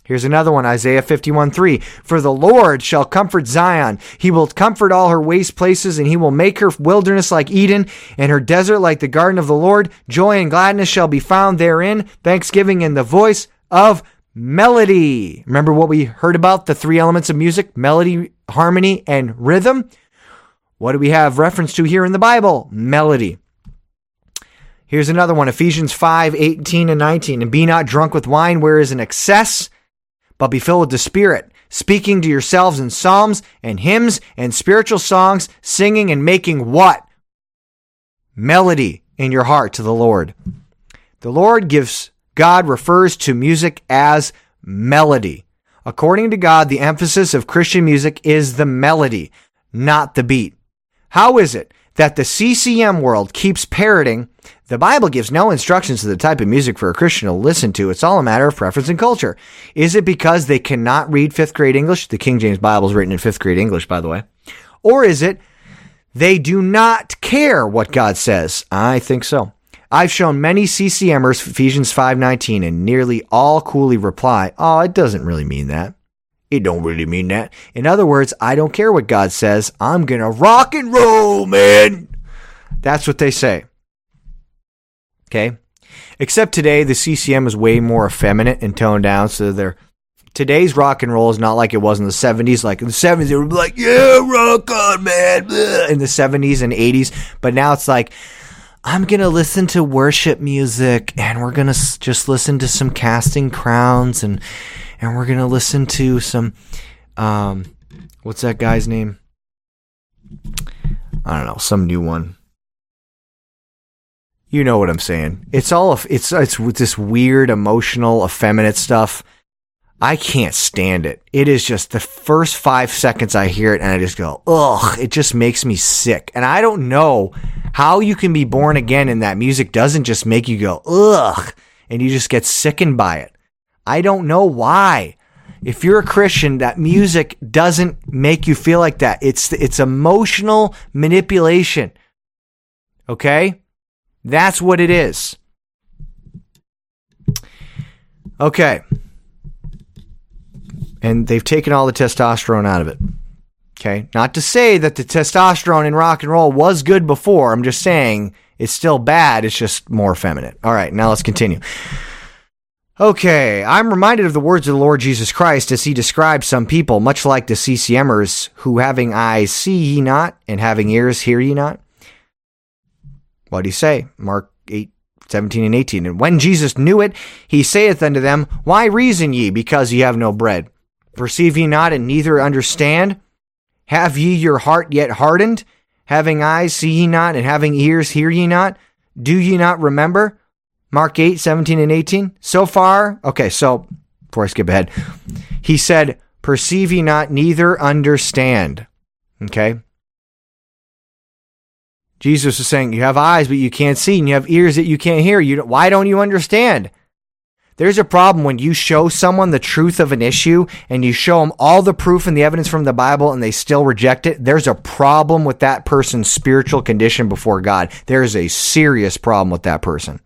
Here's another one, Isaiah 51 3. For the Lord shall comfort Zion. He will comfort all her waste places, and he will make her wilderness like Eden, and her desert like the garden of the Lord. Joy and gladness shall be found therein, thanksgiving in the voice of melody. Remember what we heard about the three elements of music melody, harmony, and rhythm? What do we have reference to here in the Bible? Melody. Here's another one Ephesians 5 18 and 19. And be not drunk with wine, where is an excess but be filled with the Spirit, speaking to yourselves in psalms and hymns and spiritual songs, singing and making what? Melody in your heart to the Lord. The Lord gives, God refers to music as melody. According to God, the emphasis of Christian music is the melody, not the beat. How is it that the CCM world keeps parroting the Bible gives no instructions to the type of music for a Christian to listen to. It's all a matter of preference and culture. Is it because they cannot read fifth grade English? The King James Bible is written in fifth grade English, by the way. Or is it they do not care what God says? I think so. I've shown many CCMers Ephesians 5:19 and nearly all coolly reply, "Oh, it doesn't really mean that." It don't really mean that. In other words, I don't care what God says. I'm going to rock and roll, man. That's what they say. Okay. Except today, the CCM is way more effeminate and toned down. So they're today's rock and roll is not like it was in the 70s. Like in the 70s, they were like, yeah, rock on, man. In the 70s and 80s. But now it's like, I'm going to listen to worship music and we're going to just listen to some casting crowns and, and we're going to listen to some, um, what's that guy's name? I don't know, some new one. You know what I'm saying. It's all it's it's this weird emotional effeminate stuff. I can't stand it. It is just the first 5 seconds I hear it and I just go, "Ugh, it just makes me sick." And I don't know how you can be born again and that music doesn't just make you go, "Ugh," and you just get sickened by it. I don't know why. If you're a Christian, that music doesn't make you feel like that. It's it's emotional manipulation. Okay? That's what it is. Okay. And they've taken all the testosterone out of it. Okay. Not to say that the testosterone in rock and roll was good before. I'm just saying it's still bad. It's just more effeminate. All right. Now let's continue. Okay, I'm reminded of the words of the Lord Jesus Christ as he describes some people, much like the CCMers, who having eyes see ye not, and having ears hear ye not. What do he say? Mark 8, 17 and 18. And when Jesus knew it, he saith unto them, Why reason ye, because ye have no bread? Perceive ye not, and neither understand? Have ye your heart yet hardened? Having eyes see ye not, and having ears hear ye not? Do ye not remember? Mark 8, 17 and 18. So far, okay, so before I skip ahead, he said, Perceive ye not, neither understand. Okay? Jesus is saying, You have eyes, but you can't see, and you have ears that you can't hear. You, why don't you understand? There's a problem when you show someone the truth of an issue and you show them all the proof and the evidence from the Bible and they still reject it. There's a problem with that person's spiritual condition before God. There is a serious problem with that person.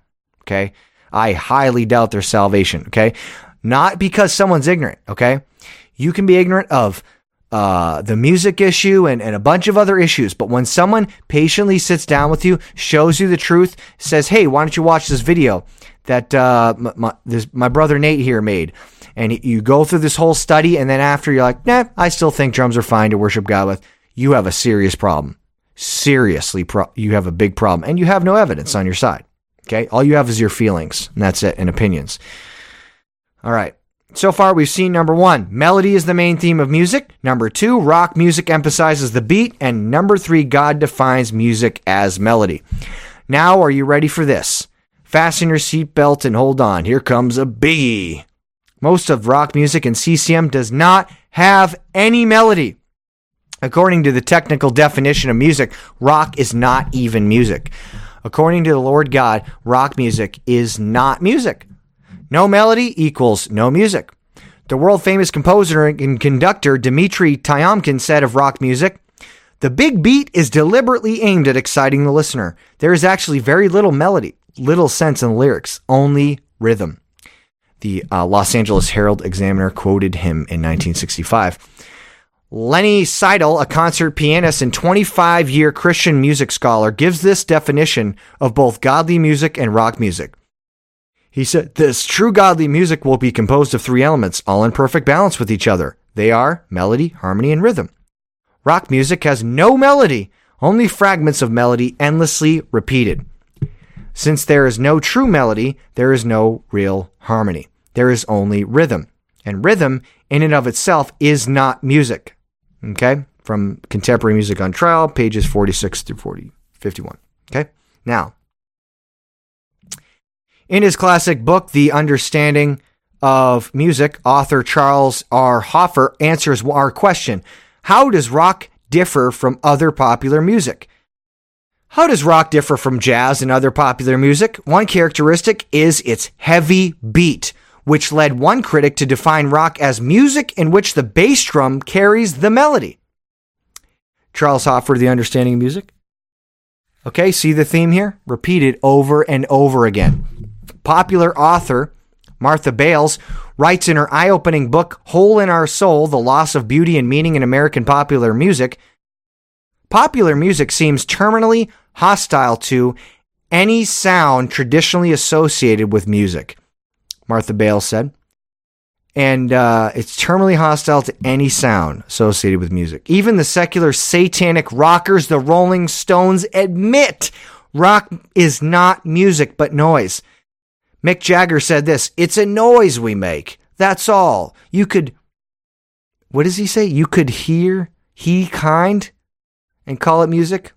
Okay. I highly doubt their salvation. Okay. Not because someone's ignorant. Okay. You can be ignorant of uh, the music issue and, and a bunch of other issues. But when someone patiently sits down with you, shows you the truth, says, Hey, why don't you watch this video that uh, my, this, my brother Nate here made? And you go through this whole study, and then after you're like, Nah, I still think drums are fine to worship God with. You have a serious problem. Seriously, pro- you have a big problem, and you have no evidence on your side. Okay. All you have is your feelings, and that's it, and opinions. All right. So far, we've seen number one, melody is the main theme of music. Number two, rock music emphasizes the beat. And number three, God defines music as melody. Now, are you ready for this? Fasten your seatbelt and hold on. Here comes a biggie. Most of rock music and CCM does not have any melody. According to the technical definition of music, rock is not even music. According to the Lord God, rock music is not music. No melody equals no music. The world famous composer and conductor Dmitri Tiomkin said of rock music, the big beat is deliberately aimed at exciting the listener. There is actually very little melody, little sense in lyrics, only rhythm. The uh, Los Angeles Herald Examiner quoted him in 1965. Lenny Seidel, a concert pianist and 25 year Christian music scholar, gives this definition of both godly music and rock music. He said, This true godly music will be composed of three elements, all in perfect balance with each other. They are melody, harmony, and rhythm. Rock music has no melody, only fragments of melody endlessly repeated. Since there is no true melody, there is no real harmony. There is only rhythm. And rhythm, in and of itself, is not music. Okay? From Contemporary Music on Trial, pages 46 through 40, 51. Okay? Now, in his classic book, The Understanding of Music, author Charles R. Hoffer answers our question How does rock differ from other popular music? How does rock differ from jazz and other popular music? One characteristic is its heavy beat, which led one critic to define rock as music in which the bass drum carries the melody. Charles Hoffer, The Understanding of Music. Okay, see the theme here? Repeated over and over again. Popular author Martha Bayles writes in her eye opening book, Hole in Our Soul The Loss of Beauty and Meaning in American Popular Music. Popular music seems terminally hostile to any sound traditionally associated with music, Martha Bayles said. And uh, it's terminally hostile to any sound associated with music. Even the secular satanic rockers, the Rolling Stones, admit rock is not music but noise. Mick Jagger said this It's a noise we make. That's all. You could, what does he say? You could hear he kind and call it music?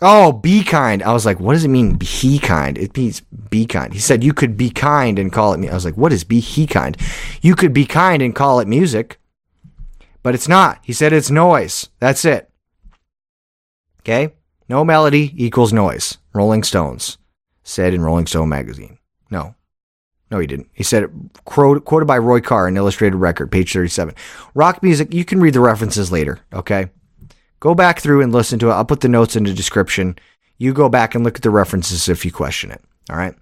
Oh, be kind. I was like, what does it mean, be kind? It means be kind. He said, you could be kind and call it me. I was like, what is be he kind? You could be kind and call it music, but it's not. He said it's noise. That's it. Okay? No melody equals noise. Rolling Stones said in Rolling Stone magazine. No. No, he didn't. He said it quote, quoted by Roy Carr in Illustrated Record, page 37. Rock music, you can read the references later, okay? Go back through and listen to it. I'll put the notes in the description. You go back and look at the references if you question it. All right.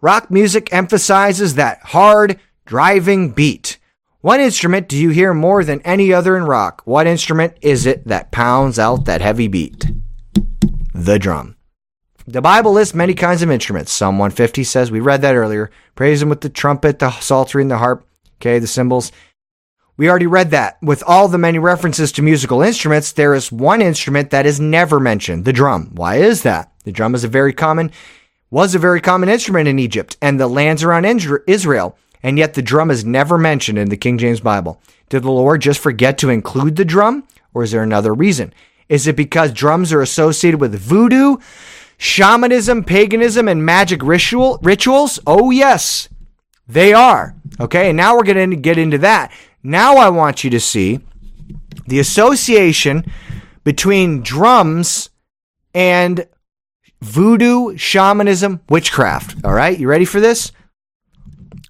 Rock music emphasizes that hard, driving beat. What instrument do you hear more than any other in rock? What instrument is it that pounds out that heavy beat? The drum. The Bible lists many kinds of instruments. Psalm 150 says, we read that earlier, praise him with the trumpet, the psaltery, and the harp, okay, the cymbals. We already read that. With all the many references to musical instruments, there is one instrument that is never mentioned, the drum. Why is that? The drum is a very common was a very common instrument in Egypt and the lands around Israel, and yet the drum is never mentioned in the King James Bible. Did the Lord just forget to include the drum, or is there another reason? Is it because drums are associated with voodoo, shamanism, paganism, and magic ritual rituals? Oh yes, they are. Okay, and now we're going to get into that. Now I want you to see the association between drums and voodoo, shamanism, witchcraft. All right, you ready for this?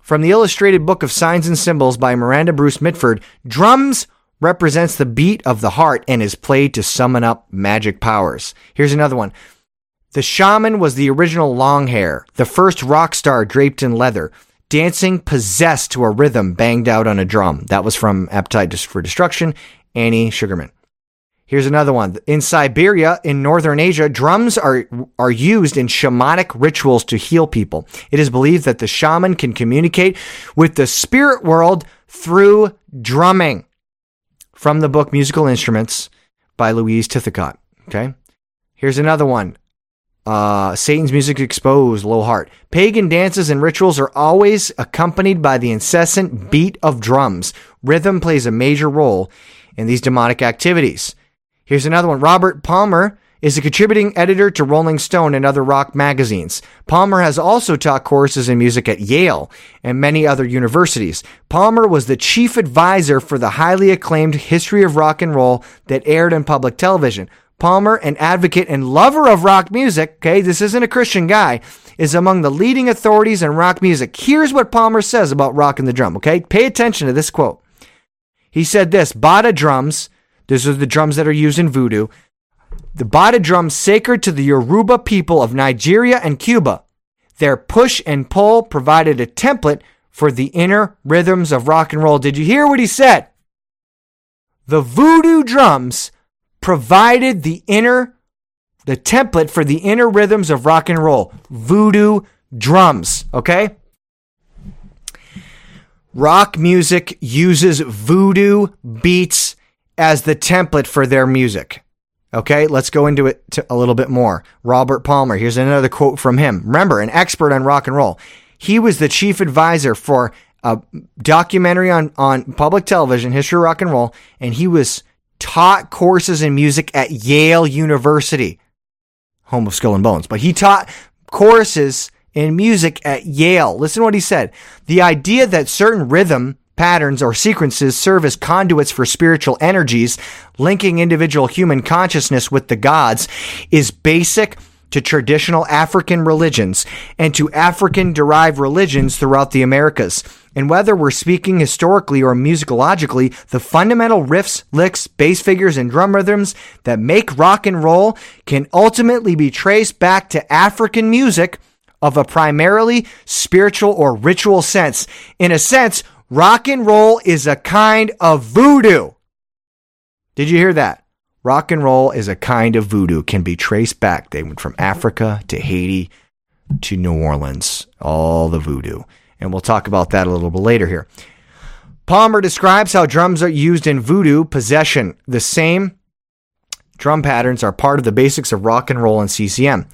From the illustrated book of Signs and Symbols by Miranda Bruce Mitford, drums represents the beat of the heart and is played to summon up magic powers. Here's another one. The shaman was the original long hair, the first rock star draped in leather dancing possessed to a rhythm banged out on a drum. That was from Appetite for Destruction, Danny Sugerman. Here's another one. In Siberia, in northern Asia, drums are, are used in shamanic rituals to heal people. It is believed that the shaman can communicate with the spirit world through drumming. From the book Musical Instruments by Louise Tythacott. Okay. Here's another one. Uh, Satan's Music Exposed, Lowell Hart. Pagan dances and rituals are always accompanied by the incessant beat of drums. Rhythm plays a major role in these demonic activities. Here's another one. Robert Palmer is a contributing editor to Rolling Stone and other rock magazines. Palmer has also taught courses in music at Yale and many other universities. Palmer was the chief advisor for the highly acclaimed History of Rock and Roll that aired on public television. Palmer, an advocate and lover of rock music, okay, this isn't a Christian guy, is among the leading authorities in rock music. Here's what Palmer says about rock and the drum, okay? Pay attention to this quote. He said this Bata drums, these are the drums that are used in voodoo, the Bata drums sacred to the Yoruba people of Nigeria and Cuba. Their push and pull provided a template for the inner rhythms of rock and roll. Did you hear what he said? The voodoo drums provided the inner, the template for the inner rhythms of rock and roll. Voodoo drums, okay? Rock music uses voodoo beats as the template for their music. Okay, let's go into it a little bit more. Robert Palmer, here's another quote from him. Remember, an expert on rock and roll. He was the chief advisor for a documentary on, on public television, History of Rock and Roll, and he was taught courses in music at Yale University, home of Skull and Bones, but he taught courses in music at Yale. Listen to what he said. The idea that certain rhythm patterns or sequences serve as conduits for spiritual energies, linking individual human consciousness with the gods, is basic to traditional African religions and to African derived religions throughout the Americas. And whether we're speaking historically or musicologically, the fundamental riffs, licks, bass figures, and drum rhythms that make rock and roll can ultimately be traced back to African music of a primarily spiritual or ritual sense. In a sense, rock and roll is a kind of voodoo. Did you hear that? Rock and roll is a kind of voodoo, can be traced back. They went from Africa to Haiti to New Orleans, all the voodoo. And we'll talk about that a little bit later here. Palmer describes how drums are used in voodoo possession. The same drum patterns are part of the basics of rock and roll and CCM.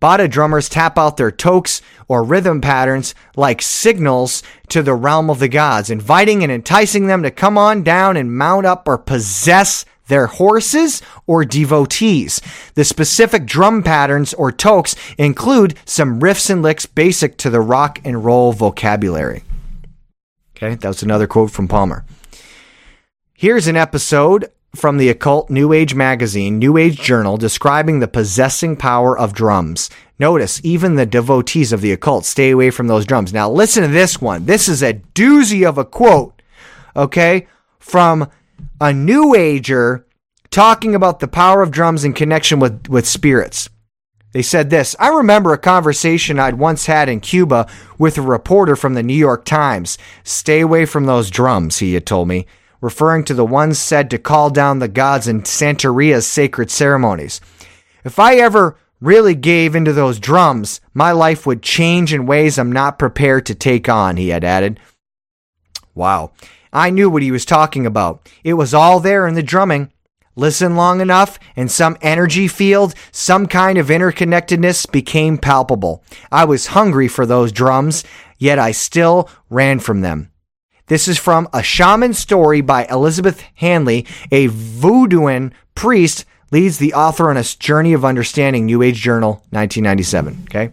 Bata drummers tap out their tokes or rhythm patterns like signals to the realm of the gods, inviting and enticing them to come on down and mount up or possess their horses, or devotees. The specific drum patterns or tokes include some riffs and licks basic to the rock and roll vocabulary. Okay, that was another quote from Palmer. Here's an episode from the occult New Age magazine, New Age Journal, describing the possessing power of drums. Notice, even the devotees of the occult stay away from those drums. Now, listen to this one. This is a doozy of a quote, okay, from a New Ager talking about the power of drums in connection with, with spirits. They said this I remember a conversation I'd once had in Cuba with a reporter from the New York Times. Stay away from those drums, he had told me referring to the ones said to call down the gods in Santeria's sacred ceremonies. If I ever really gave into those drums, my life would change in ways I'm not prepared to take on, he had added. Wow. I knew what he was talking about. It was all there in the drumming. Listen long enough, and some energy field, some kind of interconnectedness became palpable. I was hungry for those drums, yet I still ran from them. This is from A Shaman Story by Elizabeth Hanley, a voodooan priest leads the author on a journey of understanding New Age Journal 1997, okay?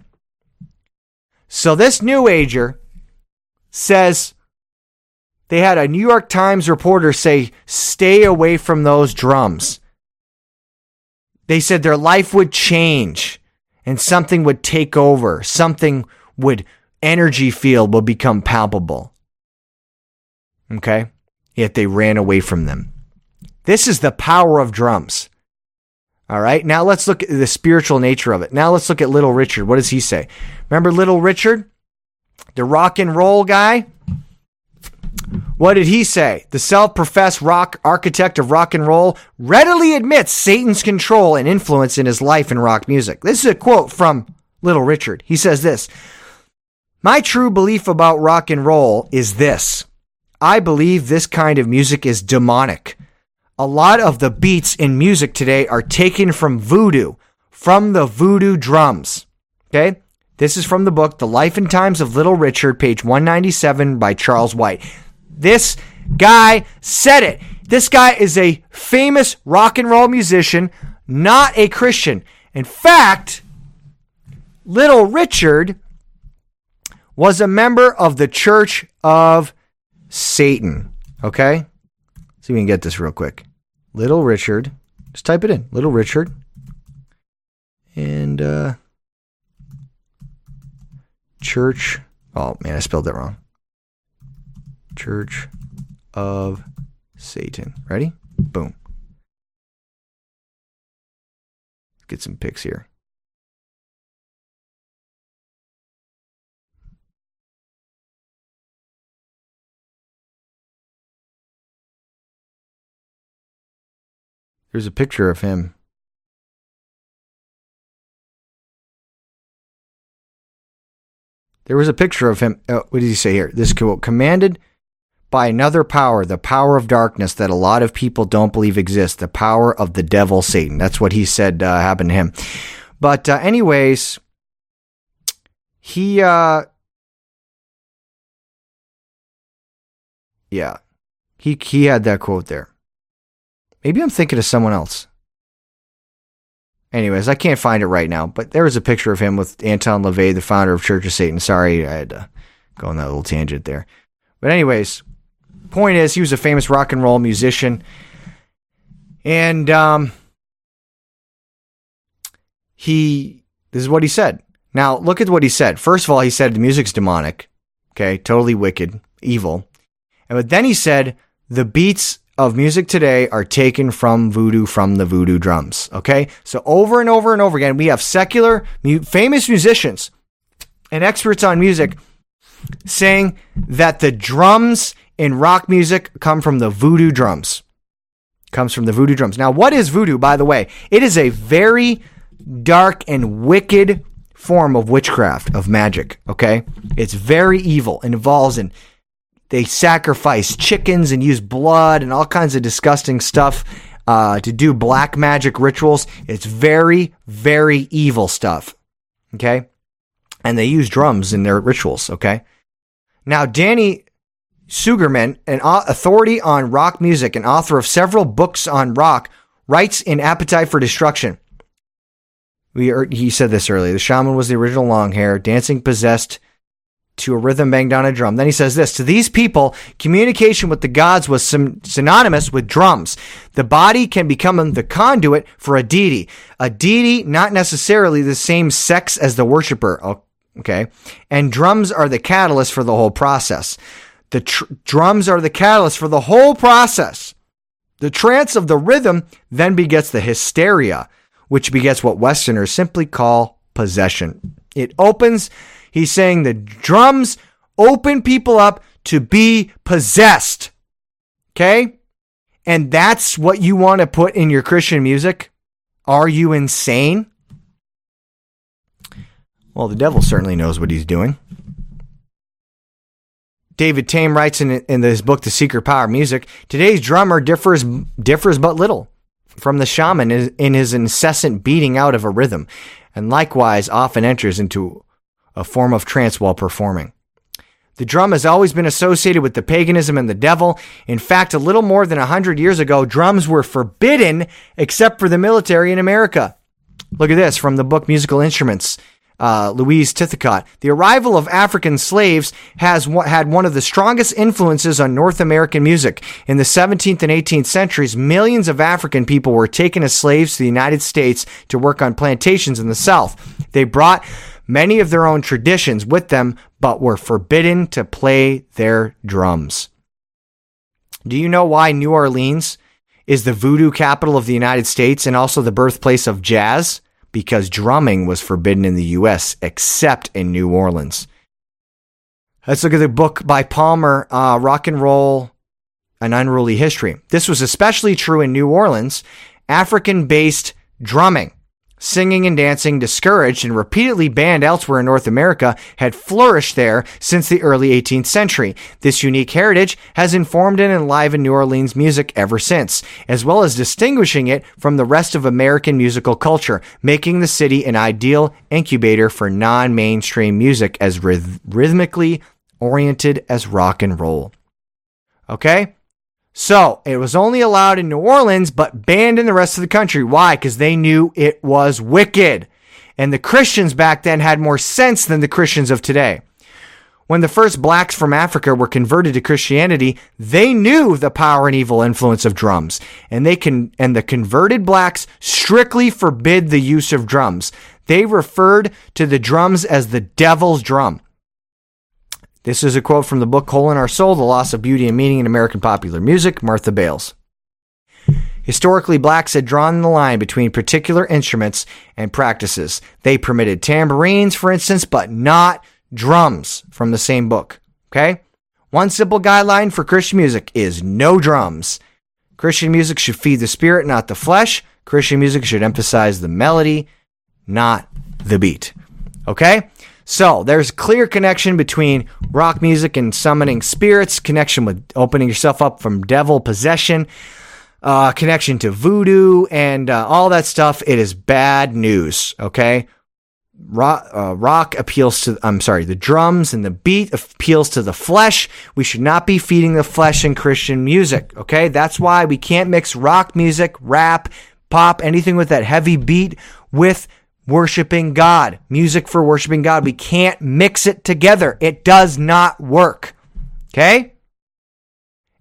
So this New Ager says they had a New York Times reporter say stay away from those drums. They said their life would change and something would take over, something would energy field would become palpable. Okay? Yet they ran away from them. This is the power of drums. All right. Now let's look at the spiritual nature of it. Now let's look at Little Richard. What does he say? Remember Little Richard? The rock and roll guy? What did he say? The self professed rock architect of rock and roll readily admits Satan's control and influence in his life in rock music. This is a quote from Little Richard. He says this My true belief about rock and roll is this I believe this kind of music is demonic. A lot of the beats in music today are taken from voodoo, from the voodoo drums. Okay? This is from the book The Life and Times of Little Richard, page 197 by Charles White. This guy said it. This guy is a famous rock and roll musician, not a Christian. In fact, Little Richard was a member of the Church of Satan. Okay? See if we can get this real quick. Little Richard. Just type it in. Little Richard. And uh Church. Oh man, I spelled that wrong. Church of Satan. Ready? Boom. Get some pics here. There's a picture of him. There was a picture of him. Oh, what did he say here? This quote commanded by another power, the power of darkness that a lot of people don't believe exists, the power of the devil, Satan. That's what he said uh, happened to him. But, uh, anyways, he, uh, yeah, he, he had that quote there. Maybe I'm thinking of someone else. Anyways, I can't find it right now, but there was a picture of him with Anton LaVey, the founder of Church of Satan. Sorry, I had to go on that little tangent there. But anyways, point is, he was a famous rock and roll musician, and um, he this is what he said. Now look at what he said. First of all, he said the music's demonic, okay, totally wicked, evil, and but then he said the beats of music today are taken from voodoo from the voodoo drums. Okay. So over and over and over again, we have secular, famous musicians and experts on music saying that the drums in rock music come from the voodoo drums. Comes from the voodoo drums. Now, what is voodoo, by the way? It is a very dark and wicked form of witchcraft, of magic. Okay. It's very evil, it involves in they sacrifice chickens and use blood and all kinds of disgusting stuff uh, to do black magic rituals. It's very, very evil stuff. Okay. And they use drums in their rituals. Okay. Now, Danny Sugerman, an authority on rock music and author of several books on rock, writes in Appetite for Destruction. We er, he said this earlier. The shaman was the original long hair, dancing possessed to a rhythm banged on a drum. Then he says this To these people, communication with the gods was synonymous with drums. The body can become the conduit for a deity. A deity, not necessarily the same sex as the worshiper. Okay. And drums are the catalyst for the whole process. The tr- drums are the catalyst for the whole process. The trance of the rhythm then begets the hysteria, which begets what Westerners simply call possession. It opens He's saying the drums open people up to be possessed. Okay? And that's what you want to put in your Christian music? Are you insane? Well, the devil certainly knows what he's doing. David Tame writes in, in his book, The Secret Power of Music, today's drummer differs, differs but little from the shaman in his incessant beating out of a rhythm, and likewise often enters into a form of trance while performing. The drum has always been associated with the paganism and the devil. In fact, a little more than a hundred years ago, drums were forbidden except for the military in America. Look at this from the book Musical Instruments. Uh, Louise Tythacott. The arrival of African slaves has had one of the strongest influences on North American music. In the 17th and 18th centuries, millions of African people were taken as slaves to the United States to work on plantations in the South. They brought many of their own traditions with them, but were forbidden to play their drums. Do you know why New Orleans is the voodoo capital of the United States and also the birthplace of jazz? Because drumming was forbidden in the US except in New Orleans. Let's look at the book by Palmer, uh, Rock and Roll, An Unruly History. This was especially true in New Orleans. African based drumming singing and dancing, discouraged and repeatedly banned elsewhere in North America, had flourished there since the early 18th century. This unique heritage has informed and enlivened New Orleans music ever since, as well as distinguishing it from the rest of American musical culture, making the city an ideal incubator for non mainstream music as rhythmically oriented as rock and roll. Okay? So it was only allowed in New Orleans, but banned in the rest of the country. Why? Because they knew it was wicked. And the Christians back then had more sense than the Christians of today. When the first blacks from Africa were converted to Christianity, they knew the power and evil influence of drums. And they can, and the converted blacks strictly forbid the use of drums. They referred to the drums as the devil's drum. This is a quote from the book Hole in Our Soul The Loss of Beauty and Meaning in American Popular Music, Martha Bayles. Historically, blacks had drawn the line between particular instruments and practices. They permitted tambourines, for instance, but not drums from the same book. Okay? One simple guideline for Christian music is no drums. Christian music should feed the spirit, not the flesh. Christian music should emphasize the melody, not the beat. Okay? So there's clear connection between rock music and summoning spirits, connection with opening yourself up from devil possession, uh, connection to voodoo, and uh, all that stuff. It is bad news. Okay. Rock, uh, rock appeals to, I'm sorry, the drums and the beat appeals to the flesh. We should not be feeding the flesh in Christian music. Okay. That's why we can't mix rock music, rap, pop, anything with that heavy beat with worshiping God, music for worshiping God. We can't mix it together. It does not work. Okay?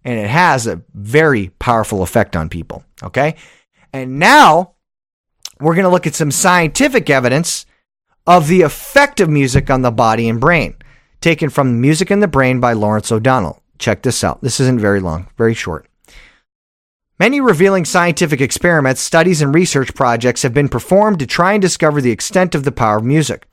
And it has a very powerful effect on people. Okay? And now we're going to look at some scientific evidence of the effect of music on the body and brain, taken from Music in the Brain by Lawrence O'Donnell. Check this out. This isn't very long, very short. Many revealing scientific experiments, studies, and research projects have been performed to try and discover the extent of the power of music.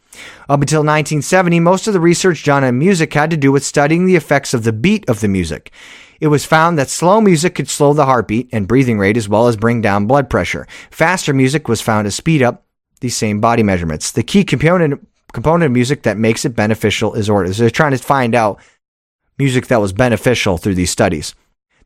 Up until 1970, most of the research done on music had to do with studying the effects of the beat of the music. It was found that slow music could slow the heartbeat and breathing rate as well as bring down blood pressure. Faster music was found to speed up these same body measurements. The key component component of music that makes it beneficial is order. So they're trying to find out music that was beneficial through these studies.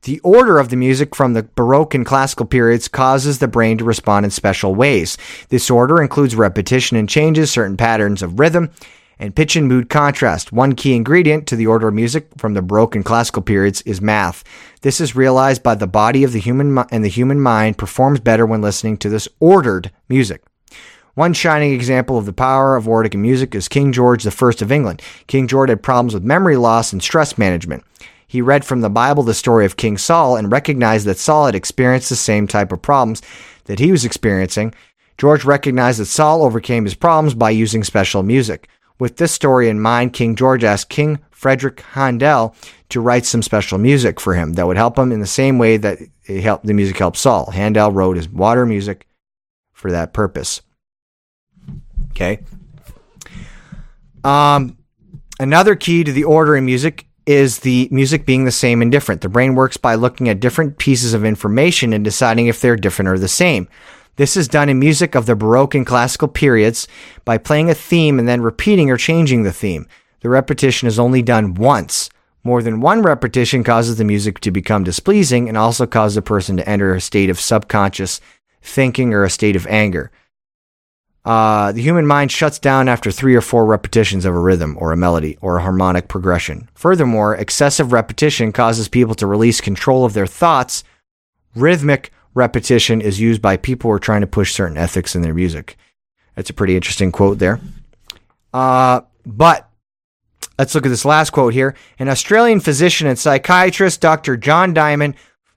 The order of the music from the Baroque and classical periods causes the brain to respond in special ways. This order includes repetition and changes, certain patterns of rhythm, and pitch and mood contrast. One key ingredient to the order of music from the Baroque and classical periods is math. This is realized by the body of the human and the human mind performs better when listening to this ordered music. One shining example of the power of order in music is King George I of England. King George had problems with memory loss and stress management. He read from the Bible the story of King Saul and recognized that Saul had experienced the same type of problems that he was experiencing. George recognized that Saul overcame his problems by using special music. With this story in mind, King George asked King Frederick Handel to write some special music for him that would help him in the same way that helped, the music helped Saul. Handel wrote his water music for that purpose. Okay. Um, another key to the order in music is the music being the same and different. The brain works by looking at different pieces of information and deciding if they're different or the same. This is done in music of the Baroque and classical periods by playing a theme and then repeating or changing the theme. The repetition is only done once. More than one repetition causes the music to become displeasing and also causes a person to enter a state of subconscious thinking or a state of anger. Uh, the human mind shuts down after three or four repetitions of a rhythm or a melody or a harmonic progression. Furthermore, excessive repetition causes people to release control of their thoughts. Rhythmic repetition is used by people who are trying to push certain ethics in their music. That's a pretty interesting quote there. Uh, but let's look at this last quote here. An Australian physician and psychiatrist, Dr. John Diamond,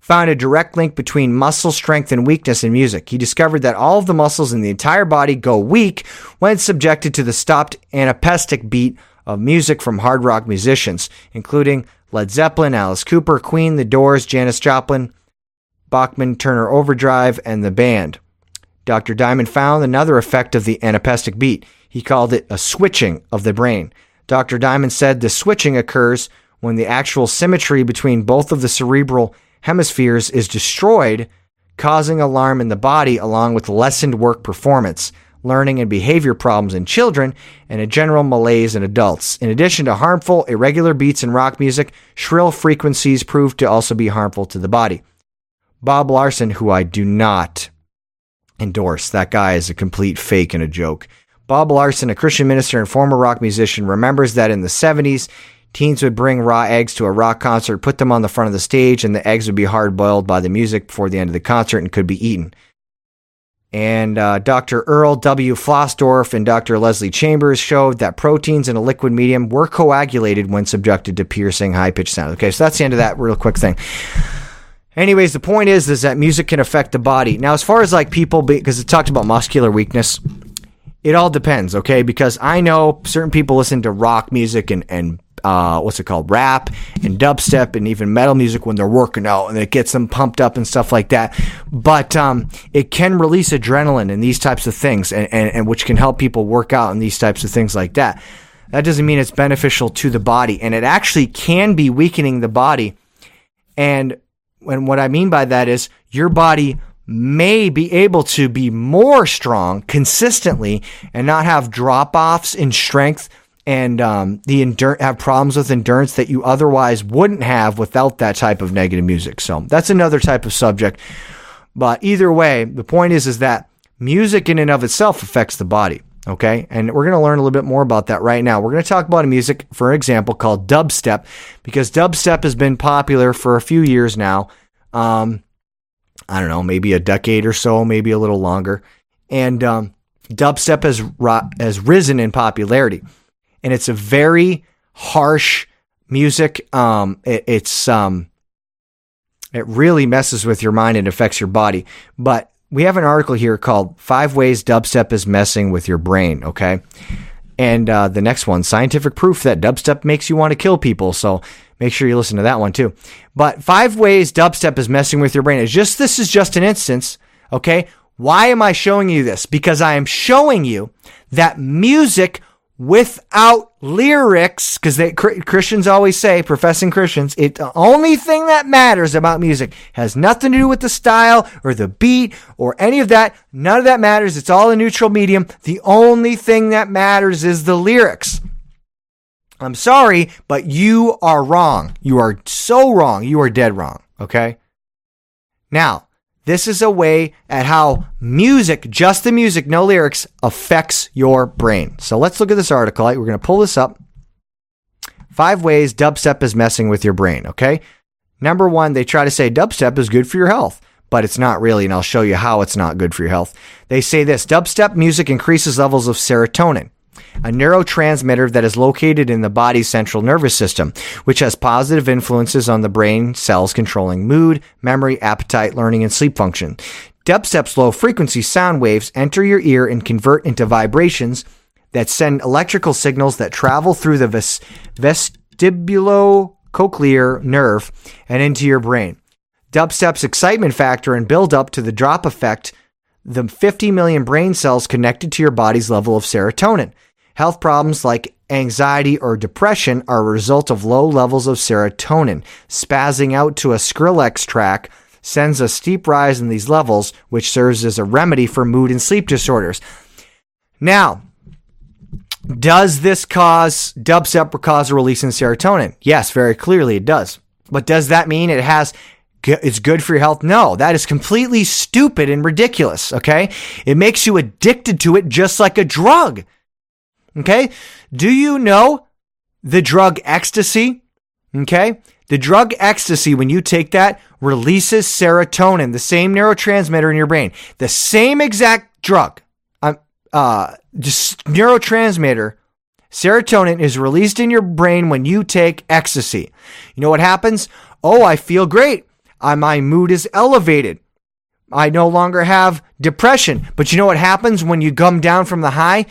found a direct link between muscle strength and weakness in music. He discovered that all of the muscles in the entire body go weak when subjected to the stopped anapestic beat of music from hard rock musicians, including Led Zeppelin, Alice Cooper, Queen, The Doors, Janis Joplin, Bachman Turner Overdrive, and the band. Dr. Diamond found another effect of the anapestic beat. He called it a switching of the brain. Dr. Diamond said the switching occurs when the actual symmetry between both of the cerebral hemispheres is destroyed, causing alarm in the body along with lessened work performance, learning and behavior problems in children, and a general malaise in adults. In addition to harmful, irregular beats in rock music, shrill frequencies prove to also be harmful to the body. Bob Larson, who I do not endorse, that guy is a complete fake and a joke. Bob Larson, a Christian minister and former rock musician, remembers that in the 70s, Teens would bring raw eggs to a rock concert, put them on the front of the stage, and the eggs would be hard boiled by the music before the end of the concert and could be eaten. And uh, Dr. Earl W. Flosdorf and Dr. Leslie Chambers showed that proteins in a liquid medium were coagulated when subjected to piercing high pitched sound. Okay, so that's the end of that real quick thing. Anyways, the point is, is that music can affect the body. Now, as far as like people, because it talked about muscular weakness, it all depends, okay? Because I know certain people listen to rock music and, and uh, what's it called, rap and dubstep and even metal music when they're working out, and it gets them pumped up and stuff like that. But um, it can release adrenaline and these types of things, and, and, and which can help people work out and these types of things like that. That doesn't mean it's beneficial to the body, and it actually can be weakening the body. And when what I mean by that is your body may be able to be more strong consistently and not have drop offs in strength and um, the endurance have problems with endurance that you otherwise wouldn't have without that type of negative music. So that's another type of subject. But either way, the point is is that music in and of itself affects the body. Okay, and we're going to learn a little bit more about that right now. We're going to talk about a music, for example, called dubstep, because dubstep has been popular for a few years now. Um, I don't know, maybe a decade or so, maybe a little longer. And um, dubstep has has risen in popularity and it's a very harsh music. Um, it, it's um, it really messes with your mind and affects your body. But we have an article here called Five Ways Dubstep is Messing with Your Brain, okay? And uh, the next one, scientific proof that dubstep makes you want to kill people. So make sure you listen to that one too. But five ways dubstep is messing with your brain. It's just this is just an instance, okay? Why am I showing you this? Because I am showing you that music without lyrics, because Christians always say, professing Christians, it the only thing that matters about music has nothing to do with the style or the beat or any of that. None of that matters. It's all a neutral medium. The only thing that matters is the lyrics. I'm sorry, but you are wrong. You are so wrong. You are dead wrong. Okay. Now, This is a way at how music, just the music, no lyrics, affects your brain. So let's look at this article. We're going to pull this up. Five ways dubstep is messing with your brain, okay? Number one, they try to say dubstep is good for your health, but it's not really, and I'll show you how it's not good for your health. They say this dubstep music increases levels of serotonin a neurotransmitter that is located in the body's central nervous system, which has positive influences on the brain cells controlling mood, memory, appetite, learning, and sleep function. Dubstep's low frequency sound waves enter your ear and convert into vibrations that send electrical signals that travel through the ves- vestibulocochlear nerve and into your brain. Dubstep's excitement factor and build up to the drop effect the 50 million brain cells connected to your body's level of serotonin. Health problems like anxiety or depression are a result of low levels of serotonin. Spazzing out to a Skrillex track sends a steep rise in these levels, which serves as a remedy for mood and sleep disorders. Now, does this cause dubstep cause a release in serotonin? Yes, very clearly it does. But does that mean it has it's good for your health? No, that is completely stupid and ridiculous. Okay. It makes you addicted to it just like a drug. Okay. Do you know the drug ecstasy? Okay. The drug ecstasy, when you take that, releases serotonin, the same neurotransmitter in your brain, the same exact drug, um, uh, just neurotransmitter. Serotonin is released in your brain when you take ecstasy. You know what happens? Oh, I feel great. Uh, my mood is elevated. I no longer have depression. But you know what happens when you come down from the high?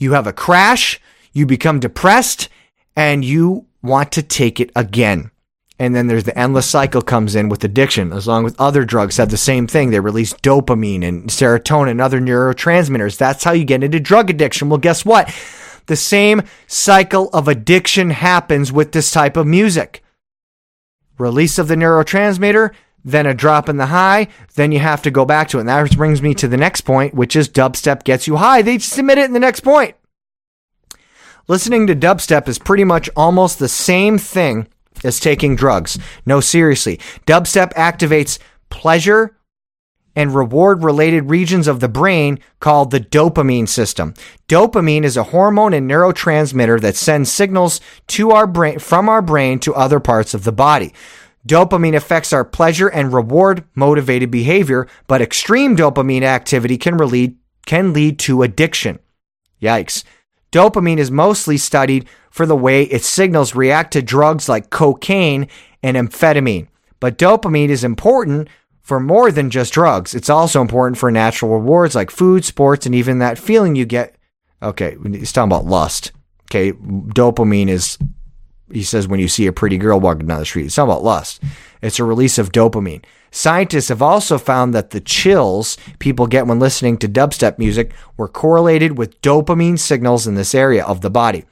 you have a crash, you become depressed, and you want to take it again. And then there's the endless cycle comes in with addiction, as long with other drugs have the same thing. They release dopamine and serotonin and other neurotransmitters. That's how you get into drug addiction. Well, guess what? The same cycle of addiction happens with this type of music. Release of the neurotransmitter, then a drop in the high, then you have to go back to it. And that brings me to the next point, which is dubstep gets you high. They submit it in the next point. Listening to dubstep is pretty much almost the same thing as taking drugs. No, seriously. Dubstep activates pleasure and reward related regions of the brain called the dopamine system. Dopamine is a hormone and neurotransmitter that sends signals to our brain from our brain to other parts of the body. Dopamine affects our pleasure and reward motivated behavior, but extreme dopamine activity can, lead, can lead to addiction. Yikes. Dopamine is mostly studied for the way its signals react to drugs like cocaine and amphetamine. But dopamine is important for more than just drugs. It's also important for natural rewards like food, sports, and even that feeling you get. Okay, he's talking about lust. Okay, dopamine is he says when you see a pretty girl walking down the street. It's not about lust. It's a release of dopamine. Scientists have also found that the chills people get when listening to dubstep music were correlated with dopamine signals in this area of the body.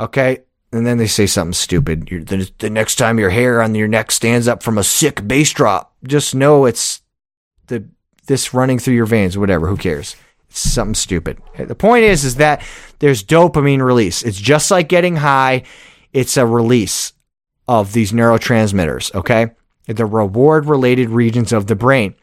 Okay, and then they say something stupid. The, the, next time your hair on your neck stands up from a sick bass drop, just know it's the this running through your veins, whatever. Who cares? something stupid. The point is, is that there's dopamine release. It's just like getting high. It's a release of these neurotransmitters. Okay. The reward related regions of the brain.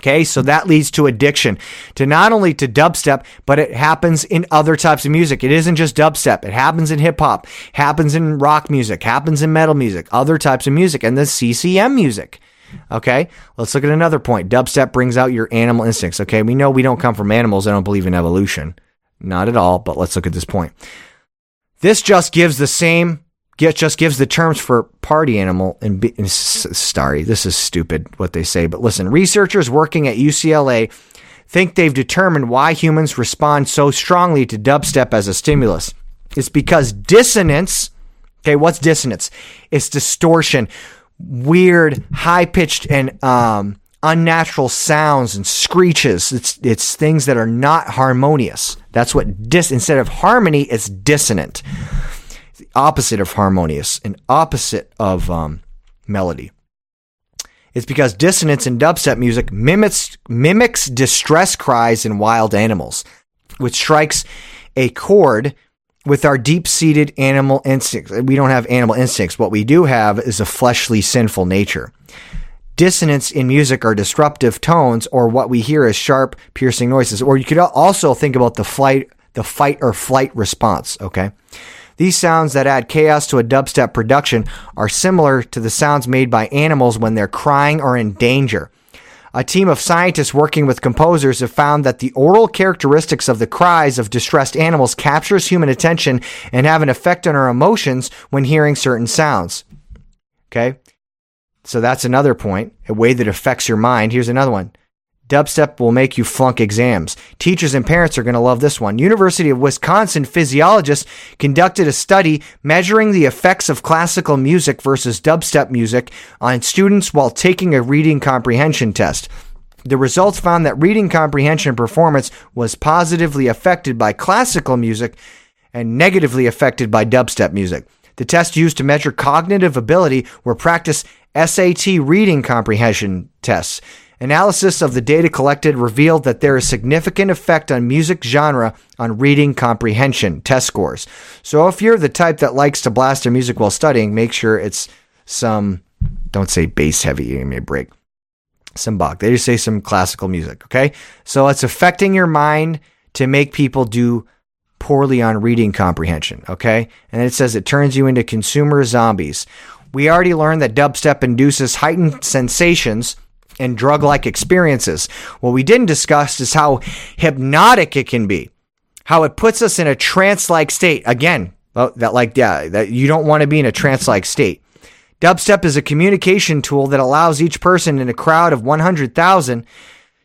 Okay, so that leads to addiction to not only to dubstep, but it happens in other types of music. It isn't just dubstep. It happens in hip hop, happens in rock music, happens in metal music, other types of music, and the CCM music. Okay, let's look at another point. Dubstep brings out your animal instincts. Okay, we know we don't come from animals. I don't believe in evolution. Not at all, but let's look at this point. This just gives the same, just gives the terms for party animal and, and sorry, this is stupid what they say, but listen, researchers working at UCLA think they've determined why humans respond so strongly to dubstep as a stimulus. It's because dissonance, okay, what's dissonance? It's distortion weird, high pitched, and um, unnatural sounds and screeches. It's it's things that are not harmonious. That's what dis instead of harmony, it's dissonant. The opposite of harmonious, and opposite of um, melody. It's because dissonance in dubstep music mimics mimics distress cries in wild animals, which strikes a chord with our deep seated animal instincts. We don't have animal instincts. What we do have is a fleshly, sinful nature. dissonance in music are disruptive tones or what we hear as sharp, piercing noises. Or you could also think about the flight, the fight or flight response, okay? These sounds that add chaos to a dubstep production are similar to the sounds made by animals when they're crying or in danger. A team of scientists working with composers have found that the aural characteristics of the cries of distressed animals captures human attention and have an effect on our emotions when hearing certain sounds. Okay? So that's another point, a way that affects your mind. Here's another one. Dubstep will make you flunk exams. Teachers and parents are going to love this one. University of Wisconsin physiologists conducted a study measuring the effects of classical music versus dubstep music on students while taking a reading comprehension test. The results found that reading comprehension performance was positively affected by classical music and negatively affected by dubstep music. The test used to measure cognitive ability were practice SAT reading comprehension tests. Analysis of the data collected revealed that there is significant effect on music genre on reading comprehension test scores. So if you're the type that likes to blast their music while studying, make sure it's some don't say bass heavy, you may break. Some Bach. They just say some classical music, okay? So it's affecting your mind to make people do poorly on reading comprehension, okay? And it says it turns you into consumer zombies. We already learned that dubstep induces heightened sensations and drug like experiences. What we didn't discuss is how hypnotic it can be, how it puts us in a trance like state. Again, that like, yeah, that you don't want to be in a trance like state. Dubstep is a communication tool that allows each person in a crowd of 100,000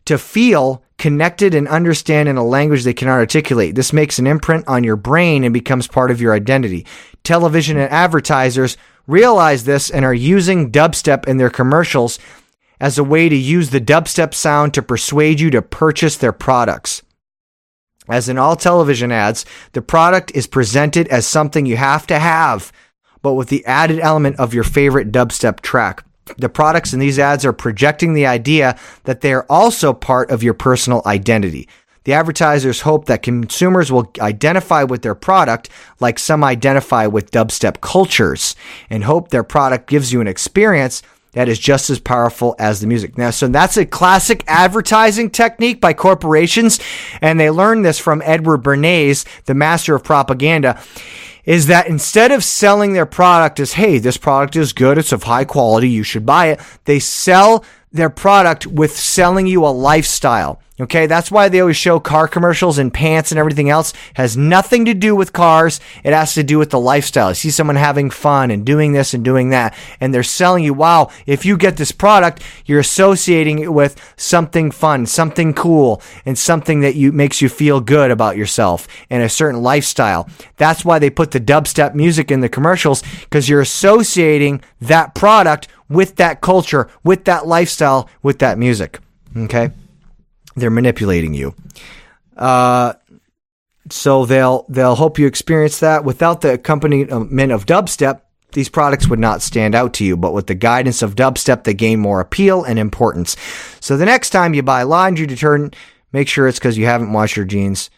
to feel connected and understand in a language they cannot articulate. This makes an imprint on your brain and becomes part of your identity. Television and advertisers realize this and are using dubstep in their commercials as a way to use the dubstep sound to persuade you to purchase their products. As in all television ads, the product is presented as something you have to have, but with the added element of your favorite dubstep track. The products in these ads are projecting the idea that they are also part of your personal identity. The advertisers hope that consumers will identify with their product like some identify with dubstep cultures and hope their product gives you an experience that is just as powerful as the music. Now, so that's a classic advertising technique by corporations, and they learned this from Edward Bernays, the master of propaganda. Is that instead of selling their product as, hey, this product is good, it's of high quality, you should buy it, they sell their product with selling you a lifestyle. Okay, that's why they always show car commercials and pants and everything else. It has nothing to do with cars. It has to do with the lifestyle. You see someone having fun and doing this and doing that, and they're selling you, wow, if you get this product, you're associating it with something fun, something cool, and something that you makes you feel good about yourself and a certain lifestyle. That's why they put the dubstep music in the commercials because you're associating that product with that culture, with that lifestyle, with that music. Okay. They're manipulating you. Uh, so they'll they'll hope you experience that. Without the accompaniment of dubstep, these products would not stand out to you, but with the guidance of dubstep, they gain more appeal and importance. So the next time you buy laundry detergent, make sure it's because you haven't washed your jeans.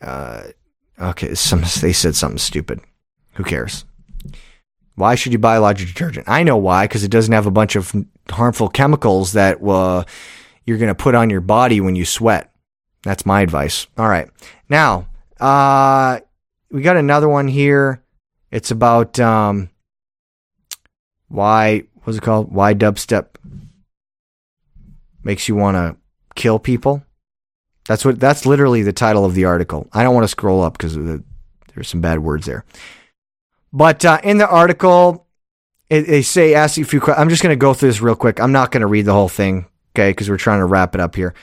Uh, okay, some they said something stupid. Who cares? Why should you buy laundry detergent? I know why, because it doesn't have a bunch of harmful chemicals that uh, you're going to put on your body when you sweat. That's my advice. All right. Now, uh, we got another one here. It's about um, why, what's it called? Why dubstep makes you want to kill people. That's what, that's literally the title of the article. I don't want to scroll up because the, there's some bad words there. But uh, in the article, they say, ask you a few questions. I'm just going to go through this real quick. I'm not going to read the whole thing okay, because we're trying to wrap it up here.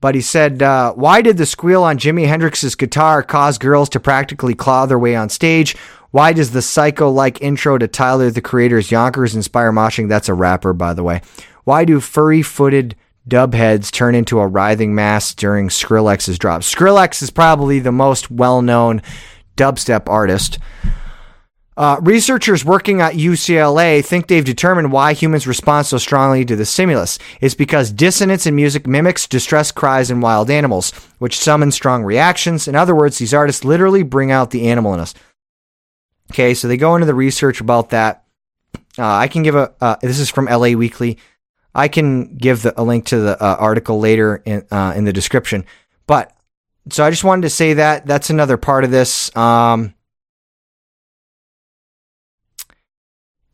But he said, uh, Why did the squeal on Jimi Hendrix's guitar cause girls to practically claw their way on stage? Why does the psycho like intro to Tyler the Creator's Yonkers inspire moshing? That's a rapper, by the way. Why do furry footed dub heads turn into a writhing mass during Skrillex's drop? Skrillex is probably the most well known dubstep artist. Uh, researchers working at UCLA think they've determined why humans respond so strongly to the stimulus. It's because dissonance in music mimics distress cries in wild animals, which summon strong reactions. In other words, these artists literally bring out the animal in us. Okay, so they go into the research about that. Uh, I can give a. Uh, this is from LA Weekly. I can give the, a link to the uh, article later in uh, in the description. But so I just wanted to say that that's another part of this. Um,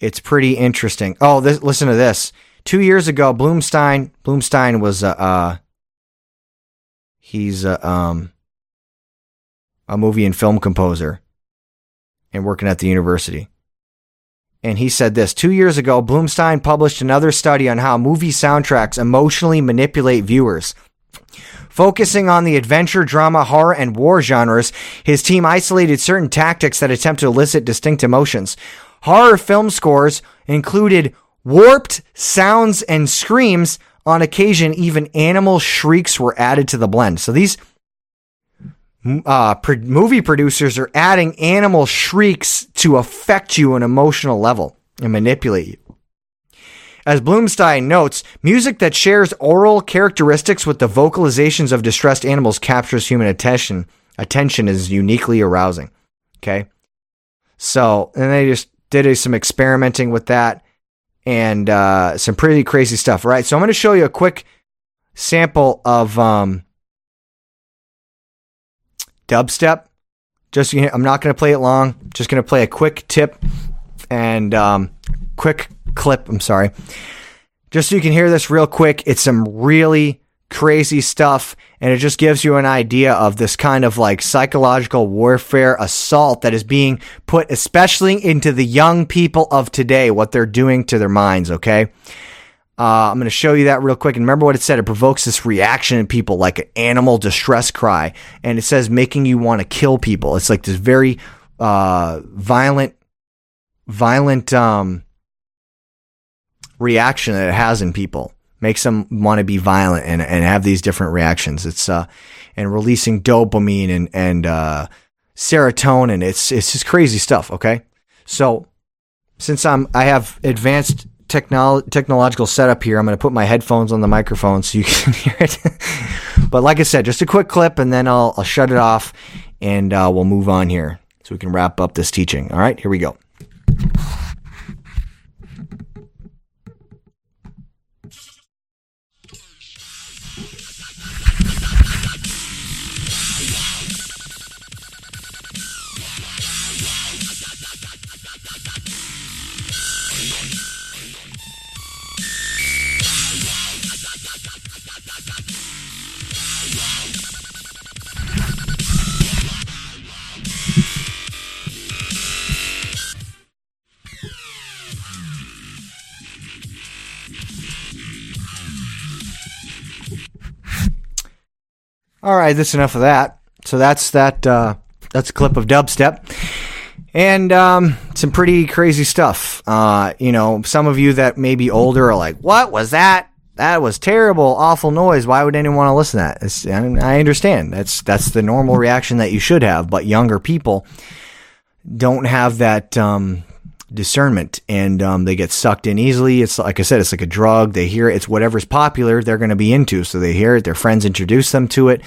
it's pretty interesting. Oh, this, listen to this. Two years ago, Blumstein Blumstein was uh, uh he's a um a movie and film composer and working at the university. And he said this two years ago, Blumstein published another study on how movie soundtracks emotionally manipulate viewers. Focusing on the adventure, drama, horror, and war genres, his team isolated certain tactics that attempt to elicit distinct emotions. Horror film scores included warped sounds and screams. On occasion, even animal shrieks were added to the blend. So these uh, pro- movie producers are adding animal shrieks to affect you on an emotional level and manipulate you. As Blumstein notes, music that shares aural characteristics with the vocalizations of distressed animals captures human attention. Attention is uniquely arousing. Okay. So, and they just did some experimenting with that and uh, some pretty crazy stuff, right? So, I'm going to show you a quick sample of um, dubstep. Just I'm not going to play it long. Just going to play a quick tip and um, quick clip. I'm sorry, just so you can hear this real quick. It's some really crazy stuff, and it just gives you an idea of this kind of like psychological warfare assault that is being put, especially into the young people of today, what they're doing to their minds. Okay. Uh, I'm going to show you that real quick. And remember what it said. It provokes this reaction in people like an animal distress cry. And it says making you want to kill people. It's like this very uh, violent, violent um, reaction that it has in people. Makes them want to be violent and, and have these different reactions. It's uh, and releasing dopamine and and uh, serotonin. It's it's just crazy stuff. Okay, so since I'm I have advanced technolo- technological setup here. I'm going to put my headphones on the microphone so you can hear it. but like I said, just a quick clip, and then I'll, I'll shut it off, and uh, we'll move on here so we can wrap up this teaching. All right, here we go. All right, that's enough of that. So that's that. Uh, that's a clip of dubstep, and um, some pretty crazy stuff. Uh, you know, some of you that may be older are like, "What was that? That was terrible, awful noise. Why would anyone want to listen to that?" It's, I understand. That's that's the normal reaction that you should have, but younger people don't have that um, discernment and um, they get sucked in easily. It's like I said, it's like a drug. They hear it, it's whatever's popular, they're going to be into. So they hear it, their friends introduce them to it,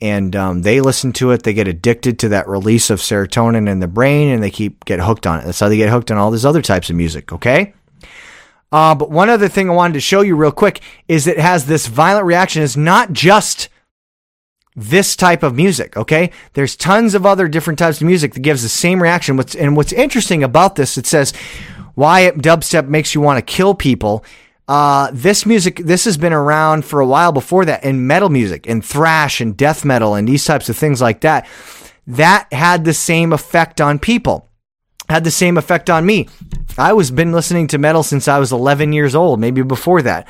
and um, they listen to it. They get addicted to that release of serotonin in the brain and they keep get hooked on it. That's how they get hooked on all these other types of music, okay? Uh, but one other thing I wanted to show you real quick is it has this violent reaction. It's not just this type of music. Okay. There's tons of other different types of music that gives the same reaction. What's, and what's interesting about this, it says why dubstep makes you want to kill people. Uh, this music, this has been around for a while before that in metal music and thrash and death metal and these types of things like that. That had the same effect on people had the same effect on me. I was been listening to metal since I was 11 years old, maybe before that,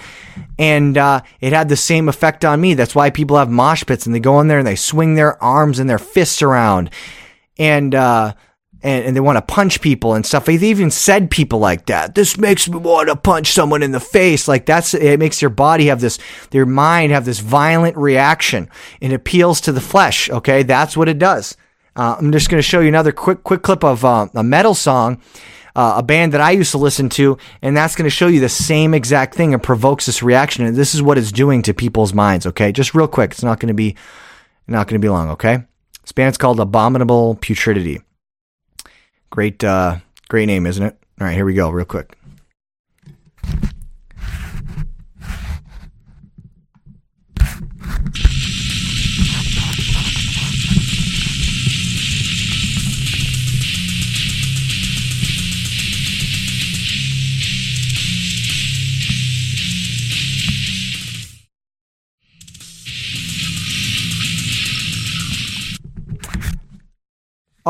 and uh, it had the same effect on me. That's why people have mosh pits and they go in there and they swing their arms and their fists around, and uh, and, and they want to punch people and stuff. They even said people like that. This makes me want to punch someone in the face. Like that's it makes your body have this, your mind have this violent reaction. It appeals to the flesh. Okay, that's what it does. Uh, I'm just going to show you another quick quick clip of uh, a metal song, uh, a band that I used to listen to, and that's going to show you the same exact thing and provokes this reaction. And this is what it's doing to people's minds. Okay, just real quick. It's not going to be not going to be long. Okay, this band's called Abominable Putridity. Great, uh, great name, isn't it? All right, here we go, real quick.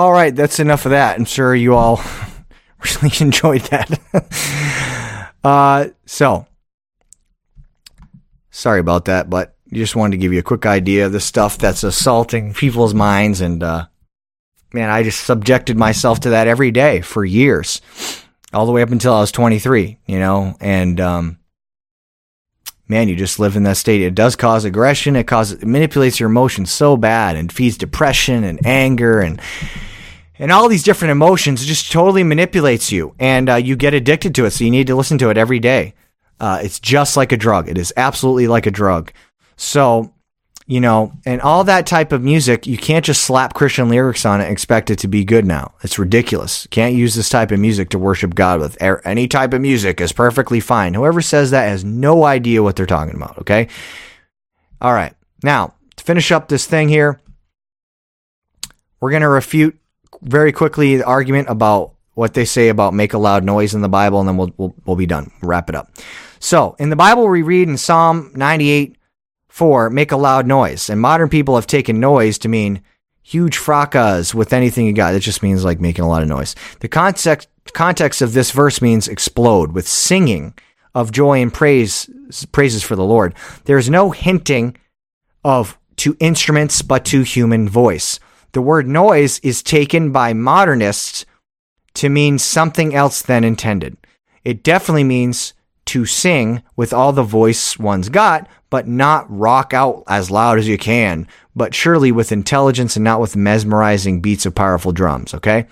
All right, that's enough of that. I'm sure you all really enjoyed that. uh, so, sorry about that, but just wanted to give you a quick idea of the stuff that's assaulting people's minds. And, uh, man, I just subjected myself to that every day for years, all the way up until I was 23, you know, and, um, man, you just live in that state. It does cause aggression. It causes, it manipulates your emotions so bad and feeds depression and anger and, and all these different emotions. Just totally manipulates you and uh, you get addicted to it. So you need to listen to it every day. Uh, it's just like a drug. It is absolutely like a drug. So, you know, and all that type of music, you can't just slap Christian lyrics on it and expect it to be good now. It's ridiculous. Can't use this type of music to worship God with. Any type of music is perfectly fine. Whoever says that has no idea what they're talking about, okay? All right. Now, to finish up this thing here, we're going to refute very quickly the argument about what they say about make a loud noise in the Bible, and then we'll, we'll, we'll be done. We'll wrap it up. So, in the Bible, we read in Psalm 98 4, make a loud noise. And modern people have taken noise to mean huge fracas with anything you got. It just means like making a lot of noise. The context, context of this verse means explode with singing of joy and praise, praises for the Lord. There's no hinting of to instruments, but to human voice. The word noise is taken by modernists to mean something else than intended. It definitely means to sing with all the voice one's got, but not rock out as loud as you can, but surely with intelligence and not with mesmerizing beats of powerful drums, okay?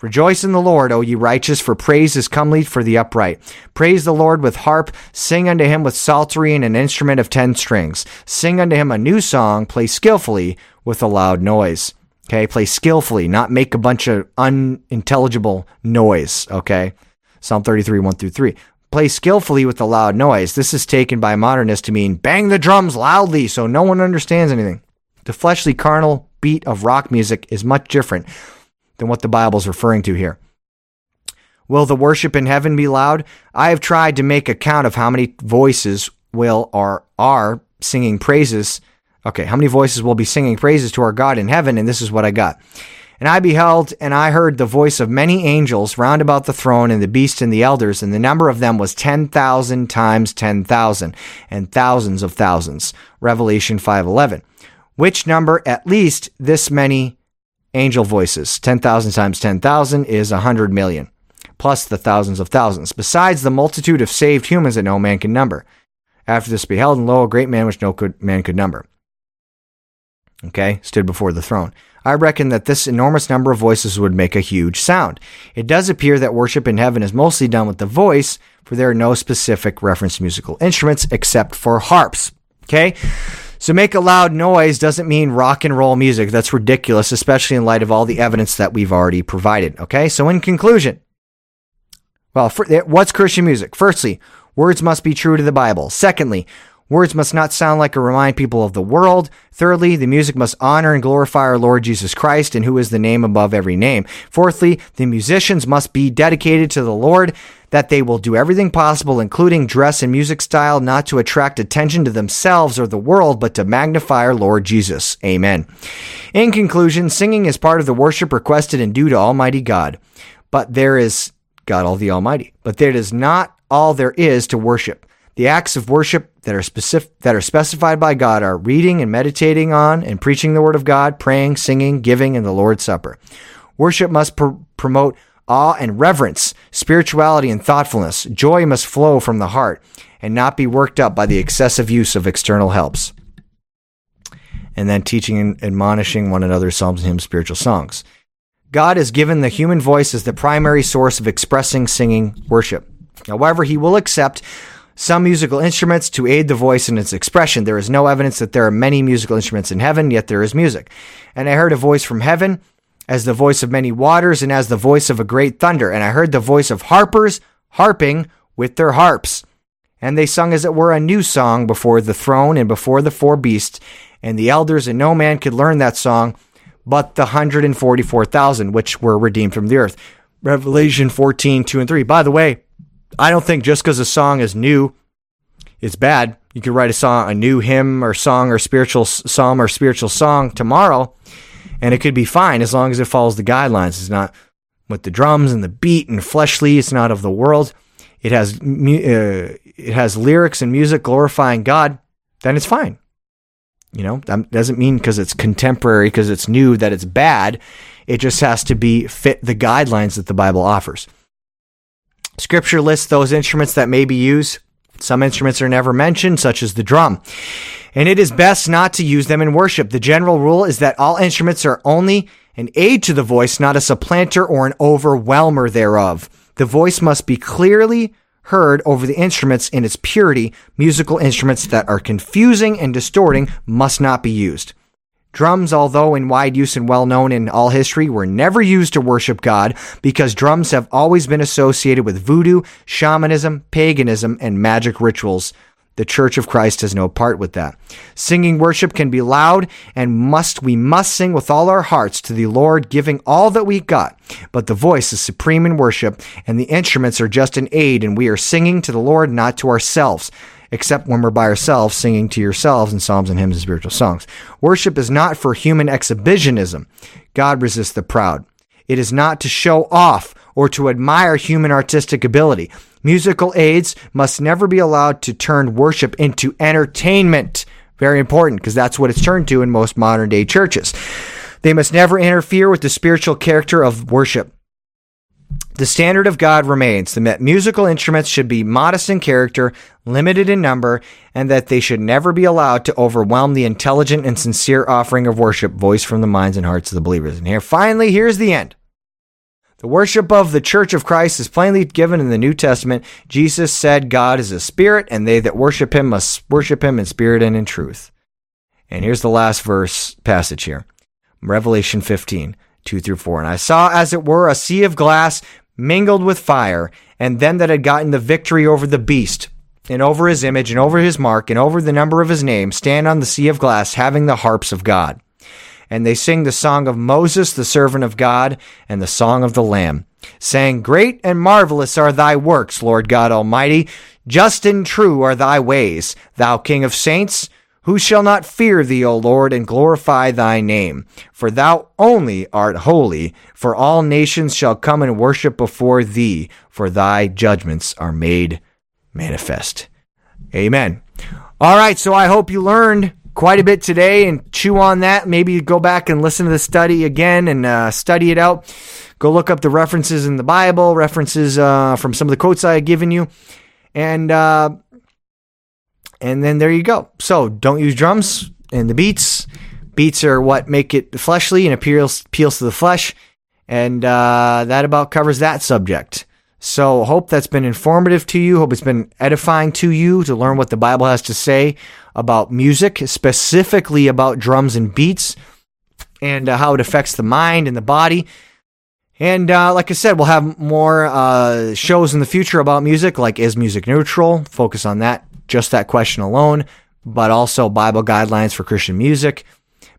Rejoice in the Lord, O ye righteous, for praise is comely for the upright. Praise the Lord with harp, sing unto him with psaltery and an instrument of ten strings. Sing unto him a new song, play skillfully with a loud noise. Okay, play skillfully, not make a bunch of unintelligible noise, okay? Psalm 33, 1 through 3 play skillfully with the loud noise. This is taken by modernists to mean bang the drums loudly so no one understands anything. The fleshly, carnal beat of rock music is much different than what the Bible is referring to here. Will the worship in heaven be loud? I have tried to make a count of how many voices will or are singing praises. Okay, how many voices will be singing praises to our God in heaven? And this is what I got. And I beheld, and I heard the voice of many angels round about the throne, and the beast and the elders, and the number of them was 10,000 times 10,000, and thousands of thousands. Revelation 5.11. Which number at least this many angel voices? 10,000 times 10,000 is 100 million, plus the thousands of thousands, besides the multitude of saved humans that no man can number. After this beheld, and lo, a great man which no man could number. Okay, stood before the throne. I reckon that this enormous number of voices would make a huge sound. It does appear that worship in heaven is mostly done with the voice, for there are no specific reference musical instruments except for harps. Okay? So make a loud noise doesn't mean rock and roll music. That's ridiculous, especially in light of all the evidence that we've already provided. Okay? So in conclusion, well, for, what's Christian music? Firstly, words must be true to the Bible. Secondly, Words must not sound like a remind people of the world. Thirdly, the music must honor and glorify our Lord Jesus Christ, and who is the name above every name. Fourthly, the musicians must be dedicated to the Lord, that they will do everything possible, including dress and music style, not to attract attention to themselves or the world, but to magnify our Lord Jesus. Amen. In conclusion, singing is part of the worship requested and due to Almighty God. But there is God all the Almighty. But there is not all there is to worship. The acts of worship that are specific that are specified by God are reading and meditating on and preaching the word of God, praying, singing, giving, and the Lord's Supper. Worship must pr- promote awe and reverence, spirituality and thoughtfulness. Joy must flow from the heart and not be worked up by the excessive use of external helps. And then teaching and admonishing one another psalms and hymns, spiritual songs. God has given the human voice as the primary source of expressing, singing, worship. However, he will accept some musical instruments to aid the voice in its expression. There is no evidence that there are many musical instruments in heaven, yet there is music. And I heard a voice from heaven as the voice of many waters and as the voice of a great thunder. And I heard the voice of harpers harping with their harps. And they sung as it were a new song before the throne and before the four beasts and the elders, and no man could learn that song but the 144,000 which were redeemed from the earth. Revelation 14, 2 and 3. By the way, I don't think just because a song is new, it's bad. You could write a song, a new hymn or song or spiritual psalm or spiritual song tomorrow, And it could be fine as long as it follows the guidelines. It's not with the drums and the beat and fleshly. It's not of the world. It has uh, it has lyrics and music glorifying God. Then it's fine. You know, that doesn't mean because it's contemporary, because it's new, that it's bad. It just has to be fit the guidelines that the Bible offers. Scripture lists those instruments that may be used. Some instruments are never mentioned, such as the drum. And it is best not to use them in worship. The general rule is that all instruments are only an aid to the voice, not a supplanter or an overwhelmer thereof. The voice must be clearly heard over the instruments in its purity. Musical instruments that are confusing and distorting must not be used. Drums, although in wide use and well known in all history, were never used to worship God because drums have always been associated with voodoo, shamanism, paganism, and magic rituals. The Church of Christ has no part with that. Singing worship can be loud and must we must sing with all our hearts to the Lord, giving all that we got. But the voice is supreme in worship, and the instruments are just an aid, and we are singing to the Lord, not to ourselves except when we're by ourselves singing to yourselves in psalms and hymns and spiritual songs. Worship is not for human exhibitionism. God resists the proud. It is not to show off or to admire human artistic ability. Musical aids must never be allowed to turn worship into entertainment. Very important because that's what it's turned to in most modern day churches. They must never interfere with the spiritual character of worship. The standard of God remains that musical instruments should be modest in character, limited in number, and that they should never be allowed to overwhelm the intelligent and sincere offering of worship voiced from the minds and hearts of the believers. And here, finally, here's the end. The worship of the Church of Christ is plainly given in the New Testament. Jesus said, God is a spirit, and they that worship him must worship him in spirit and in truth. And here's the last verse passage here Revelation 15, 2 through 4. And I saw, as it were, a sea of glass mingled with fire, and them that had gotten the victory over the beast, and over his image, and over his mark, and over the number of his name, stand on the sea of glass, having the harps of God. And they sing the song of Moses, the servant of God, and the song of the Lamb, saying, Great and marvelous are thy works, Lord God Almighty. Just and true are thy ways, thou King of saints. Who shall not fear thee, O Lord, and glorify thy name? For thou only art holy, for all nations shall come and worship before thee, for thy judgments are made manifest. Amen. All right, so I hope you learned quite a bit today and chew on that. Maybe go back and listen to the study again and uh, study it out. Go look up the references in the Bible, references uh, from some of the quotes I have given you. And uh, and then there you go. So don't use drums and the beats. Beats are what make it fleshly and appeals appeals to the flesh, and uh, that about covers that subject. So hope that's been informative to you. Hope it's been edifying to you to learn what the Bible has to say about music, specifically about drums and beats, and uh, how it affects the mind and the body. And uh, like I said, we'll have more uh, shows in the future about music, like Is Music Neutral? Focus on that just that question alone, but also Bible guidelines for Christian music.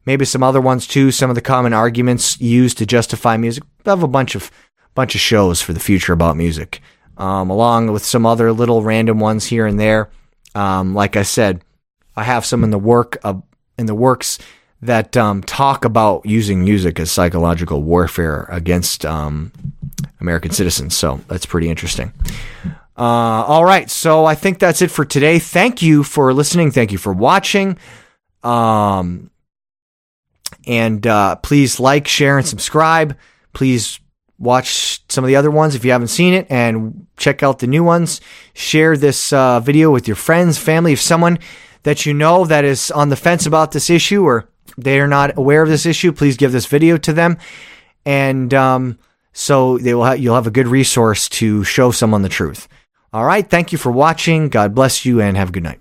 Maybe some other ones too. Some of the common arguments used to justify music. I have a bunch of bunch of shows for the future about music, um, along with some other little random ones here and there. Um, like I said, I have some in the work of, in the works that um, talk about using music as psychological warfare against um, American citizens. So that's pretty interesting. Uh, all right, so I think that's it for today. Thank you for listening. Thank you for watching. Um, and uh, please like, share, and subscribe. Please watch some of the other ones if you haven't seen it, and check out the new ones. Share this uh, video with your friends, family, if someone that you know that is on the fence about this issue or they are not aware of this issue. Please give this video to them, and um, so they will. Ha- you'll have a good resource to show someone the truth. All right. Thank you for watching. God bless you and have a good night.